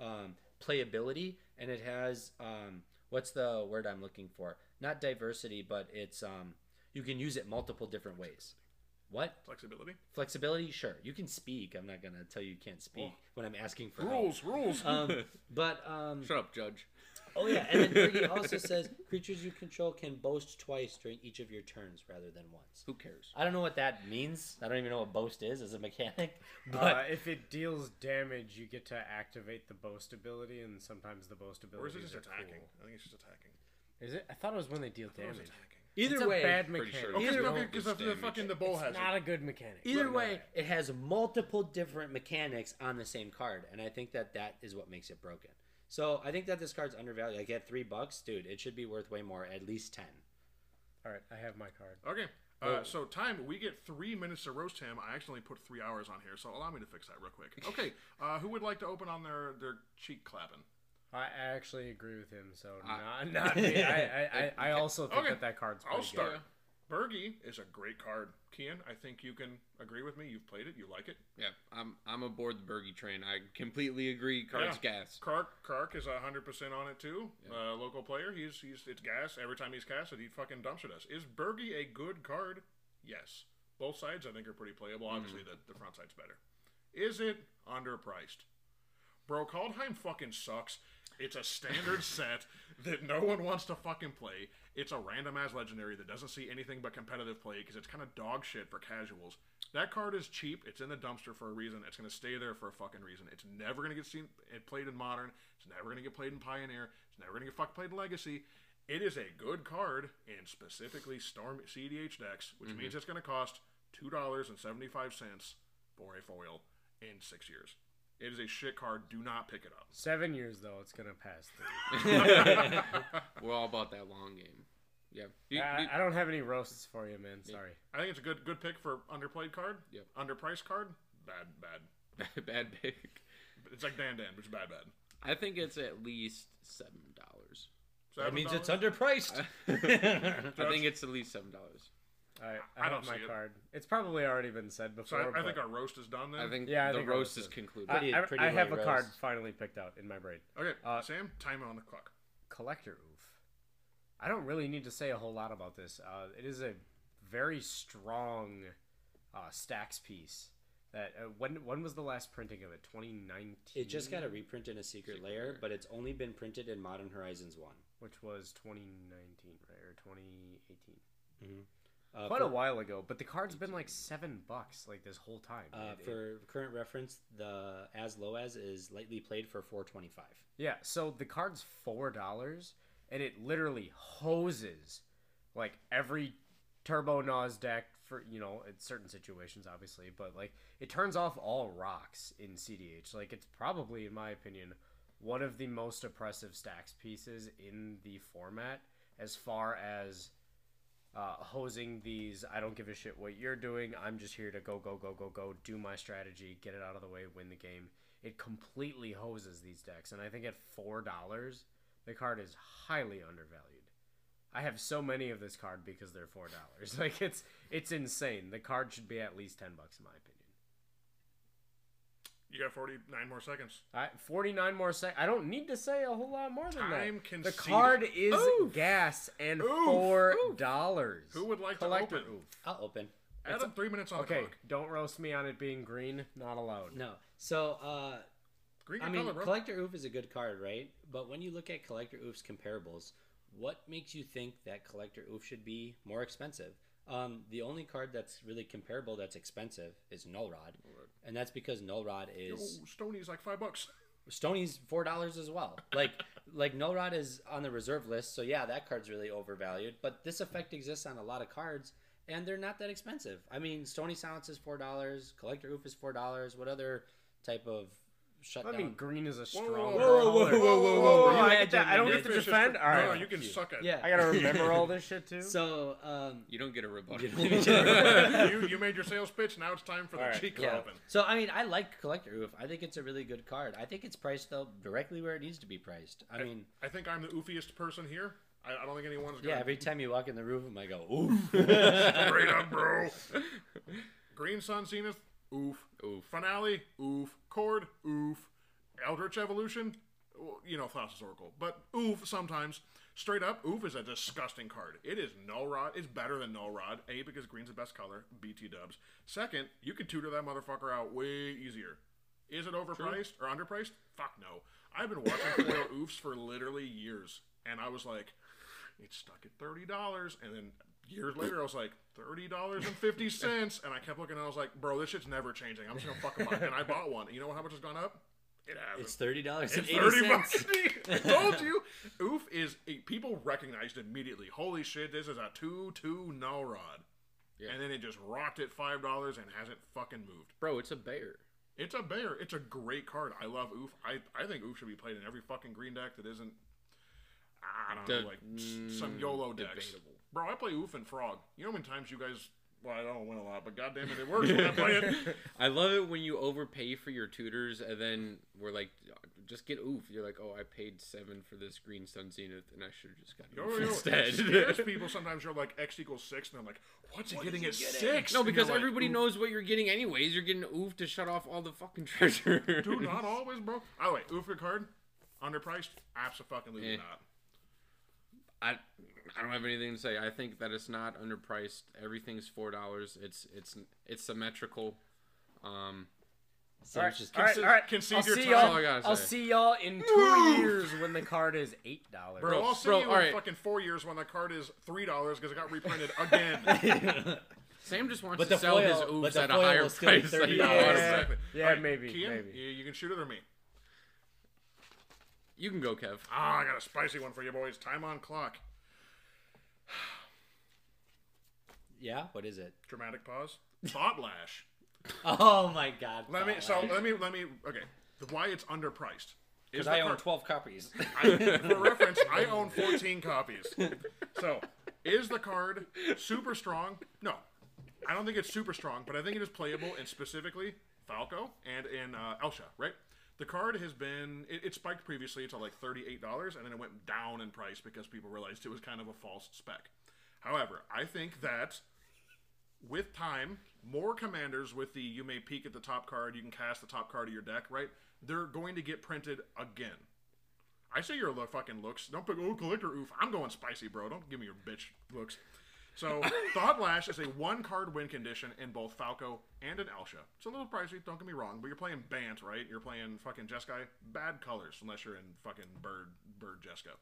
um, playability and it has um, what's the word I'm looking for? Not diversity, but it's um, you can use it multiple different ways. What Flexibility. flexibility? Sure, you can speak. I'm not gonna tell you you can't speak when I'm asking for help. Rules, rules. Um, [LAUGHS] but um, Shut up, Judge. Oh yeah, and then Birgi also says creatures you control can boast twice during each of your turns rather than once. Who cares? I don't know what that means. I don't even know what boast is as a mechanic. [LAUGHS] But Uh, if it deals damage, you get to activate the boast ability, and sometimes the boast ability. or is it just attacking? I think it's just attacking. Is it? I thought it was when they deal I thought it was damage. attacking. either it's way, a bad mechanic. sure. Either because way, because it's of the fucking the bull has It's it. not a good mechanic. Either But, way, it has multiple different mechanics on the same card, and I think that that is what makes it broken. So I think that this card's undervalued. Like at three bucks, dude, it should be worth way more, at least ten. all right, I have my card. Okay. Uh, so time we get three minutes to roast him. I accidentally put three hours on here, so allow me to fix that real quick. Okay. [LAUGHS] Uh, who would like to open on their their cheek clapping? I actually agree with him, so I- not, not me. I, I, I, I [LAUGHS] also think Okay. that that card's pretty I'll start. good. Birgi is a great card. Kian, I think you can agree with me. You've played it. You like it. Yeah, I'm I'm aboard the Birgi train. I completely agree. Cards Yeah. gas. Kark Kark is hundred percent on it too. Uh, local player. He's he's it's gas every time he's casted. He fucking dumps at us. Is Birgi a good card? Yes. Both sides I think are pretty playable. Obviously the, the front side's better. Is it underpriced? Bro, Kaldheim fucking sucks. It's a standard [LAUGHS] set that no one wants to fucking play. It's a random ass legendary that doesn't see anything but competitive play because it's kind of dog shit for casuals. That card is cheap. It's in the dumpster for a reason. It's going to stay there for a fucking reason. It's never going to get seen it played in modern. It's never going to get played in Pioneer. It's never going to get fuck played in Legacy. It is a good card in specifically Storm CDH decks, which mm-hmm. means it's going to cost two dollars and seventy five cents for a foil in six years. It is a shit card. Do not pick it up. Seven years though, it's gonna pass through. [LAUGHS] We're all about that long game. Yeah. You- I, you- I don't have any roasts for you, man. Sorry. I think it's a good good pick for underplayed card. Yep. Underpriced card. Bad, bad. [LAUGHS] bad pick. It's like Dan Dan, which is bad, bad. I think it's at least seven dollars. That means it's underpriced. [LAUGHS] [LAUGHS] I think it's at least seven dollars. All right, I I, don't have my see it. card. It's probably already been said So before. I, I think our roast is done then. I think Yeah, I the think roast roast is is- concluded. I, Pretty- I- pretty I have light a card finally picked out in my brain. Okay, Uh, Sam, timer on the clock. Collector Ouphe. I don't really need to say a whole lot about this. Uh, it is a very strong uh, stacks piece. That uh, when when was the last printing of it? 2019. it just got a reprint in a secret, layer, but it's only been printed in Modern Horizons one. which was 2019, right, or 2018. Uh, Quite for, a while ago, but the card's been like seven bucks like this whole time. Uh, It- it- for current reference, the as low as is lightly played for four twenty five. Yeah, so the card's four dollars, and it literally hoses like every Turbo Naus deck for you know in certain situations, obviously, but like it turns off all rocks in CDH. Like it's probably, in my opinion, one of the most oppressive stacks pieces in the format as far as uh, hosing these. I don't give a shit what you're doing. I'm just here to go, go, go, go, go, do my strategy, get it out of the way, win the game. It completely hoses these decks, and I think at four dollars, the card is highly undervalued. I have so many of this card because they're four dollars. [LAUGHS] Like it's it's insane. The card should be at least ten bucks in my opinion. You got 49 more seconds. I, 49 more sec. I don't need to say a whole lot more than Time that. conceded. The card is Oof. gas and Oof. four dollars. Who would like to Collector open? oof. I'll open. Adam, three minutes on the Okay, don't roast me on it being green. Not allowed. No, so uh, Green I mean, color. Collector Ouphe is a good card, right? But when you look at Collector Ouphe's comparables, what makes you think that Collector Ouphe should be more expensive? Um, the only card that's really comparable that's expensive is Null Rod, and that's because Null Rod is Yo, is Stony's like five bucks. [LAUGHS] Stony's four dollars as well. Like [LAUGHS] like Null Rod is on the reserve list, so yeah, that card's really overvalued. But this effect exists on a lot of cards, and they're not that expensive. I mean, Stony Silence is four dollars, Collector Ouphe is four dollars. What other type of I shutdown? mean, green is a Whoa, strong. whoa, color. whoa, whoa, whoa, whoa, whoa, I, get that. I don't get to defend. All right, No, you can suck it. yeah. I gotta [LAUGHS] remember all this shit too. So um, You [LAUGHS] don't get a rebuttal. you, you made your sales pitch. Now it's time for the All right. cheek yeah. open. So I mean, I like Collector Ouphe. I think it's a really good card. I think it's priced though directly where it needs to be priced. I mean, I think I'm the oofiest person here. I, I don't think anyone's yeah. gonna. Every time you walk in the room, I go oof. [LAUGHS] Straight up, bro. Green Sun Zenith, oof. Oof. Finale, oof. Chord, oof. Eldritch Evolution, you know, Thassa's Oracle. But Oof sometimes. Straight up, Oof is a disgusting card. It is Null Rod. It's better than Null Rod. A, because green's the best color. BT dubs. Second, you could tutor that motherfucker out way easier. Is it overpriced or underpriced? Fuck no. I've been watching [COUGHS] foil oofs for literally years, and I was like, it's stuck at thirty dollars, and then years later I was like thirty dollars and fifty cents, and I kept looking, and I was like, bro, this shit's never changing. I'm just gonna fucking buy it, and I bought one. You know how much has gone up? It hasn't. It's thirty dollars and It's eighty thirty cents. [LAUGHS] I told you. Oof is people recognized immediately. Holy shit, this is a two two null rod. Yeah. And then it just rocked at five dollars and hasn't fucking moved. Bro, it's a bear. It's a bear. It's a great card. I love Oof. I, I think Oof should be played in every fucking green deck that isn't I don't know, like s- some mm, YOLO decks. debatable. Bro, I play Oof and Frog. You know how many times you guys well, I don't win a lot, but goddamn it, it works when I play it. [LAUGHS] I love it when you overpay for your tutors and then we're like, just get oof. You're like, oh, I paid seven for this green sun zenith and I should have just got Yo, oof yo, instead. It scares people [LAUGHS] sometimes. You're like X equals six, and they're like, "What's he getting at six? no, because you're like, everybody knows what you're getting anyways. You're getting oof to shut off all the fucking [LAUGHS] treasure. Dude, not always, bro. By the way, Oof your card, underpriced, absolutely Eh. not. I I don't have anything to say. I think that it's not underpriced. Everything's four dollars. It's it's it's symmetrical. Um, So all it's just all right, all right. concede I'll your see time. y'all. That's all I gotta I'll say. see y'all in two years when the card is eight dollars. Bro, I'll see bro, you in alright. fucking four years when the card is three dollars because it got reprinted again. [LAUGHS] Sam just wants But to sell his foil- but oofs the at a higher will still be price. than $30. he Yeah. Yeah, Alright, maybe, Kian, maybe. You, you can shoot it or me. You can go, Kev. Ah, I got a spicy one for you boys. Time on clock. [SIGHS] yeah. What is it? Dramatic pause. Thought [LAUGHS] lash. Oh my god. Let me. So let me. Let me. Okay. The why it's underpriced. Because I own card- 12 copies. [LAUGHS] I, for [LAUGHS] reference, I own 14 copies. So, is the card super strong? No. I don't think it's super strong, but I think it is playable in specifically Falco and in uh, Elsha, right? The card has been, it, it spiked previously to like $38, and then it went down in price because people realized it was kind of a false spec. However, I think that with time, more commanders with the you may peek at the top card, you can cast the top card of your deck, right? They're going to get printed again. I say your fucking looks. Don't pick oh collector ouphe. I'm going spicy, bro. Don't give me your bitch looks. So Thought Lash is a one card win condition in both Falco and in Elsha. It's a little pricey, don't get me wrong, but you're playing Bant, right? You're playing fucking Jeskai. Bad colors, unless you're in fucking Bird Bird Jeskai.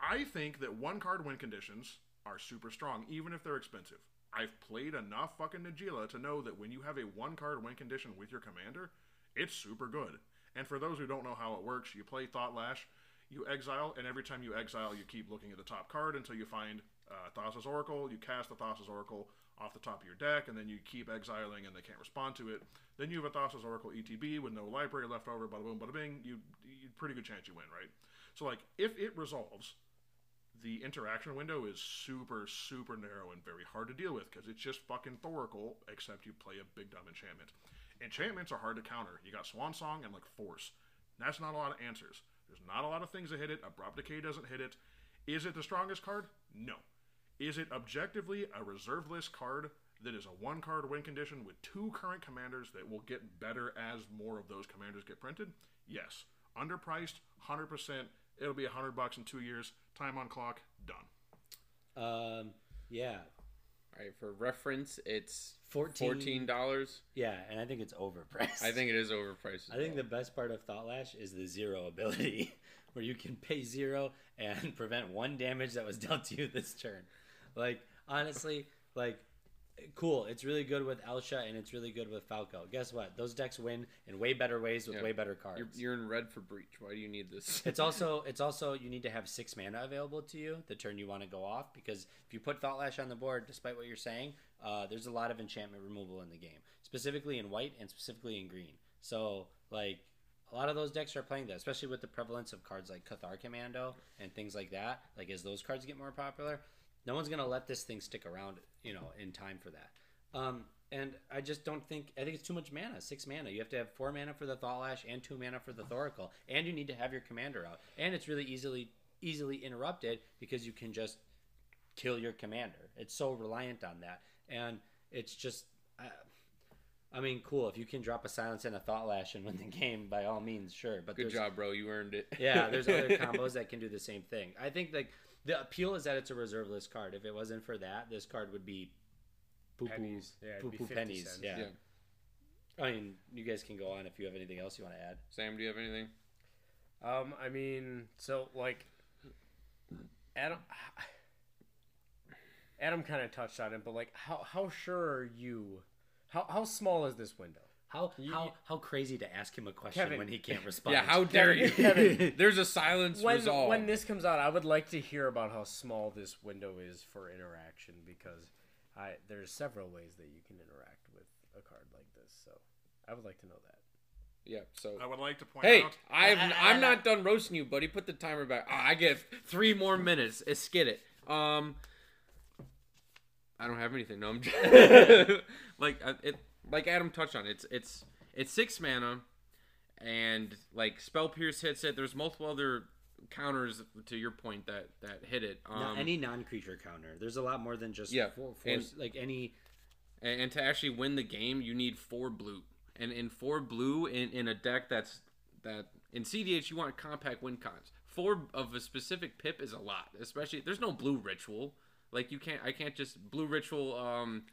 I think that one card win conditions are super strong, even if they're expensive. I've played enough fucking Najeela to know that when you have a one card win condition with your commander, it's super good. And for those who don't know how it works, you play Thought Lash, you exile, and every time you exile, you keep looking at the top card until you find uh, Thassa's Oracle. You cast the Thassa's Oracle off the top of your deck, and then you keep exiling, and they can't respond to it. Then you have a Thassa's Oracle ETB with no library left over. Bada boom, bada bing. You, you pretty good chance you win, right? So like, if it resolves, the interaction window is super, super narrow and very hard to deal with because it's just fucking Thoracle, except you play a big dumb enchantment. Enchantments are hard to counter. You got Swan Song and like Force. That's not a lot of answers. There's not a lot of things that hit it. Abrupt Decay doesn't hit it. Is it the strongest card? No. Is it objectively a reserve list card that is a one card win condition with two current commanders that will get better as more of those commanders get printed? Yes. Underpriced, 100%. It'll be 100 bucks in two years. Time on clock, done. Um. Yeah. All right, for reference, it's 14 fourteen dollars. Yeah, and I think it's overpriced. I think it is overpriced. as I think the best part of Thoughtlash is the zero ability, [LAUGHS] where you can pay zero and prevent one damage that was dealt to you this turn. Like honestly, like cool. It's really good with Elsha and it's really good with Falco. Guess what? Those decks win in way better ways with Yeah. way better cards. you're, you're in red for breach. Why do you need this? [LAUGHS] It's also [LAUGHS] it's also you need to have six mana available to you the turn you want to go off because if you put Thought Lash on the board, despite what you're saying, uh, there's a lot of enchantment removal in the game, specifically in white and specifically in green. So like a lot of those decks are playing that, especially with the prevalence of cards like Cathar Commando and things like that. Like as those cards get more popular, no one's gonna let this thing stick around, you know, in time for that. Um, and I just don't think I think it's too much mana. Six mana. You have to have four mana for the Thought Lash and two mana for the Thoracle, and you need to have your commander out. And it's really easily easily interrupted because you can just kill your commander. It's so reliant on that, and it's just. Uh, I mean, cool. If you can drop a silence and a thought lash and win the game, by all means, sure. But Good job, bro. You earned it. yeah, there's other [LAUGHS] combos that can do the same thing. I think like the appeal is that it's a reserve list card. If it wasn't for that, this card would be poo poo Pennies. Yeah, it'd poo be poo pennies. Yeah. Yeah. I mean, you guys can go on if you have anything else you want to add. Sam, do you have anything? Um, I mean, so like, Adam, Adam kind of touched on it, but like, how how sure are you? How how small is this window? How You- how how crazy to ask him a question Kevin. when he can't [LAUGHS] respond? Yeah, how dare you? Kevin. [LAUGHS] There's a silence When resolve. when this comes out, I would like to hear about how small this window is for interaction because I there's several ways that you can interact with a card like this. So I would like to know that. yeah, so. I would like to point Hey, out. I've, I- I'm not done roasting you, buddy. Put the timer back. Ah, I get three more minutes. It's skid it. Um, I don't have anything. No, I'm [LAUGHS] just, like it. Like Adam touched on, it's it's it's six mana, and like spell pierce hits it. There's multiple other counters to your point that that hit it. Um, any non-creature counter. There's a lot more than just Yeah, four, four, and- like any. and, and to actually win the game, you need four blue, and in four blue in, in a deck that's that in CDH you want compact win cons. Four of a specific pip is a lot, especially there's no blue ritual. Like you can't, I can't just blue ritual, um,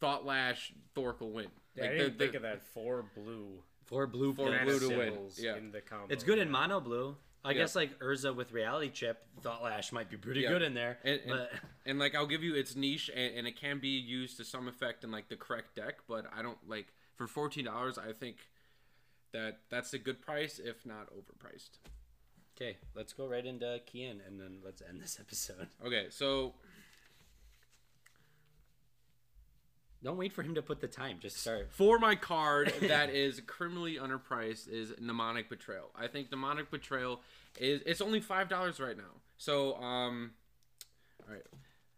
thought lash Thoracle win. Yeah, Like I didn't the- think of that four blue. Four blue. Four pip. blue to win. Yeah. in the combo. It's good in mono blue. I Yeah. guess like Urza with reality chip, Thought Lash might be pretty Yeah. good in there. And- and- and like I'll give you its niche, and, and it can be used to some effect in like the correct deck. But I don't like for fourteen dollars. I think that that's a good price, if not overpriced. okay, let's go right into Kian and then let's end this episode. Okay, so Don't wait for him to put the time. Just start. For my card that is criminally underpriced is Mnemonic Betrayal. I think Mnemonic Betrayal is it's only five dollars right now. So um, all right,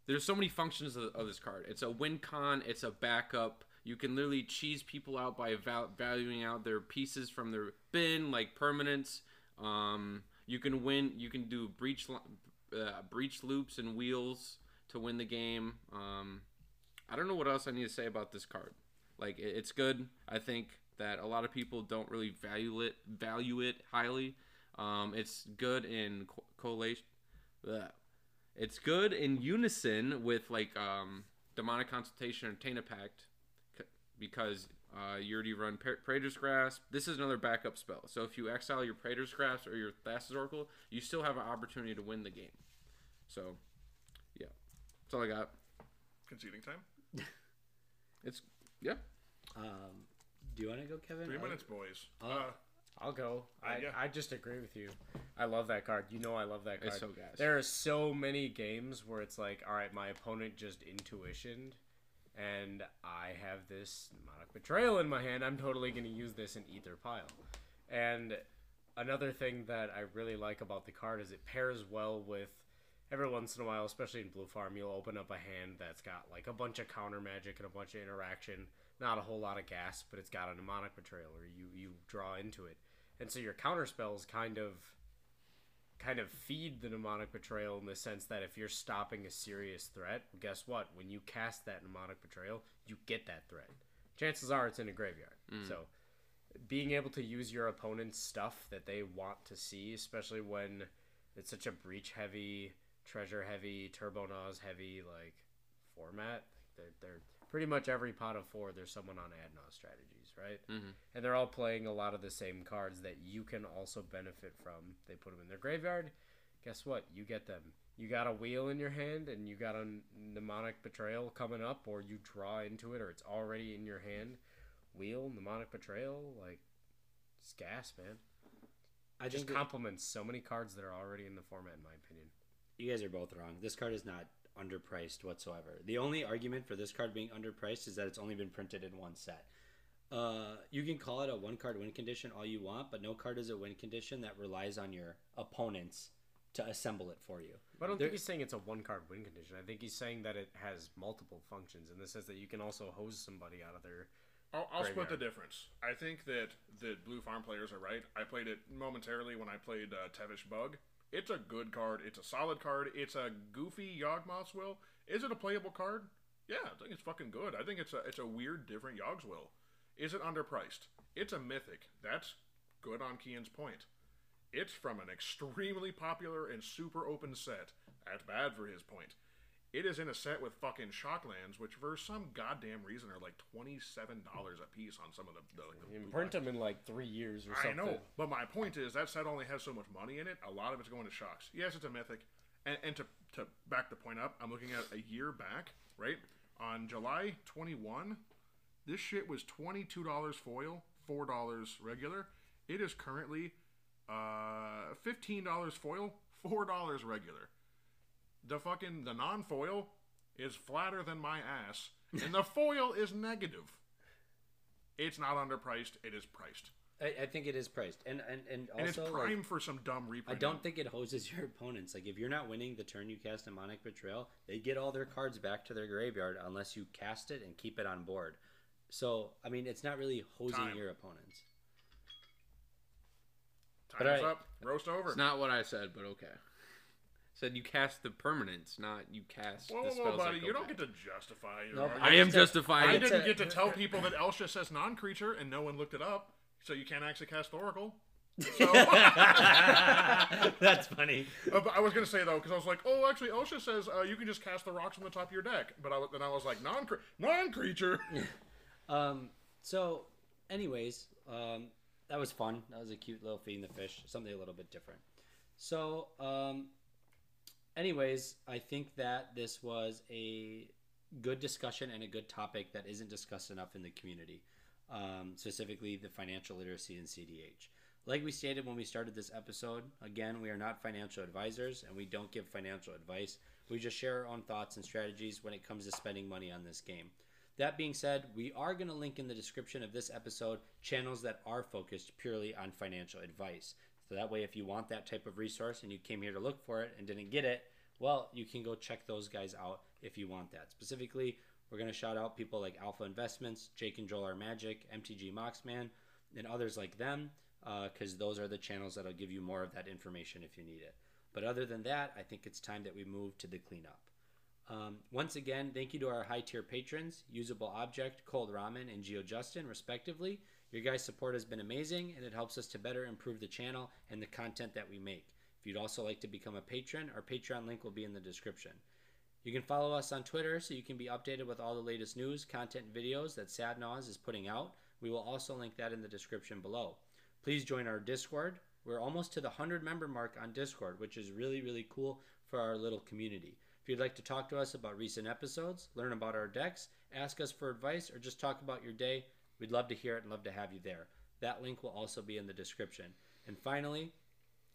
there's so many functions of, of this card. It's a win con. It's a backup. You can literally cheese people out by val- valuing out their pieces from their bin, like permanents. Um, you can win. You can do breach uh, breach loops and wheels to win the game. Um, I don't know what else I need to say about this card. Like it- it's good. I think that a lot of people don't really value it value it highly. Um, it's good in co- collation. It's good in unison with like um, demonic consultation or Tainted Pact because uh, you already run pra- Praetor's Grasp. This is another backup spell. So if you exile your Praetor's Grasp or your Thassa's Oracle, you still have an opportunity to win the game. So yeah, that's all I got. Conceding time. It's yeah. Um, do you want to go, Kevin? Three I'll- minutes, boys. Uh, Uh, I'll go. I, yeah. I just agree with you. I love that card. You know I love that card. It's so gas. There are so many games where it's like, all right, my opponent just intuitioned, and I have this Mnemonic Betrayal in my hand. I'm totally going to use this in either pile. And another thing that I really like about the card is it pairs well with every once in a while, especially in Blue Farm, you'll open up a hand that's got like a bunch of counter magic and a bunch of interaction. Not a whole lot of gas, but it's got a mnemonic betrayal, or you you draw into it, and so your counter spells kind of kind of feed the mnemonic betrayal in the sense that if you're stopping a serious threat, guess what? When you cast that mnemonic betrayal, you get that threat. Chances are it's in a graveyard. Mm. So being able to use your opponent's stuff that they want to see, especially when it's such a breach heavy, treasure heavy, turbo Naus heavy like format. They're, they're pretty much every pot of four. There's someone on ad Naus strategies, right? Mhm. And they're all playing a lot of the same cards that you can also benefit from. They put them in their graveyard. Guess what? You get them. You got a wheel in your hand, and you got a mnemonic betrayal coming up, or you draw into it, or it's already in your hand. Wheel, mnemonic betrayal, like it's gas, man. I just complements so many cards that are already in the format, in my opinion. You guys are both wrong. This card is not underpriced whatsoever. The only argument for this card being underpriced is that it's only been printed in one set. Uh, you can call it a one card win condition all you want, but no card is a win condition that relies on your opponents to assemble it for you. But I don't There- think he's saying it's a one card win condition. I think he's saying that it has multiple functions, and this says that you can also hose somebody out of their. I'll, I'll split the difference. I think that the Blue Farm players are right. I played it momentarily when I played uh, Tevesh Bug. It's a good card. It's a solid card. It's a goofy Yawgmoth's Will. Is it a playable card? Yeah, I think it's fucking good. I think it's a it's a weird, different Yawg's Will. Is it underpriced? It's a mythic. That's good on Kian's point. It's from an extremely popular and super open set. That's bad for his point. It is in a set with fucking Shocklands, which for some goddamn reason are like twenty-seven dollars a piece on some of the. the, like, the You print them in like three years or I something. I know, but my point is that set only has so much money in it. A lot of it's going to shocks. Yes, it's a mythic, and, and to to back the point up, I'm looking at a year back, right on July 21. This shit was twenty two dollars foil, four dollars regular. It is currently uh, fifteen dollars foil, four dollars regular. The fucking the non foil is flatter than my ass, and the foil is negative. It's not underpriced. It is priced. I, I think it is priced, and and and also And it's also prime like, for some dumb reprint. I don't think it hoses your opponents. Like if you're not winning the turn you cast Demonic Betrayal, they get all their cards back to their graveyard unless you cast it and keep it on board. So I mean, it's not really hosing Time. your opponents. Time's alright. up. Roast over. It's not what I said, but okay. Said you cast the permanence, not you cast whoa, the whoa, spells. whoa, buddy! that go You don't back. get to justify your No, but argument. I am justifying. I get didn't get to tell [LAUGHS] people that Elsha says non-creature, and no one looked it up, so you can't actually cast Oracle. [LAUGHS] So [LAUGHS] That's funny. Uh, but I was gonna say though, because I was like, oh, actually, Elsha says uh, you can just cast the rocks on the top of your deck. But I, was- then I was like, non non-creature. Um. So, anyways, um, that was fun. That was a cute little feeding the fish. Something a little bit different. So, um, anyways, I think that this was a good discussion and a good topic that isn't discussed enough in the community, um, specifically the financial literacy in CDH. Like we stated when we started this episode, again, we are not financial advisors and we don't give financial advice. We just share our own thoughts and strategies when it comes to spending money on this game. That being said, we are going to link in the description of this episode channels that are focused purely on financial advice. So that way, if you want that type of resource and you came here to look for it and didn't get it, well, you can go check those guys out if you want that. Specifically, we're going to shout out people like Alpha Investments, Jake and Joel are Magic, MTG Moxman, and others like them, because those are the channels that'll give you more of that information if you need it. But other than that, I think it's time that we move to the cleanup. Um, once again, thank you to our high tier patrons, Usable Object, Cold Ramen, and Geo Justin, respectively. Your guys' support has been amazing, and it helps us to better improve the channel and the content that we make. If you'd also like to become a patron, our Patreon link will be in the description. You can follow us on Twitter so you can be updated with all the latest news, content, and videos that Sad is putting out. We will also link that in the description below. Please join our Discord. We're almost to the 100 member mark on Discord, which is really, really cool for our little community. If you'd like to talk to us about recent episodes, learn about our decks, ask us for advice, or just talk about your day, we'd love to hear it and love to have you there. That link will also be in the description. And finally,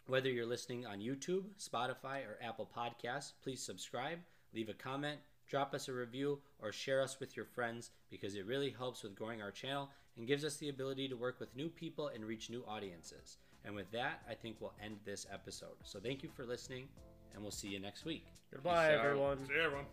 whether you're listening on YouTube, Spotify, or Apple Podcasts, please subscribe, leave a comment, drop us a review, or share us with your friends because it really helps with growing our channel and gives us the ability to work with new people and reach new audiences. And with that, I think we'll end this episode. So thank you for listening, and we'll see you next week. Goodbye, Peace out. everyone. See you, everyone.